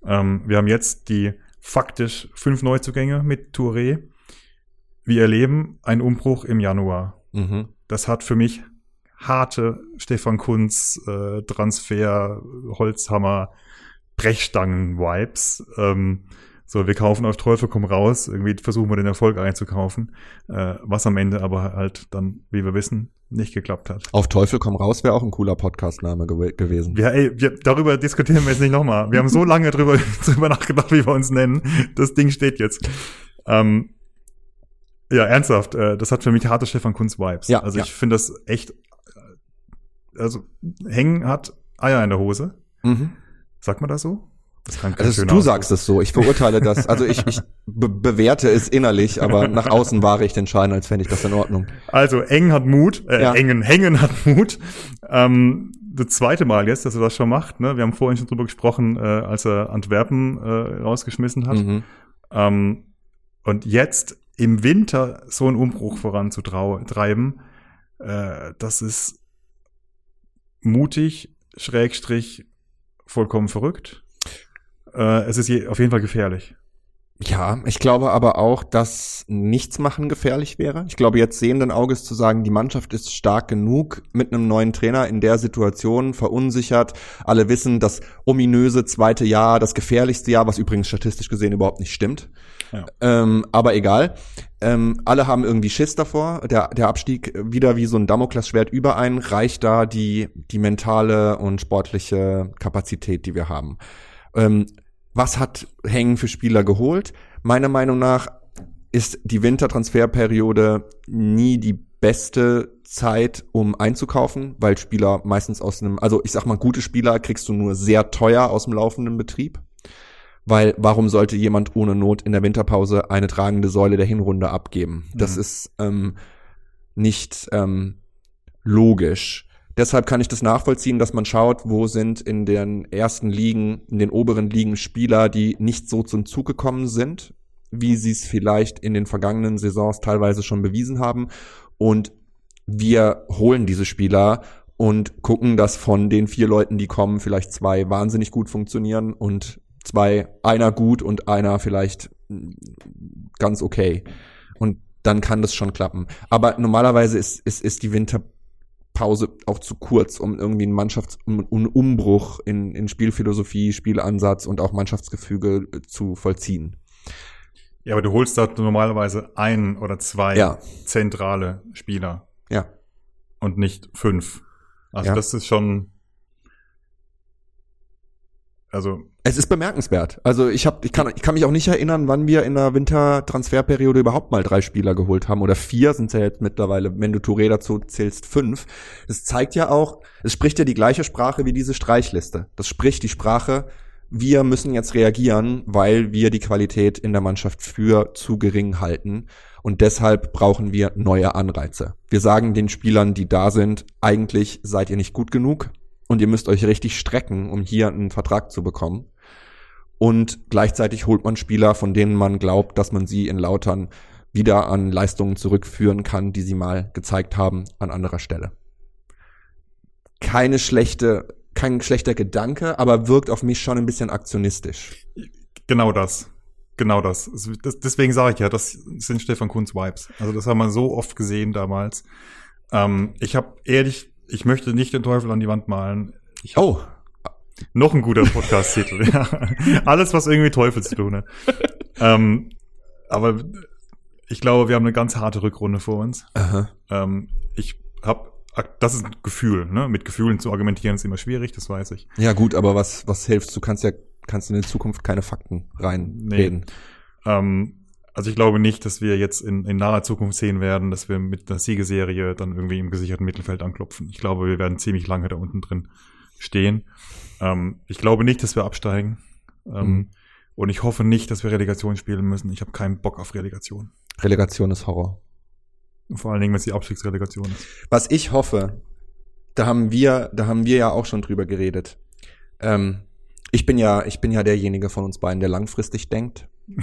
Speaker 1: Ähm, wir haben jetzt die faktisch fünf Neuzugänge mit Touré. Wir erleben einen Umbruch im Januar.
Speaker 2: Mhm.
Speaker 1: Das hat für mich harte Stefan Kunz äh, Transfer Holzhammer Brechstangen-Vibes. Ähm, so, wir kaufen auf Teufel komm raus, irgendwie versuchen wir den Erfolg einzukaufen, äh, was am Ende aber halt dann, wie wir wissen, nicht geklappt hat.
Speaker 2: Auf Teufel komm raus wäre auch ein cooler Podcastname gew gewesen.
Speaker 1: Ja, ey, wir, darüber diskutieren wir jetzt nicht nochmal. Wir haben so lange drüber, drüber nachgedacht, wie wir uns nennen. Das Ding steht jetzt. Ähm, ja, ernsthaft, äh, das hat für mich harte Stefan Kunz Vibes.
Speaker 2: Ja,
Speaker 1: also
Speaker 2: ja.
Speaker 1: ich finde das echt, äh, also Hängen hat Eier in der Hose.
Speaker 2: Mhm.
Speaker 1: Sagt man das so? Das kann
Speaker 2: Also du
Speaker 1: Ausdruck
Speaker 2: sagst es so. Ich verurteile das. Also ich, ich be bewerte es innerlich, aber nach außen wahre ich den Schein, als fände ich das in Ordnung.
Speaker 1: Also Eng hat Mut, äh,
Speaker 2: Ja.
Speaker 1: Engen, Hengen hat Mut. Ähm, das zweite Mal jetzt, dass er das schon macht. Ne? Wir haben vorhin schon drüber gesprochen, äh, als er Antwerpen äh, rausgeschmissen hat.
Speaker 2: Mhm.
Speaker 1: Ähm, und jetzt im Winter so einen Umbruch voranzutreiben, äh, das ist mutig, schrägstrich, vollkommen verrückt. Äh, es ist je, auf jeden Fall gefährlich.
Speaker 2: Ja, ich glaube aber auch, dass nichts machen gefährlich wäre. Ich glaube, jetzt sehenden Auges zu sagen, die Mannschaft ist stark genug mit einem neuen Trainer in der Situation, verunsichert. Alle wissen, das ominöse zweite Jahr, das gefährlichste Jahr, was übrigens statistisch gesehen überhaupt nicht stimmt. Ähm, aber egal. Ähm, alle haben irgendwie Schiss davor. Der, der Abstieg wieder wie so ein Damoklesschwert über einen. Reicht da die, die mentale und sportliche Kapazität, die wir haben? Ähm, was hat Hängen für Spieler geholt? Meiner Meinung nach ist die Wintertransferperiode nie die beste Zeit, um einzukaufen, weil Spieler meistens aus einem, also ich sag mal, gute Spieler kriegst du nur sehr teuer aus dem laufenden Betrieb. Weil warum sollte jemand ohne Not in der Winterpause eine tragende Säule der Hinrunde abgeben? Das
Speaker 1: Mhm.
Speaker 2: ist ähm, nicht ähm, logisch. Deshalb kann ich das nachvollziehen, dass man schaut, wo sind in den ersten Ligen, in den oberen Ligen Spieler, die nicht so zum Zug gekommen sind, wie sie es vielleicht in den vergangenen Saisons teilweise schon bewiesen haben. Und wir holen diese Spieler und gucken, dass von den vier Leuten, die kommen, vielleicht zwei wahnsinnig gut funktionieren und zwei, einer gut und einer vielleicht ganz okay. Und dann kann das schon klappen. Aber normalerweise ist, ist, ist die Winterpause auch zu kurz, um irgendwie einen Mannschafts-, einen Umbruch in, in Spielphilosophie, Spielansatz und auch Mannschaftsgefüge äh, zu vollziehen.
Speaker 1: Ja, aber du holst da normalerweise ein oder zwei
Speaker 2: Ja.
Speaker 1: zentrale Spieler
Speaker 2: Ja.
Speaker 1: und nicht fünf. Also
Speaker 2: Ja.
Speaker 1: das ist schon, also
Speaker 2: Es ist bemerkenswert. Also ich hab, ich kann, ich kann mich auch nicht erinnern, wann wir in der Wintertransferperiode überhaupt mal drei Spieler geholt haben oder vier sind ja jetzt mittlerweile, wenn du Touré dazu zählst, fünf. Es zeigt ja auch, es spricht ja die gleiche Sprache wie diese Streichliste. Das spricht die Sprache, wir müssen jetzt reagieren, weil wir die Qualität in der Mannschaft für zu gering halten. Und deshalb brauchen wir neue Anreize. Wir sagen den Spielern, die da sind, eigentlich seid ihr nicht gut genug und ihr müsst euch richtig strecken, um hier einen Vertrag zu bekommen. Und gleichzeitig holt man Spieler, von denen man glaubt, dass man sie in Lautern wieder an Leistungen zurückführen kann, die sie mal gezeigt haben an anderer Stelle. Keine schlechte, kein schlechter Gedanke, aber wirkt auf mich schon ein bisschen aktionistisch.
Speaker 1: genau das. Genau das. Es- das deswegen sage ich ja, das sind Stefan Kunz Vibes. Also das haben wir so oft gesehen damals. Ähm, ich habe ehrlich, ich möchte nicht den Teufel an die Wand malen. Ich
Speaker 2: Oh,
Speaker 1: noch ein guter Podcast-Titel. ja. Alles, was irgendwie Teufel zu tun hat. ähm, aber ich glaube, wir haben eine ganz harte Rückrunde vor uns. Ähm, ich habe, das ist ein Gefühl. Ne? Mit Gefühlen zu argumentieren ist immer schwierig, das weiß ich.
Speaker 2: ja gut, aber was, was hilft? Du kannst ja, kannst in die Zukunft keine Fakten reinreden.
Speaker 1: Ähm, also ich glaube nicht, dass wir jetzt in, in naher Zukunft sehen werden, dass wir mit einer Siegeserie dann irgendwie im gesicherten Mittelfeld anklopfen. Ich glaube, wir werden ziemlich lange da unten drin stehen. Ähm, ich glaube nicht, dass wir absteigen. Ähm,
Speaker 2: Mhm.
Speaker 1: Und ich hoffe nicht, dass wir Relegation spielen müssen. Ich habe keinen Bock auf Relegation.
Speaker 2: Relegation ist Horror.
Speaker 1: Vor allen Dingen, wenn es die Abstiegsrelegation ist.
Speaker 2: Was ich hoffe, da haben wir, da haben wir ja auch schon drüber geredet. Ähm, ich bin ja, ich bin ja derjenige von uns beiden, der langfristig denkt.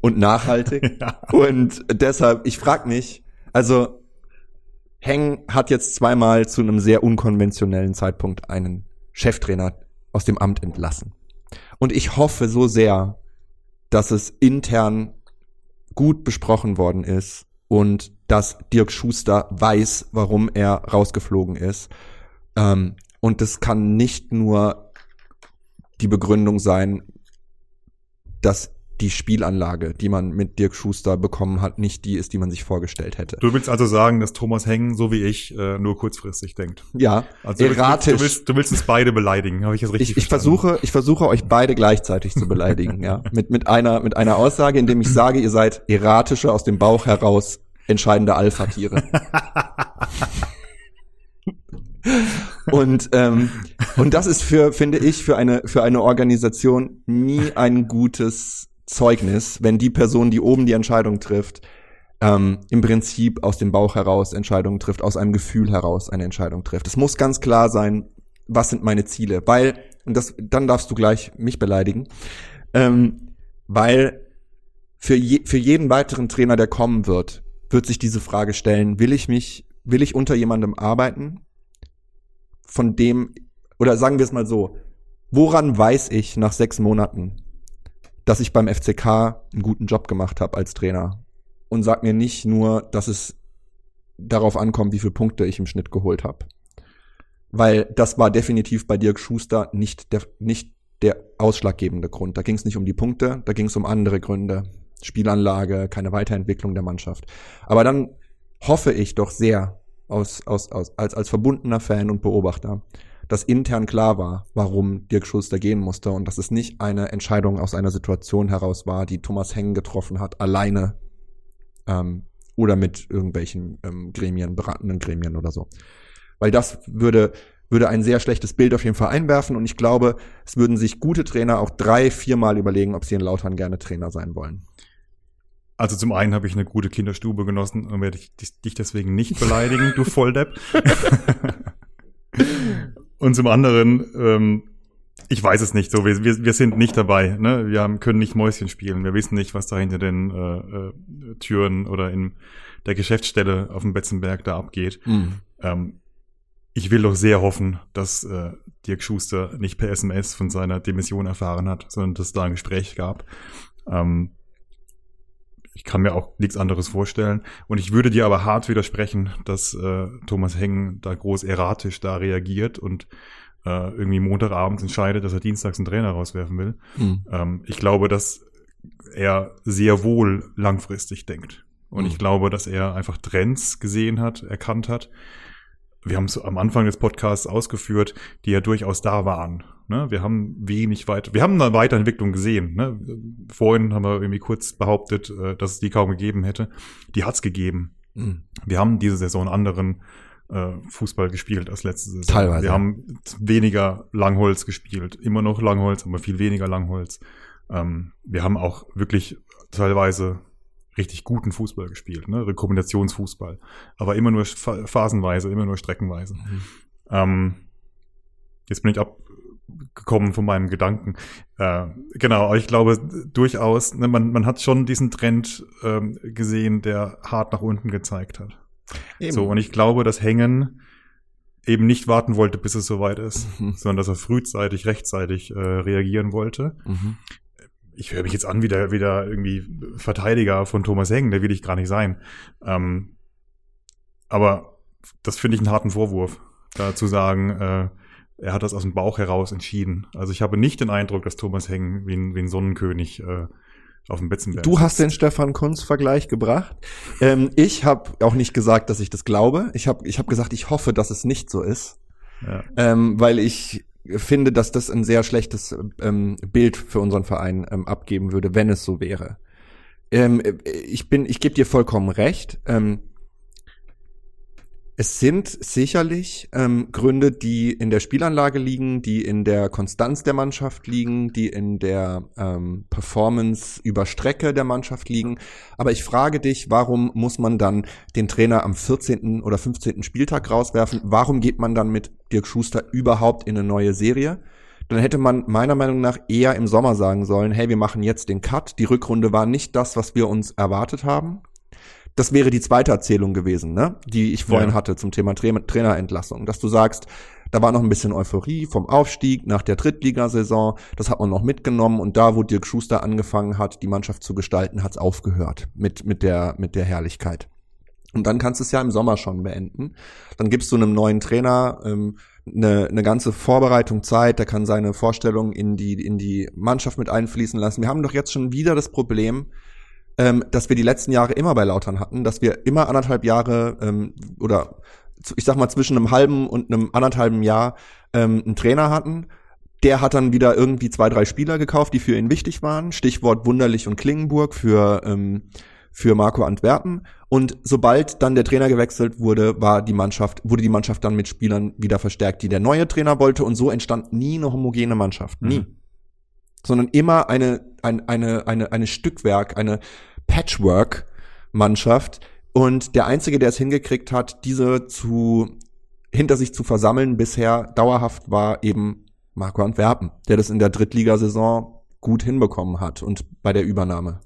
Speaker 2: Und nachhaltig.
Speaker 1: ja.
Speaker 2: Und deshalb, ich frage mich, also Heng hat jetzt zweimal zu einem sehr unkonventionellen Zeitpunkt einen Cheftrainer aus dem Amt entlassen. Und ich hoffe so sehr, dass es intern gut besprochen worden ist und dass Dirk Schuster weiß, warum er rausgeflogen ist. Ähm, und das kann nicht nur die Begründung sein, dass die Spielanlage, die man mit Dirk Schuster bekommen hat, nicht die ist, die man sich vorgestellt hätte.
Speaker 1: Du willst also sagen, dass Thomas Hengen, so wie ich, äh, nur kurzfristig denkt.
Speaker 2: Ja,
Speaker 1: Also du willst-
Speaker 2: erratisch.
Speaker 1: Du willst, du willst uns beide beleidigen, habe ich das richtig
Speaker 2: ich, ich
Speaker 1: verstanden?
Speaker 2: versuche, ich versuche euch beide gleichzeitig zu beleidigen, ja. Mit, mit einer, mit einer Aussage, indem ich sage, ihr seid erratische, aus dem Bauch heraus entscheidende Alpha-Tiere. Und, ähm, und das ist für, finde ich, für eine, für eine Organisation nie ein gutes Zeugnis, wenn die Person, die oben die Entscheidung trifft, ähm, im Prinzip aus dem Bauch heraus Entscheidungen trifft, aus einem Gefühl heraus eine Entscheidung trifft. Es muss ganz klar sein, was sind meine Ziele, weil, und das, dann darfst du gleich mich beleidigen, ähm, weil für, je, für jeden weiteren Trainer, der kommen wird, wird sich diese Frage stellen, will ich mich, will ich unter jemandem arbeiten, von dem, oder sagen wir es mal so, woran weiß ich nach sechs Monaten, dass ich beim FCK einen guten Job gemacht habe als Trainer? Und sag mir nicht nur, dass es darauf ankommt, wie viele Punkte ich im Schnitt geholt habe. Weil das war definitiv bei Dirk Schuster nicht der, nicht der ausschlaggebende Grund. Da ging es nicht um die Punkte, da ging es um andere Gründe. Spielanlage, keine Weiterentwicklung der Mannschaft. Aber dann hoffe ich doch sehr, aus, aus, aus, als, als verbundener Fan und Beobachter, dass intern klar war, warum Dirk Schuster gehen musste und dass es nicht eine Entscheidung aus einer Situation heraus war, die Thomas Hengen getroffen hat, alleine ähm, oder mit irgendwelchen ähm, Gremien, beratenden Gremien oder so. Weil das würde, würde ein sehr schlechtes Bild auf jeden Fall einwerfen und ich glaube, es würden sich gute Trainer auch drei, viermal überlegen, ob sie in Lautern gerne Trainer sein wollen.
Speaker 1: Also zum einen habe ich eine gute Kinderstube genossen und werde ich dich deswegen nicht beleidigen, du Volldepp. und zum anderen, ähm, ich weiß es nicht so, wir, wir, wir sind nicht dabei, ne? Wir haben, können nicht Mäuschen spielen, wir wissen nicht, was da hinter den äh, äh, Türen oder in der Geschäftsstelle auf dem Betzenberg da abgeht. Mhm. Ähm, ich will doch sehr hoffen, dass äh, Dirk Schuster nicht per SMS von seiner Demission erfahren hat, sondern dass es da ein Gespräch gab. Ähm, ich kann mir auch nichts anderes vorstellen. Und ich würde dir aber hart widersprechen, dass äh, Thomas Hengen da groß erratisch da reagiert und äh, irgendwie Montagabends entscheidet, dass er dienstags einen Trainer rauswerfen will. Mhm. Ähm, ich glaube, dass er sehr wohl langfristig denkt. Und mhm. ich glaube, dass er einfach Trends gesehen hat, erkannt hat. Wir haben es am Anfang des Podcasts ausgeführt, die ja durchaus da waren. Ne? Wir haben wenig weiter, wir haben eine Weiterentwicklung gesehen. Ne? Vorhin haben wir irgendwie kurz behauptet, äh, dass es die kaum gegeben hätte. Die hat's gegeben. Mhm. Wir haben diese Saison anderen äh, Fußball gespielt als letzte Saison.
Speaker 2: Teilweise.
Speaker 1: Wir haben weniger Langholz gespielt, immer noch Langholz, aber viel weniger Langholz. Ähm, wir haben auch wirklich teilweise richtig guten Fußball gespielt, ne? Rekombinationsfußball, aber immer nur phasenweise, immer nur streckenweise. Mhm. Ähm, jetzt bin ich ab gekommen von meinem Gedanken. Äh, genau, aber ich glaube durchaus, ne, man, man hat schon diesen Trend ähm, gesehen, der hart nach unten gezeigt hat. Eben. So, und ich glaube, dass Hängen eben nicht warten wollte, bis es soweit ist, mhm. sondern dass er frühzeitig, rechtzeitig äh, reagieren wollte. Mhm. Ich höre mich jetzt an wie der, wie der irgendwie Verteidiger von Thomas Hängen, der will ich gar nicht sein. Ähm, aber das finde ich einen harten Vorwurf, da zu sagen, äh, er hat das aus dem Bauch heraus entschieden. Also ich habe nicht den Eindruck, dass Thomas Heng wie ein, wie ein Sonnenkönig äh, auf dem Betzenberg.
Speaker 2: Du hast den Stefan Kunz-Vergleich gebracht. Ähm, ich habe auch nicht gesagt, dass ich das glaube. Ich habe ich hab gesagt, ich hoffe, dass es nicht so ist. Ja. Ähm, weil ich finde, dass das ein sehr schlechtes ähm, Bild für unseren Verein ähm, abgeben würde, wenn es so wäre. Ähm, ich bin, ich gebe dir vollkommen recht. Ähm, es sind sicherlich ähm, Gründe, die in der Spielanlage liegen, die in der Konstanz der Mannschaft liegen, die in der ähm, Performance über Strecke der Mannschaft liegen. Aber ich frage dich, warum muss man dann den Trainer am 14. oder 15. Spieltag rauswerfen? Warum geht man dann mit Dirk Schuster überhaupt in eine neue Serie? Dann hätte man meiner Meinung nach eher im Sommer sagen sollen, hey, wir machen jetzt den Cut. Die Rückrunde war nicht das, was wir uns erwartet haben das wäre die zweite Erzählung gewesen, ne? die ich vorhin ja. hatte zum Thema Tra Trainerentlassung, dass du sagst, da war noch ein bisschen Euphorie vom Aufstieg nach der Drittligasaison, das hat man noch mitgenommen und da, wo Dirk Schuster angefangen hat, die Mannschaft zu gestalten, hat's aufgehört mit, mit, der, mit der Herrlichkeit. Und dann kannst du es ja im Sommer schon beenden. Dann gibst du einem neuen Trainer ähm, eine, eine ganze Vorbereitung Zeit, der kann seine Vorstellungen in die, in die Mannschaft mit einfließen lassen. Wir haben doch jetzt schon wieder das Problem, ähm, dass wir die letzten Jahre immer bei Lautern hatten, dass wir immer anderthalb Jahre ähm, oder ich sag mal zwischen einem halben und einem anderthalben Jahr ähm, einen Trainer hatten. Der hat dann wieder irgendwie zwei, drei Spieler gekauft, die für ihn wichtig waren. Stichwort Wunderlich und Klingenburg für ähm, für Marco Antwerpen. Und sobald dann der Trainer gewechselt wurde, war die Mannschaft, wurde die Mannschaft dann mit Spielern wieder verstärkt, die der neue Trainer wollte. Und so entstand nie eine homogene Mannschaft. Nie.
Speaker 1: Mhm.
Speaker 2: Sondern immer eine, ein, eine, eine, eine Stückwerk, eine Patchwork-Mannschaft. Und der Einzige, der es hingekriegt hat, diese zu, hinter sich zu versammeln bisher dauerhaft war eben Marco Antwerpen, der das in der Drittligasaison gut hinbekommen hat und bei der Übernahme.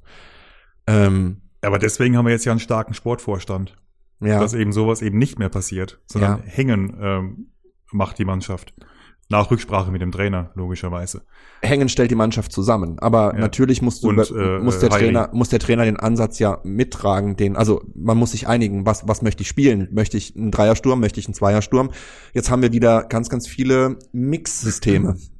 Speaker 2: Ähm,
Speaker 1: Aber deswegen haben wir jetzt ja einen starken Sportvorstand,
Speaker 2: ja,
Speaker 1: dass eben sowas eben nicht mehr passiert, sondern
Speaker 2: Ja.
Speaker 1: hängen ähm, macht die Mannschaft. Nach Rücksprache mit dem Trainer, logischerweise.
Speaker 2: Hängen stellt die Mannschaft zusammen, aber
Speaker 1: Ja.
Speaker 2: natürlich musst du,
Speaker 1: Und, äh,
Speaker 2: muss der
Speaker 1: Heili.
Speaker 2: Trainer, muss der Trainer den Ansatz ja mittragen, den, also man muss sich einigen, was, was möchte ich spielen? Möchte ich einen Dreiersturm? Möchte ich einen Zweiersturm? Jetzt haben wir wieder ganz, ganz viele Mix-Systeme.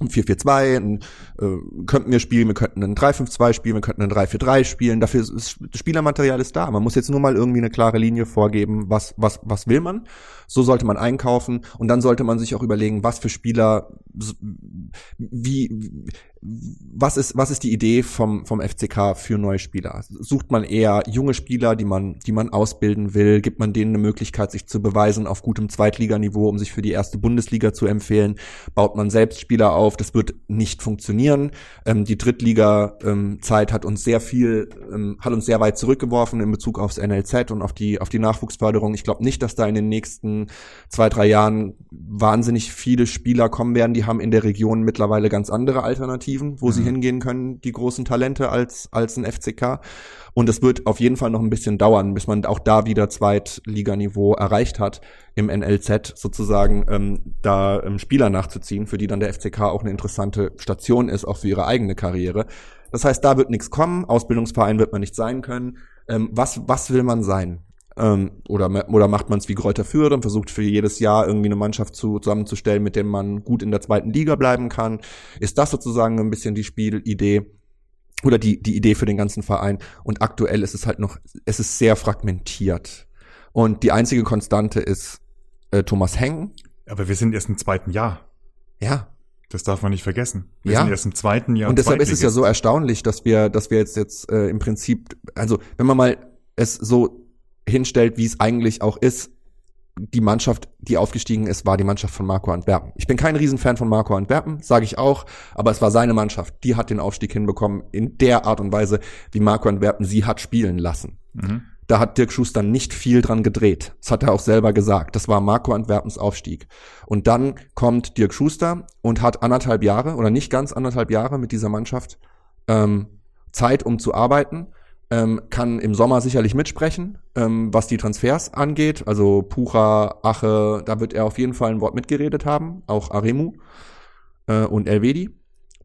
Speaker 2: Ein 4-4-2, ein, äh, könnten wir spielen, wir könnten einen 3-5-2 spielen, wir könnten einen 3-4-3 spielen. Dafür ist, das Spielermaterial ist da. Man muss jetzt nur mal irgendwie eine klare Linie vorgeben, was, was, was will man. So sollte man einkaufen und dann sollte man sich auch überlegen, was für Spieler, wie, was ist, was ist die Idee vom, vom FCK für neue Spieler? Sucht man eher junge Spieler, die man, die man ausbilden will? Gibt man denen eine Möglichkeit, sich zu beweisen auf gutem Zweitliganiveau, um sich für die erste Bundesliga zu empfehlen? Baut man selbst Spieler auf? Das wird nicht funktionieren. Ähm, die Drittliga-Zeit hat uns sehr viel, ähm, hat uns sehr weit zurückgeworfen in Bezug aufs NLZ und auf die, auf die Nachwuchsförderung. Ich glaube nicht, dass da in den nächsten zwei, drei Jahren wahnsinnig viele Spieler kommen werden. Die haben in der Region mittlerweile ganz andere Alternativen, wo sie hingehen können, die großen Talente als, als ein FCK. Und es wird auf jeden Fall noch ein bisschen dauern, bis man auch da wieder Zweitliganiveau erreicht hat, im NLZ sozusagen ähm, da ähm, Spieler nachzuziehen, für die dann der FCK auch eine interessante Station ist, auch für ihre eigene Karriere. Das heißt, da wird nichts kommen, Ausbildungsverein wird man nicht sein können. Ähm, was, was will man sein? Ähm, oder, oder macht man es wie Kräuter Fürth und versucht für jedes Jahr irgendwie eine Mannschaft zu, zusammenzustellen, mit der man gut in der zweiten Liga bleiben kann? Ist das sozusagen ein bisschen die Spielidee? oder die, die Idee für den ganzen Verein. Und aktuell ist es halt noch, es ist sehr fragmentiert. Und die einzige Konstante ist äh, Thomas Heng.
Speaker 1: Aber wir sind erst im zweiten Jahr.
Speaker 2: Ja.
Speaker 1: Das darf man nicht vergessen. Wir
Speaker 2: Ja.
Speaker 1: sind erst im zweiten Jahr.
Speaker 2: Und deshalb ist es ja so erstaunlich, dass wir, dass wir jetzt jetzt äh, im Prinzip, also wenn man mal es so hinstellt, wie es eigentlich auch ist, die Mannschaft, die aufgestiegen ist, war die Mannschaft von Marco Antwerpen. Ich bin kein Riesenfan von Marco Antwerpen, sage ich auch, aber es war seine Mannschaft. Die hat den Aufstieg hinbekommen in der Art und Weise, wie Marco Antwerpen sie hat spielen lassen.
Speaker 1: Mhm.
Speaker 2: Da hat Dirk Schuster nicht viel dran gedreht. Das hat er auch selber gesagt. Das war Marco Antwerpens Aufstieg. Und dann kommt Dirk Schuster und hat anderthalb Jahre oder nicht ganz anderthalb Jahre mit dieser Mannschaft ähm, Zeit, um zu arbeiten. Ähm, kann im Sommer sicherlich mitsprechen, ähm, was die Transfers angeht. Also Pucha, Ache, da wird er auf jeden Fall ein Wort mitgeredet haben. Auch Aremu äh, und Elvedi.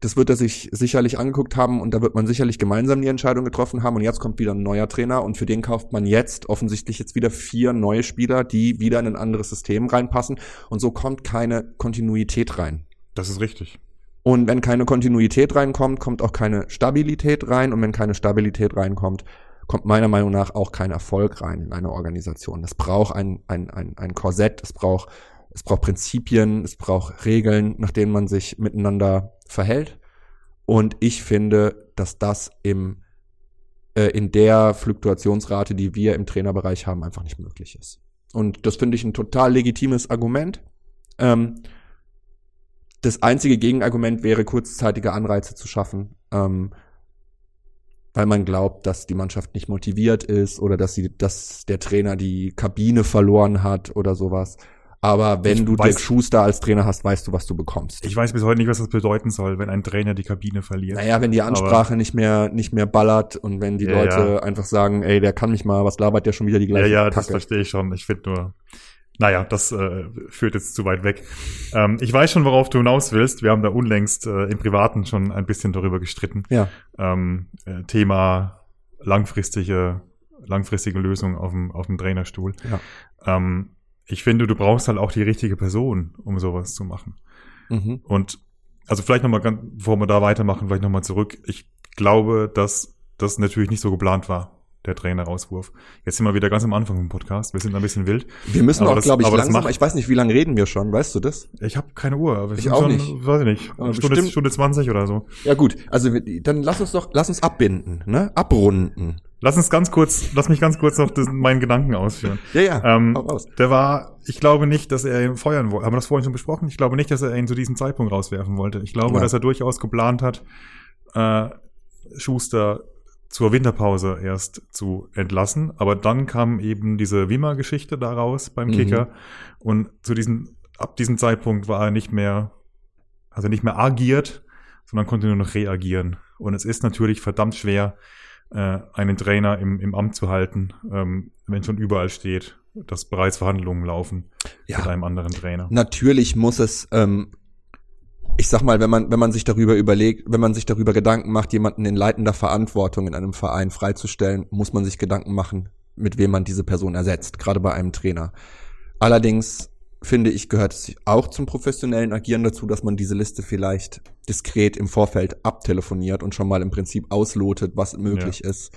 Speaker 2: Das wird er sich sicherlich angeguckt haben und da wird man sicherlich gemeinsam die Entscheidung getroffen haben. Und jetzt kommt wieder ein neuer Trainer und für den kauft man jetzt offensichtlich jetzt wieder vier neue Spieler, die wieder in ein anderes System reinpassen. Und so kommt keine Kontinuität rein.
Speaker 1: Das ist richtig.
Speaker 2: Und wenn keine Kontinuität reinkommt, kommt auch keine Stabilität rein. Und wenn keine Stabilität reinkommt, kommt meiner Meinung nach auch kein Erfolg rein in eine Organisation. Es braucht ein, ein, ein, ein Korsett, es braucht, es braucht Prinzipien, es braucht Regeln, nach denen man sich miteinander verhält. Und ich finde, dass das im, äh, in der Fluktuationsrate, die wir im Trainerbereich haben, einfach nicht möglich ist. Und das finde ich ein total legitimes Argument. Ähm, das einzige Gegenargument wäre, kurzzeitige Anreize zu schaffen, ähm, weil man glaubt, dass die Mannschaft nicht motiviert ist oder dass sie, dass der Trainer die Kabine verloren hat oder sowas. Aber wenn
Speaker 1: Ich
Speaker 2: du
Speaker 1: weiß-
Speaker 2: Dirk Schuster als Trainer hast, weißt du, was du bekommst.
Speaker 1: Ich weiß bis heute nicht, was das bedeuten soll, wenn ein Trainer die Kabine verliert.
Speaker 2: naja, wenn die Ansprache nicht mehr nicht mehr ballert und wenn die
Speaker 1: Ja,
Speaker 2: Leute
Speaker 1: ja.
Speaker 2: einfach sagen, ey, der kann mich mal, was labert der schon wieder die
Speaker 1: Ja,
Speaker 2: gleiche
Speaker 1: ja, das
Speaker 2: Kacke.
Speaker 1: verstehe ich schon. Ich finde nur, naja, das äh, führt jetzt zu weit weg. Ähm, ich weiß schon, worauf du hinaus willst. Wir haben da unlängst äh, im Privaten schon ein bisschen darüber gestritten.
Speaker 2: Ja,
Speaker 1: Ähm, äh, Thema langfristige, langfristige Lösung auf dem, auf dem Trainerstuhl.
Speaker 2: ja.
Speaker 1: Ähm, ich finde, du brauchst halt auch die richtige Person, um sowas zu machen.
Speaker 2: Mhm.
Speaker 1: Und also vielleicht nochmal, ganz, bevor wir da weitermachen, vielleicht nochmal zurück. Ich glaube, dass das natürlich nicht so geplant war, der Trainerauswurf. Jetzt sind wir wieder ganz am Anfang im Podcast. Wir sind ein bisschen wild.
Speaker 2: Wir müssen
Speaker 1: Aber
Speaker 2: auch, glaube ich,
Speaker 1: aber
Speaker 2: langsam.
Speaker 1: macht-
Speaker 2: Ich weiß nicht, wie lange reden wir schon, weißt du das?
Speaker 1: Ich habe keine Uhr, aber wir
Speaker 2: Ich auch
Speaker 1: schon,
Speaker 2: nicht.
Speaker 1: weiß ich nicht, Stunde, Stunde 20 oder so.
Speaker 2: Ja gut, also dann lass uns doch, lass uns abbinden, ne? Abrunden.
Speaker 1: Lass uns ganz kurz, lass mich ganz kurz noch das, meinen Gedanken ausführen.
Speaker 2: Ja, ja.
Speaker 1: Ähm,
Speaker 2: raus.
Speaker 1: der war, ich glaube nicht, dass er ihn feuern wollte. Haben wir das vorhin schon besprochen? Ich glaube nicht, dass er ihn zu diesem Zeitpunkt rauswerfen wollte. Ich glaube,
Speaker 2: Ja.
Speaker 1: dass er durchaus geplant hat, äh, Schuster zur Winterpause erst zu entlassen. Aber dann kam eben diese Wimmer-Geschichte daraus beim
Speaker 2: Mhm.
Speaker 1: Kicker. Und zu diesem, ab diesem Zeitpunkt war er nicht mehr, also nicht mehr agiert, sondern konnte nur noch reagieren. Und es ist natürlich verdammt schwer, äh, einen Trainer im, im Amt zu halten, ähm, wenn schon überall steht, dass bereits Verhandlungen laufen
Speaker 2: Ja.
Speaker 1: mit einem anderen Trainer.
Speaker 2: Natürlich muss es, ähm, ich sag mal, wenn man, wenn man sich darüber überlegt, wenn man sich darüber Gedanken macht, jemanden in leitender Verantwortung in einem Verein freizustellen, muss man sich Gedanken machen, mit wem man diese Person ersetzt, gerade bei einem Trainer. Allerdings finde ich, gehört es auch zum professionellen Agieren dazu, dass man diese Liste vielleicht diskret im Vorfeld abtelefoniert und schon mal im Prinzip auslotet, was möglich ist.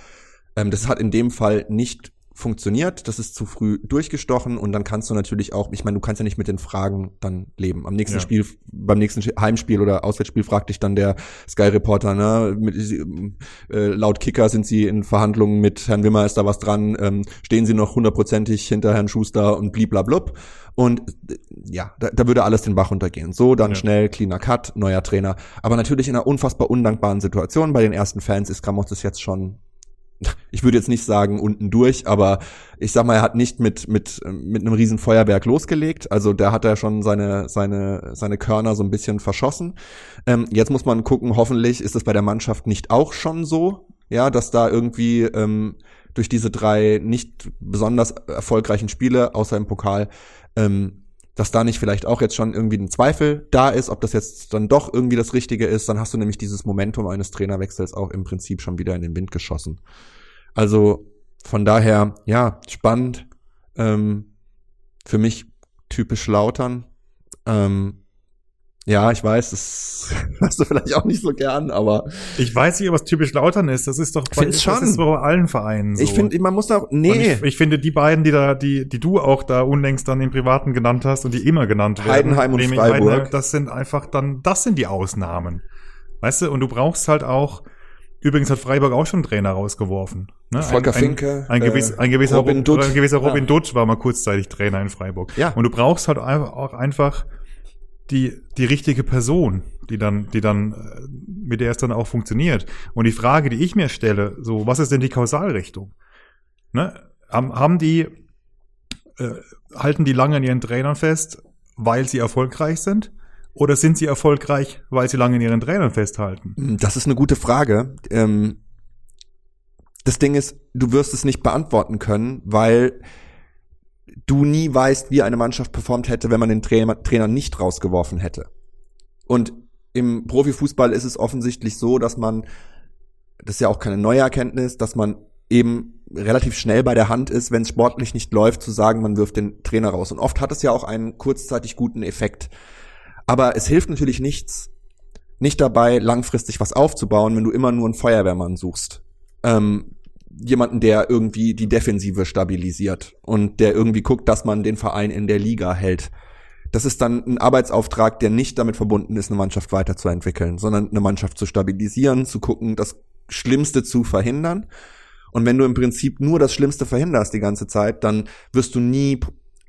Speaker 2: Ähm, das hat in dem Fall nicht funktioniert, das ist zu früh durchgestochen und dann kannst du natürlich auch, ich meine, du kannst ja nicht mit den Fragen dann leben. Am nächsten
Speaker 1: Ja.
Speaker 2: Spiel, beim nächsten Heimspiel oder Auswärtsspiel fragt dich dann der Sky-Reporter, ne, mit, äh, laut Kicker sind sie in Verhandlungen mit Herrn Wimmer, ist da was dran, ähm, stehen sie noch hundertprozentig hinter Herrn Schuster und bliblablub. Und äh, ja, da, da würde alles den Bach runtergehen. So, dann
Speaker 1: Ja.
Speaker 2: schnell, cleaner Cut, neuer Trainer. Aber natürlich in einer unfassbar undankbaren Situation. Bei den ersten Fans ist Gramotzes jetzt schon ich würde jetzt nicht sagen unten durch, aber ich sag mal, er hat nicht mit mit mit einem riesen Feuerwerk losgelegt. Also der hat ja schon seine seine seine Körner so ein bisschen verschossen. Ähm, jetzt muss man gucken. Hoffentlich ist es bei der Mannschaft nicht auch schon so, ja, dass da irgendwie ähm, durch diese drei nicht besonders erfolgreichen Spiele außer im Pokal ähm, dass da nicht vielleicht auch jetzt schon irgendwie ein Zweifel da ist, ob das jetzt dann doch irgendwie das Richtige ist, dann hast du nämlich dieses Momentum eines Trainerwechsels auch im Prinzip schon wieder in den Wind geschossen. Also von daher, ja, spannend. Ähm, für mich typisch Lautern. Ähm, ja, ich weiß, das hast du vielleicht auch nicht so gern, aber
Speaker 1: Ich weiß nicht, was typisch Lautern ist. Das ist doch bei, das
Speaker 2: schon.
Speaker 1: ist bei allen Vereinen so.
Speaker 2: ich finde, man muss
Speaker 1: Und
Speaker 2: nee,
Speaker 1: ich, ich finde, die beiden, die da, die, die du auch da unlängst dann im Privaten genannt hast und die immer genannt werden,
Speaker 2: Heidenheim und Freiburg.
Speaker 1: Heidenheim, das sind einfach dann, das sind die Ausnahmen. Weißt du, und du brauchst halt auch, übrigens hat Freiburg auch schon einen Trainer rausgeworfen. Ne?
Speaker 2: Volker
Speaker 1: ein, ein,
Speaker 2: Finke,
Speaker 1: ein, gewiss,
Speaker 2: äh,
Speaker 1: ein gewisser
Speaker 2: Robin Dutt.
Speaker 1: ein gewisser Robin
Speaker 2: Ja.
Speaker 1: Dutsch war mal kurzzeitig Trainer in Freiburg.
Speaker 2: Ja.
Speaker 1: Und du brauchst halt auch einfach die, die richtige Person, die dann, die dann, äh, mit der es dann auch funktioniert. Und die Frage, die ich mir stelle, so, was ist denn die Kausalrichtung? Ne? Haben, die, äh, halten die lange an ihren Trainern fest, weil sie erfolgreich sind? Oder sind sie erfolgreich, weil sie lange an ihren Trainern festhalten?
Speaker 2: Das ist eine gute Frage. Ähm, das Ding ist, du wirst es nicht beantworten können, weil du nie weißt, wie eine Mannschaft performt hätte, wenn man den Trainer, Trainer nicht rausgeworfen hätte. Und im Profifußball ist es offensichtlich so, dass man, das ist ja auch keine neue Erkenntnis, dass man eben relativ schnell bei der Hand ist, wenn es sportlich nicht läuft, zu sagen, man wirft den Trainer raus. Und oft hat es ja auch einen kurzzeitig guten Effekt. Aber es hilft natürlich nichts, nicht dabei, langfristig was aufzubauen, wenn du immer nur einen Feuerwehrmann suchst. Ähm, jemanden, der irgendwie die Defensive stabilisiert und der irgendwie guckt, dass man den Verein in der Liga hält. Das ist dann ein Arbeitsauftrag, der nicht damit verbunden ist, eine Mannschaft weiterzuentwickeln, sondern eine Mannschaft zu stabilisieren, zu gucken, das Schlimmste zu verhindern. Und wenn du im Prinzip nur das Schlimmste verhinderst die ganze Zeit, dann wirst du nie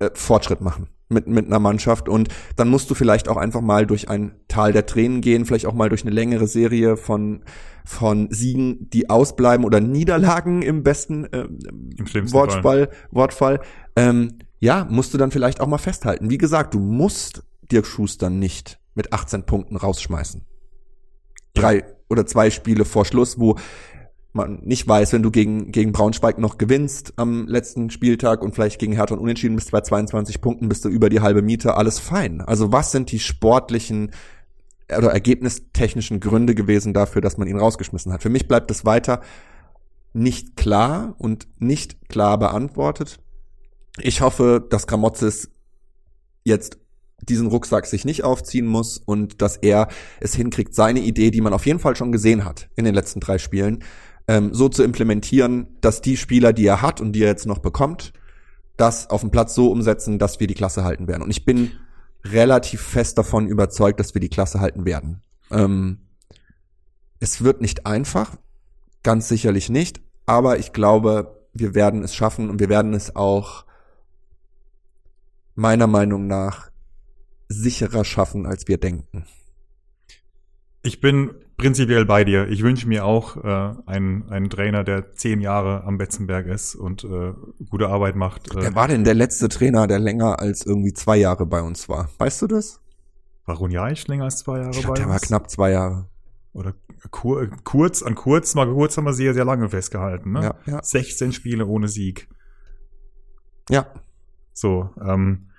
Speaker 2: äh, Fortschritt machen mit, mit einer Mannschaft. Und dann musst du vielleicht auch einfach mal durch ein Tal der Tränen gehen, vielleicht auch mal durch eine längere Serie von, von Siegen, die ausbleiben oder Niederlagen im besten äh,
Speaker 1: Im
Speaker 2: Wortfall, Wortfall. Ähm, ja, musst du dann vielleicht auch mal festhalten. Wie gesagt, du musst Dirk Schuster nicht mit 18 Punkten rausschmeißen. Drei oder zwei Spiele vor Schluss, wo man nicht weiß, wenn du gegen, gegen Braunschweig noch gewinnst am letzten Spieltag und vielleicht gegen Hertha und Unentschieden bist bei 22 Punkten, bist du über die halbe Miete, alles fein. Also was sind die sportlichen oder ergebnistechnischen Gründe gewesen dafür, dass man ihn rausgeschmissen hat? Für mich bleibt es weiter nicht klar und nicht klar beantwortet. Ich hoffe, dass Gramotzes jetzt diesen Rucksack sich nicht aufziehen muss und dass er es hinkriegt, seine Idee, die man auf jeden Fall schon gesehen hat in den letzten drei Spielen, ähm, so zu implementieren, dass die Spieler, die er hat und die er jetzt noch bekommt, das auf dem Platz so umsetzen, dass wir die Klasse halten werden. Und ich bin relativ fest davon überzeugt, dass wir die Klasse halten werden. Ähm, es wird nicht einfach, ganz sicherlich nicht, Aber ich glaube, wir werden es schaffen und wir werden es auch meiner Meinung nach sicherer schaffen, als wir denken.
Speaker 1: Ich bin prinzipiell bei dir. Ich wünsche mir auch äh, einen, einen Trainer, der zehn Jahre am Betzenberg ist und äh, gute Arbeit macht. Äh,
Speaker 2: Wer war denn der letzte Trainer, der länger als irgendwie zwei Jahre bei uns war? Weißt du das?
Speaker 1: war Runjaic länger als zwei Jahre
Speaker 2: Ich glaube,
Speaker 1: bei
Speaker 2: der war
Speaker 1: uns?
Speaker 2: knapp zwei Jahre.
Speaker 1: Oder kur, kurz, an kurz, mal kurz haben wir sehr, sehr lange festgehalten. Ne?
Speaker 2: Ja, ja.
Speaker 1: 16 Spiele ohne Sieg.
Speaker 2: Ja,
Speaker 1: So, ähm,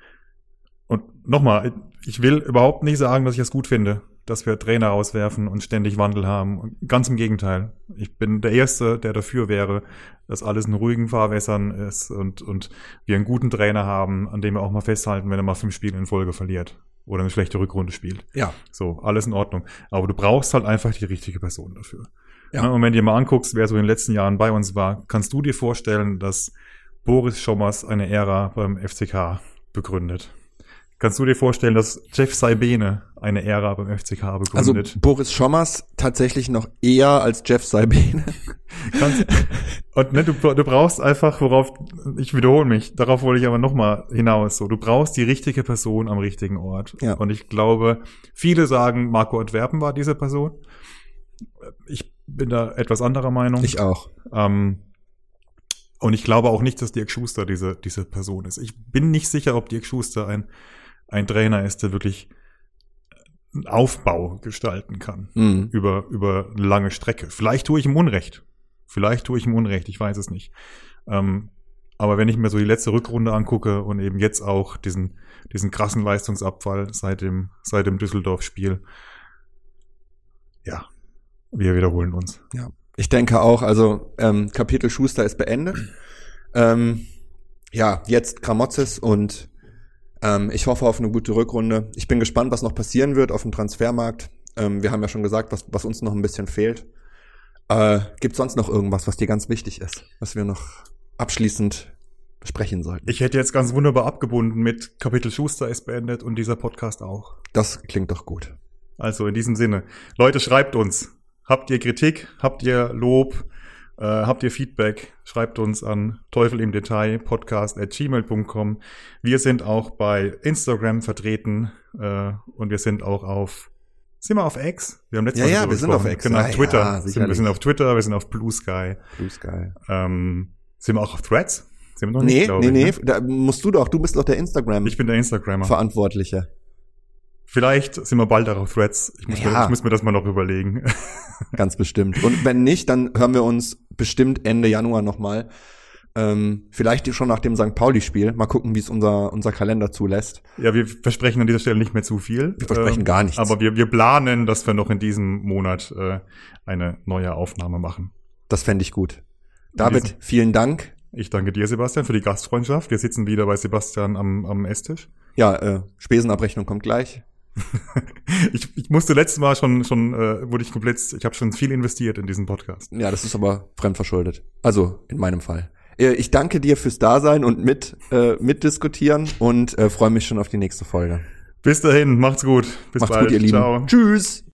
Speaker 1: und nochmal, ich will überhaupt nicht sagen, dass ich das gut finde, dass wir Trainer auswerfen und ständig Wandel haben. Und ganz im Gegenteil. Ich bin der Erste, der dafür wäre, dass alles in ruhigen Fahrwässern ist und, und wir einen guten Trainer haben, an dem wir auch mal festhalten, wenn er mal fünf Spiele in Folge verliert oder eine schlechte Rückrunde spielt.
Speaker 2: ja,
Speaker 1: So, alles in Ordnung. Aber du brauchst halt einfach die richtige Person dafür.
Speaker 2: Ja.
Speaker 1: Ne, Und wenn du dir mal anguckst, wer so in den letzten Jahren bei uns war, kannst du dir vorstellen, dass Boris Schommers eine Ära beim FCK begründet? Kannst du dir vorstellen, dass Jeff Saibene eine Ära beim FCK
Speaker 2: also
Speaker 1: begründet?
Speaker 2: Boris Schommers tatsächlich noch eher als Jeff Saibene.
Speaker 1: Und ne, du, du brauchst einfach, worauf, ich wiederhole mich, darauf wollte ich aber nochmal hinaus, so, du brauchst die richtige Person am richtigen Ort.
Speaker 2: Ja.
Speaker 1: Und ich glaube, viele sagen, Marco Antwerpen war diese Person. Ich bin da etwas anderer Meinung.
Speaker 2: Ich auch.
Speaker 1: Ähm, und ich glaube auch nicht, dass Dirk Schuster diese, diese Person ist. Ich bin nicht sicher, ob Dirk Schuster ein, ein Trainer ist, der wirklich einen Aufbau gestalten kann
Speaker 2: Mhm.
Speaker 1: über, über eine lange Strecke. Vielleicht tue ich ihm Unrecht. Vielleicht tue ich ihm Unrecht, ich weiß es nicht. Ähm, aber wenn ich mir so die letzte Rückrunde angucke und eben jetzt auch diesen, diesen krassen Leistungsabfall seit dem, seit dem Düsseldorf-Spiel, ja, wir wiederholen uns.
Speaker 2: Ja, ich denke auch, also ähm, Kapitel Schuster ist beendet. Ähm, ja, jetzt Kramotzes und ähm, ich hoffe auf eine gute Rückrunde. Ich bin gespannt, was noch passieren wird auf dem Transfermarkt. Ähm, wir haben ja schon gesagt, was, was uns noch ein bisschen fehlt. Äh, Gibt sonst noch irgendwas, was dir ganz wichtig ist, was wir noch abschließend besprechen sollten?
Speaker 1: Ich hätte jetzt ganz wunderbar abgebunden mit Kapitel Schuster ist beendet und dieser Podcast auch.
Speaker 2: Das klingt doch gut.
Speaker 1: Also in diesem Sinne. Leute, schreibt uns. Habt ihr Kritik? Habt ihr Lob? Äh, habt ihr Feedback? Schreibt uns an Teufel im Detail podcast at gmail.com. Wir sind auch bei Instagram vertreten äh, und wir sind auch auf sind wir auf X? Wir haben letztes
Speaker 2: Ja,
Speaker 1: Mal
Speaker 2: ja, wir sind auf X.
Speaker 1: Genau,
Speaker 2: Ja, ja,
Speaker 1: Twitter. sind, wir sind auf Twitter, wir sind auf Blue Sky.
Speaker 2: Blue Sky.
Speaker 1: Ähm, sind wir auch auf Threads? Sind wir noch
Speaker 2: Nee,
Speaker 1: nicht,
Speaker 2: nee,
Speaker 1: ich,
Speaker 2: nee,
Speaker 1: ne?
Speaker 2: da musst du doch, du bist doch der Instagram
Speaker 1: Ich bin der Instagrammer.
Speaker 2: Verantwortliche.
Speaker 1: Vielleicht sind wir bald auch auf Threads. Ich muss,
Speaker 2: Ja.
Speaker 1: mir, ich muss mir das mal noch überlegen.
Speaker 2: Ganz bestimmt. Und wenn nicht, dann hören wir uns bestimmt Ende Januar nochmal. Ähm, vielleicht schon nach dem St. Pauli-Spiel. Mal gucken, wie es unser, unser Kalender zulässt.
Speaker 1: Ja, wir versprechen an dieser Stelle nicht mehr zu viel.
Speaker 2: Wir versprechen
Speaker 1: Ähm,
Speaker 2: gar nichts.
Speaker 1: Aber wir, wir planen, dass wir noch in diesem Monat äh, eine neue Aufnahme machen.
Speaker 2: Das fände ich gut. David, vielen Dank.
Speaker 1: Ich danke dir, Sebastian, für die Gastfreundschaft. Wir sitzen wieder bei Sebastian am, am Esstisch.
Speaker 2: Ja, äh, Spesenabrechnung kommt gleich.
Speaker 1: Ich, ich musste letztes Mal schon, schon äh, wurde ich komplett, ich habe schon viel investiert in diesen Podcast.
Speaker 2: Ja, das ist aber fremdverschuldet. Also in meinem Fall. Äh, Ich danke dir fürs Dasein und mit äh, mitdiskutieren und äh, freue mich schon auf die nächste Folge.
Speaker 1: Bis dahin, macht's gut. Bis
Speaker 2: Macht's
Speaker 1: bald.
Speaker 2: gut, ihr Lieben.
Speaker 1: Ciao.
Speaker 2: Tschüss.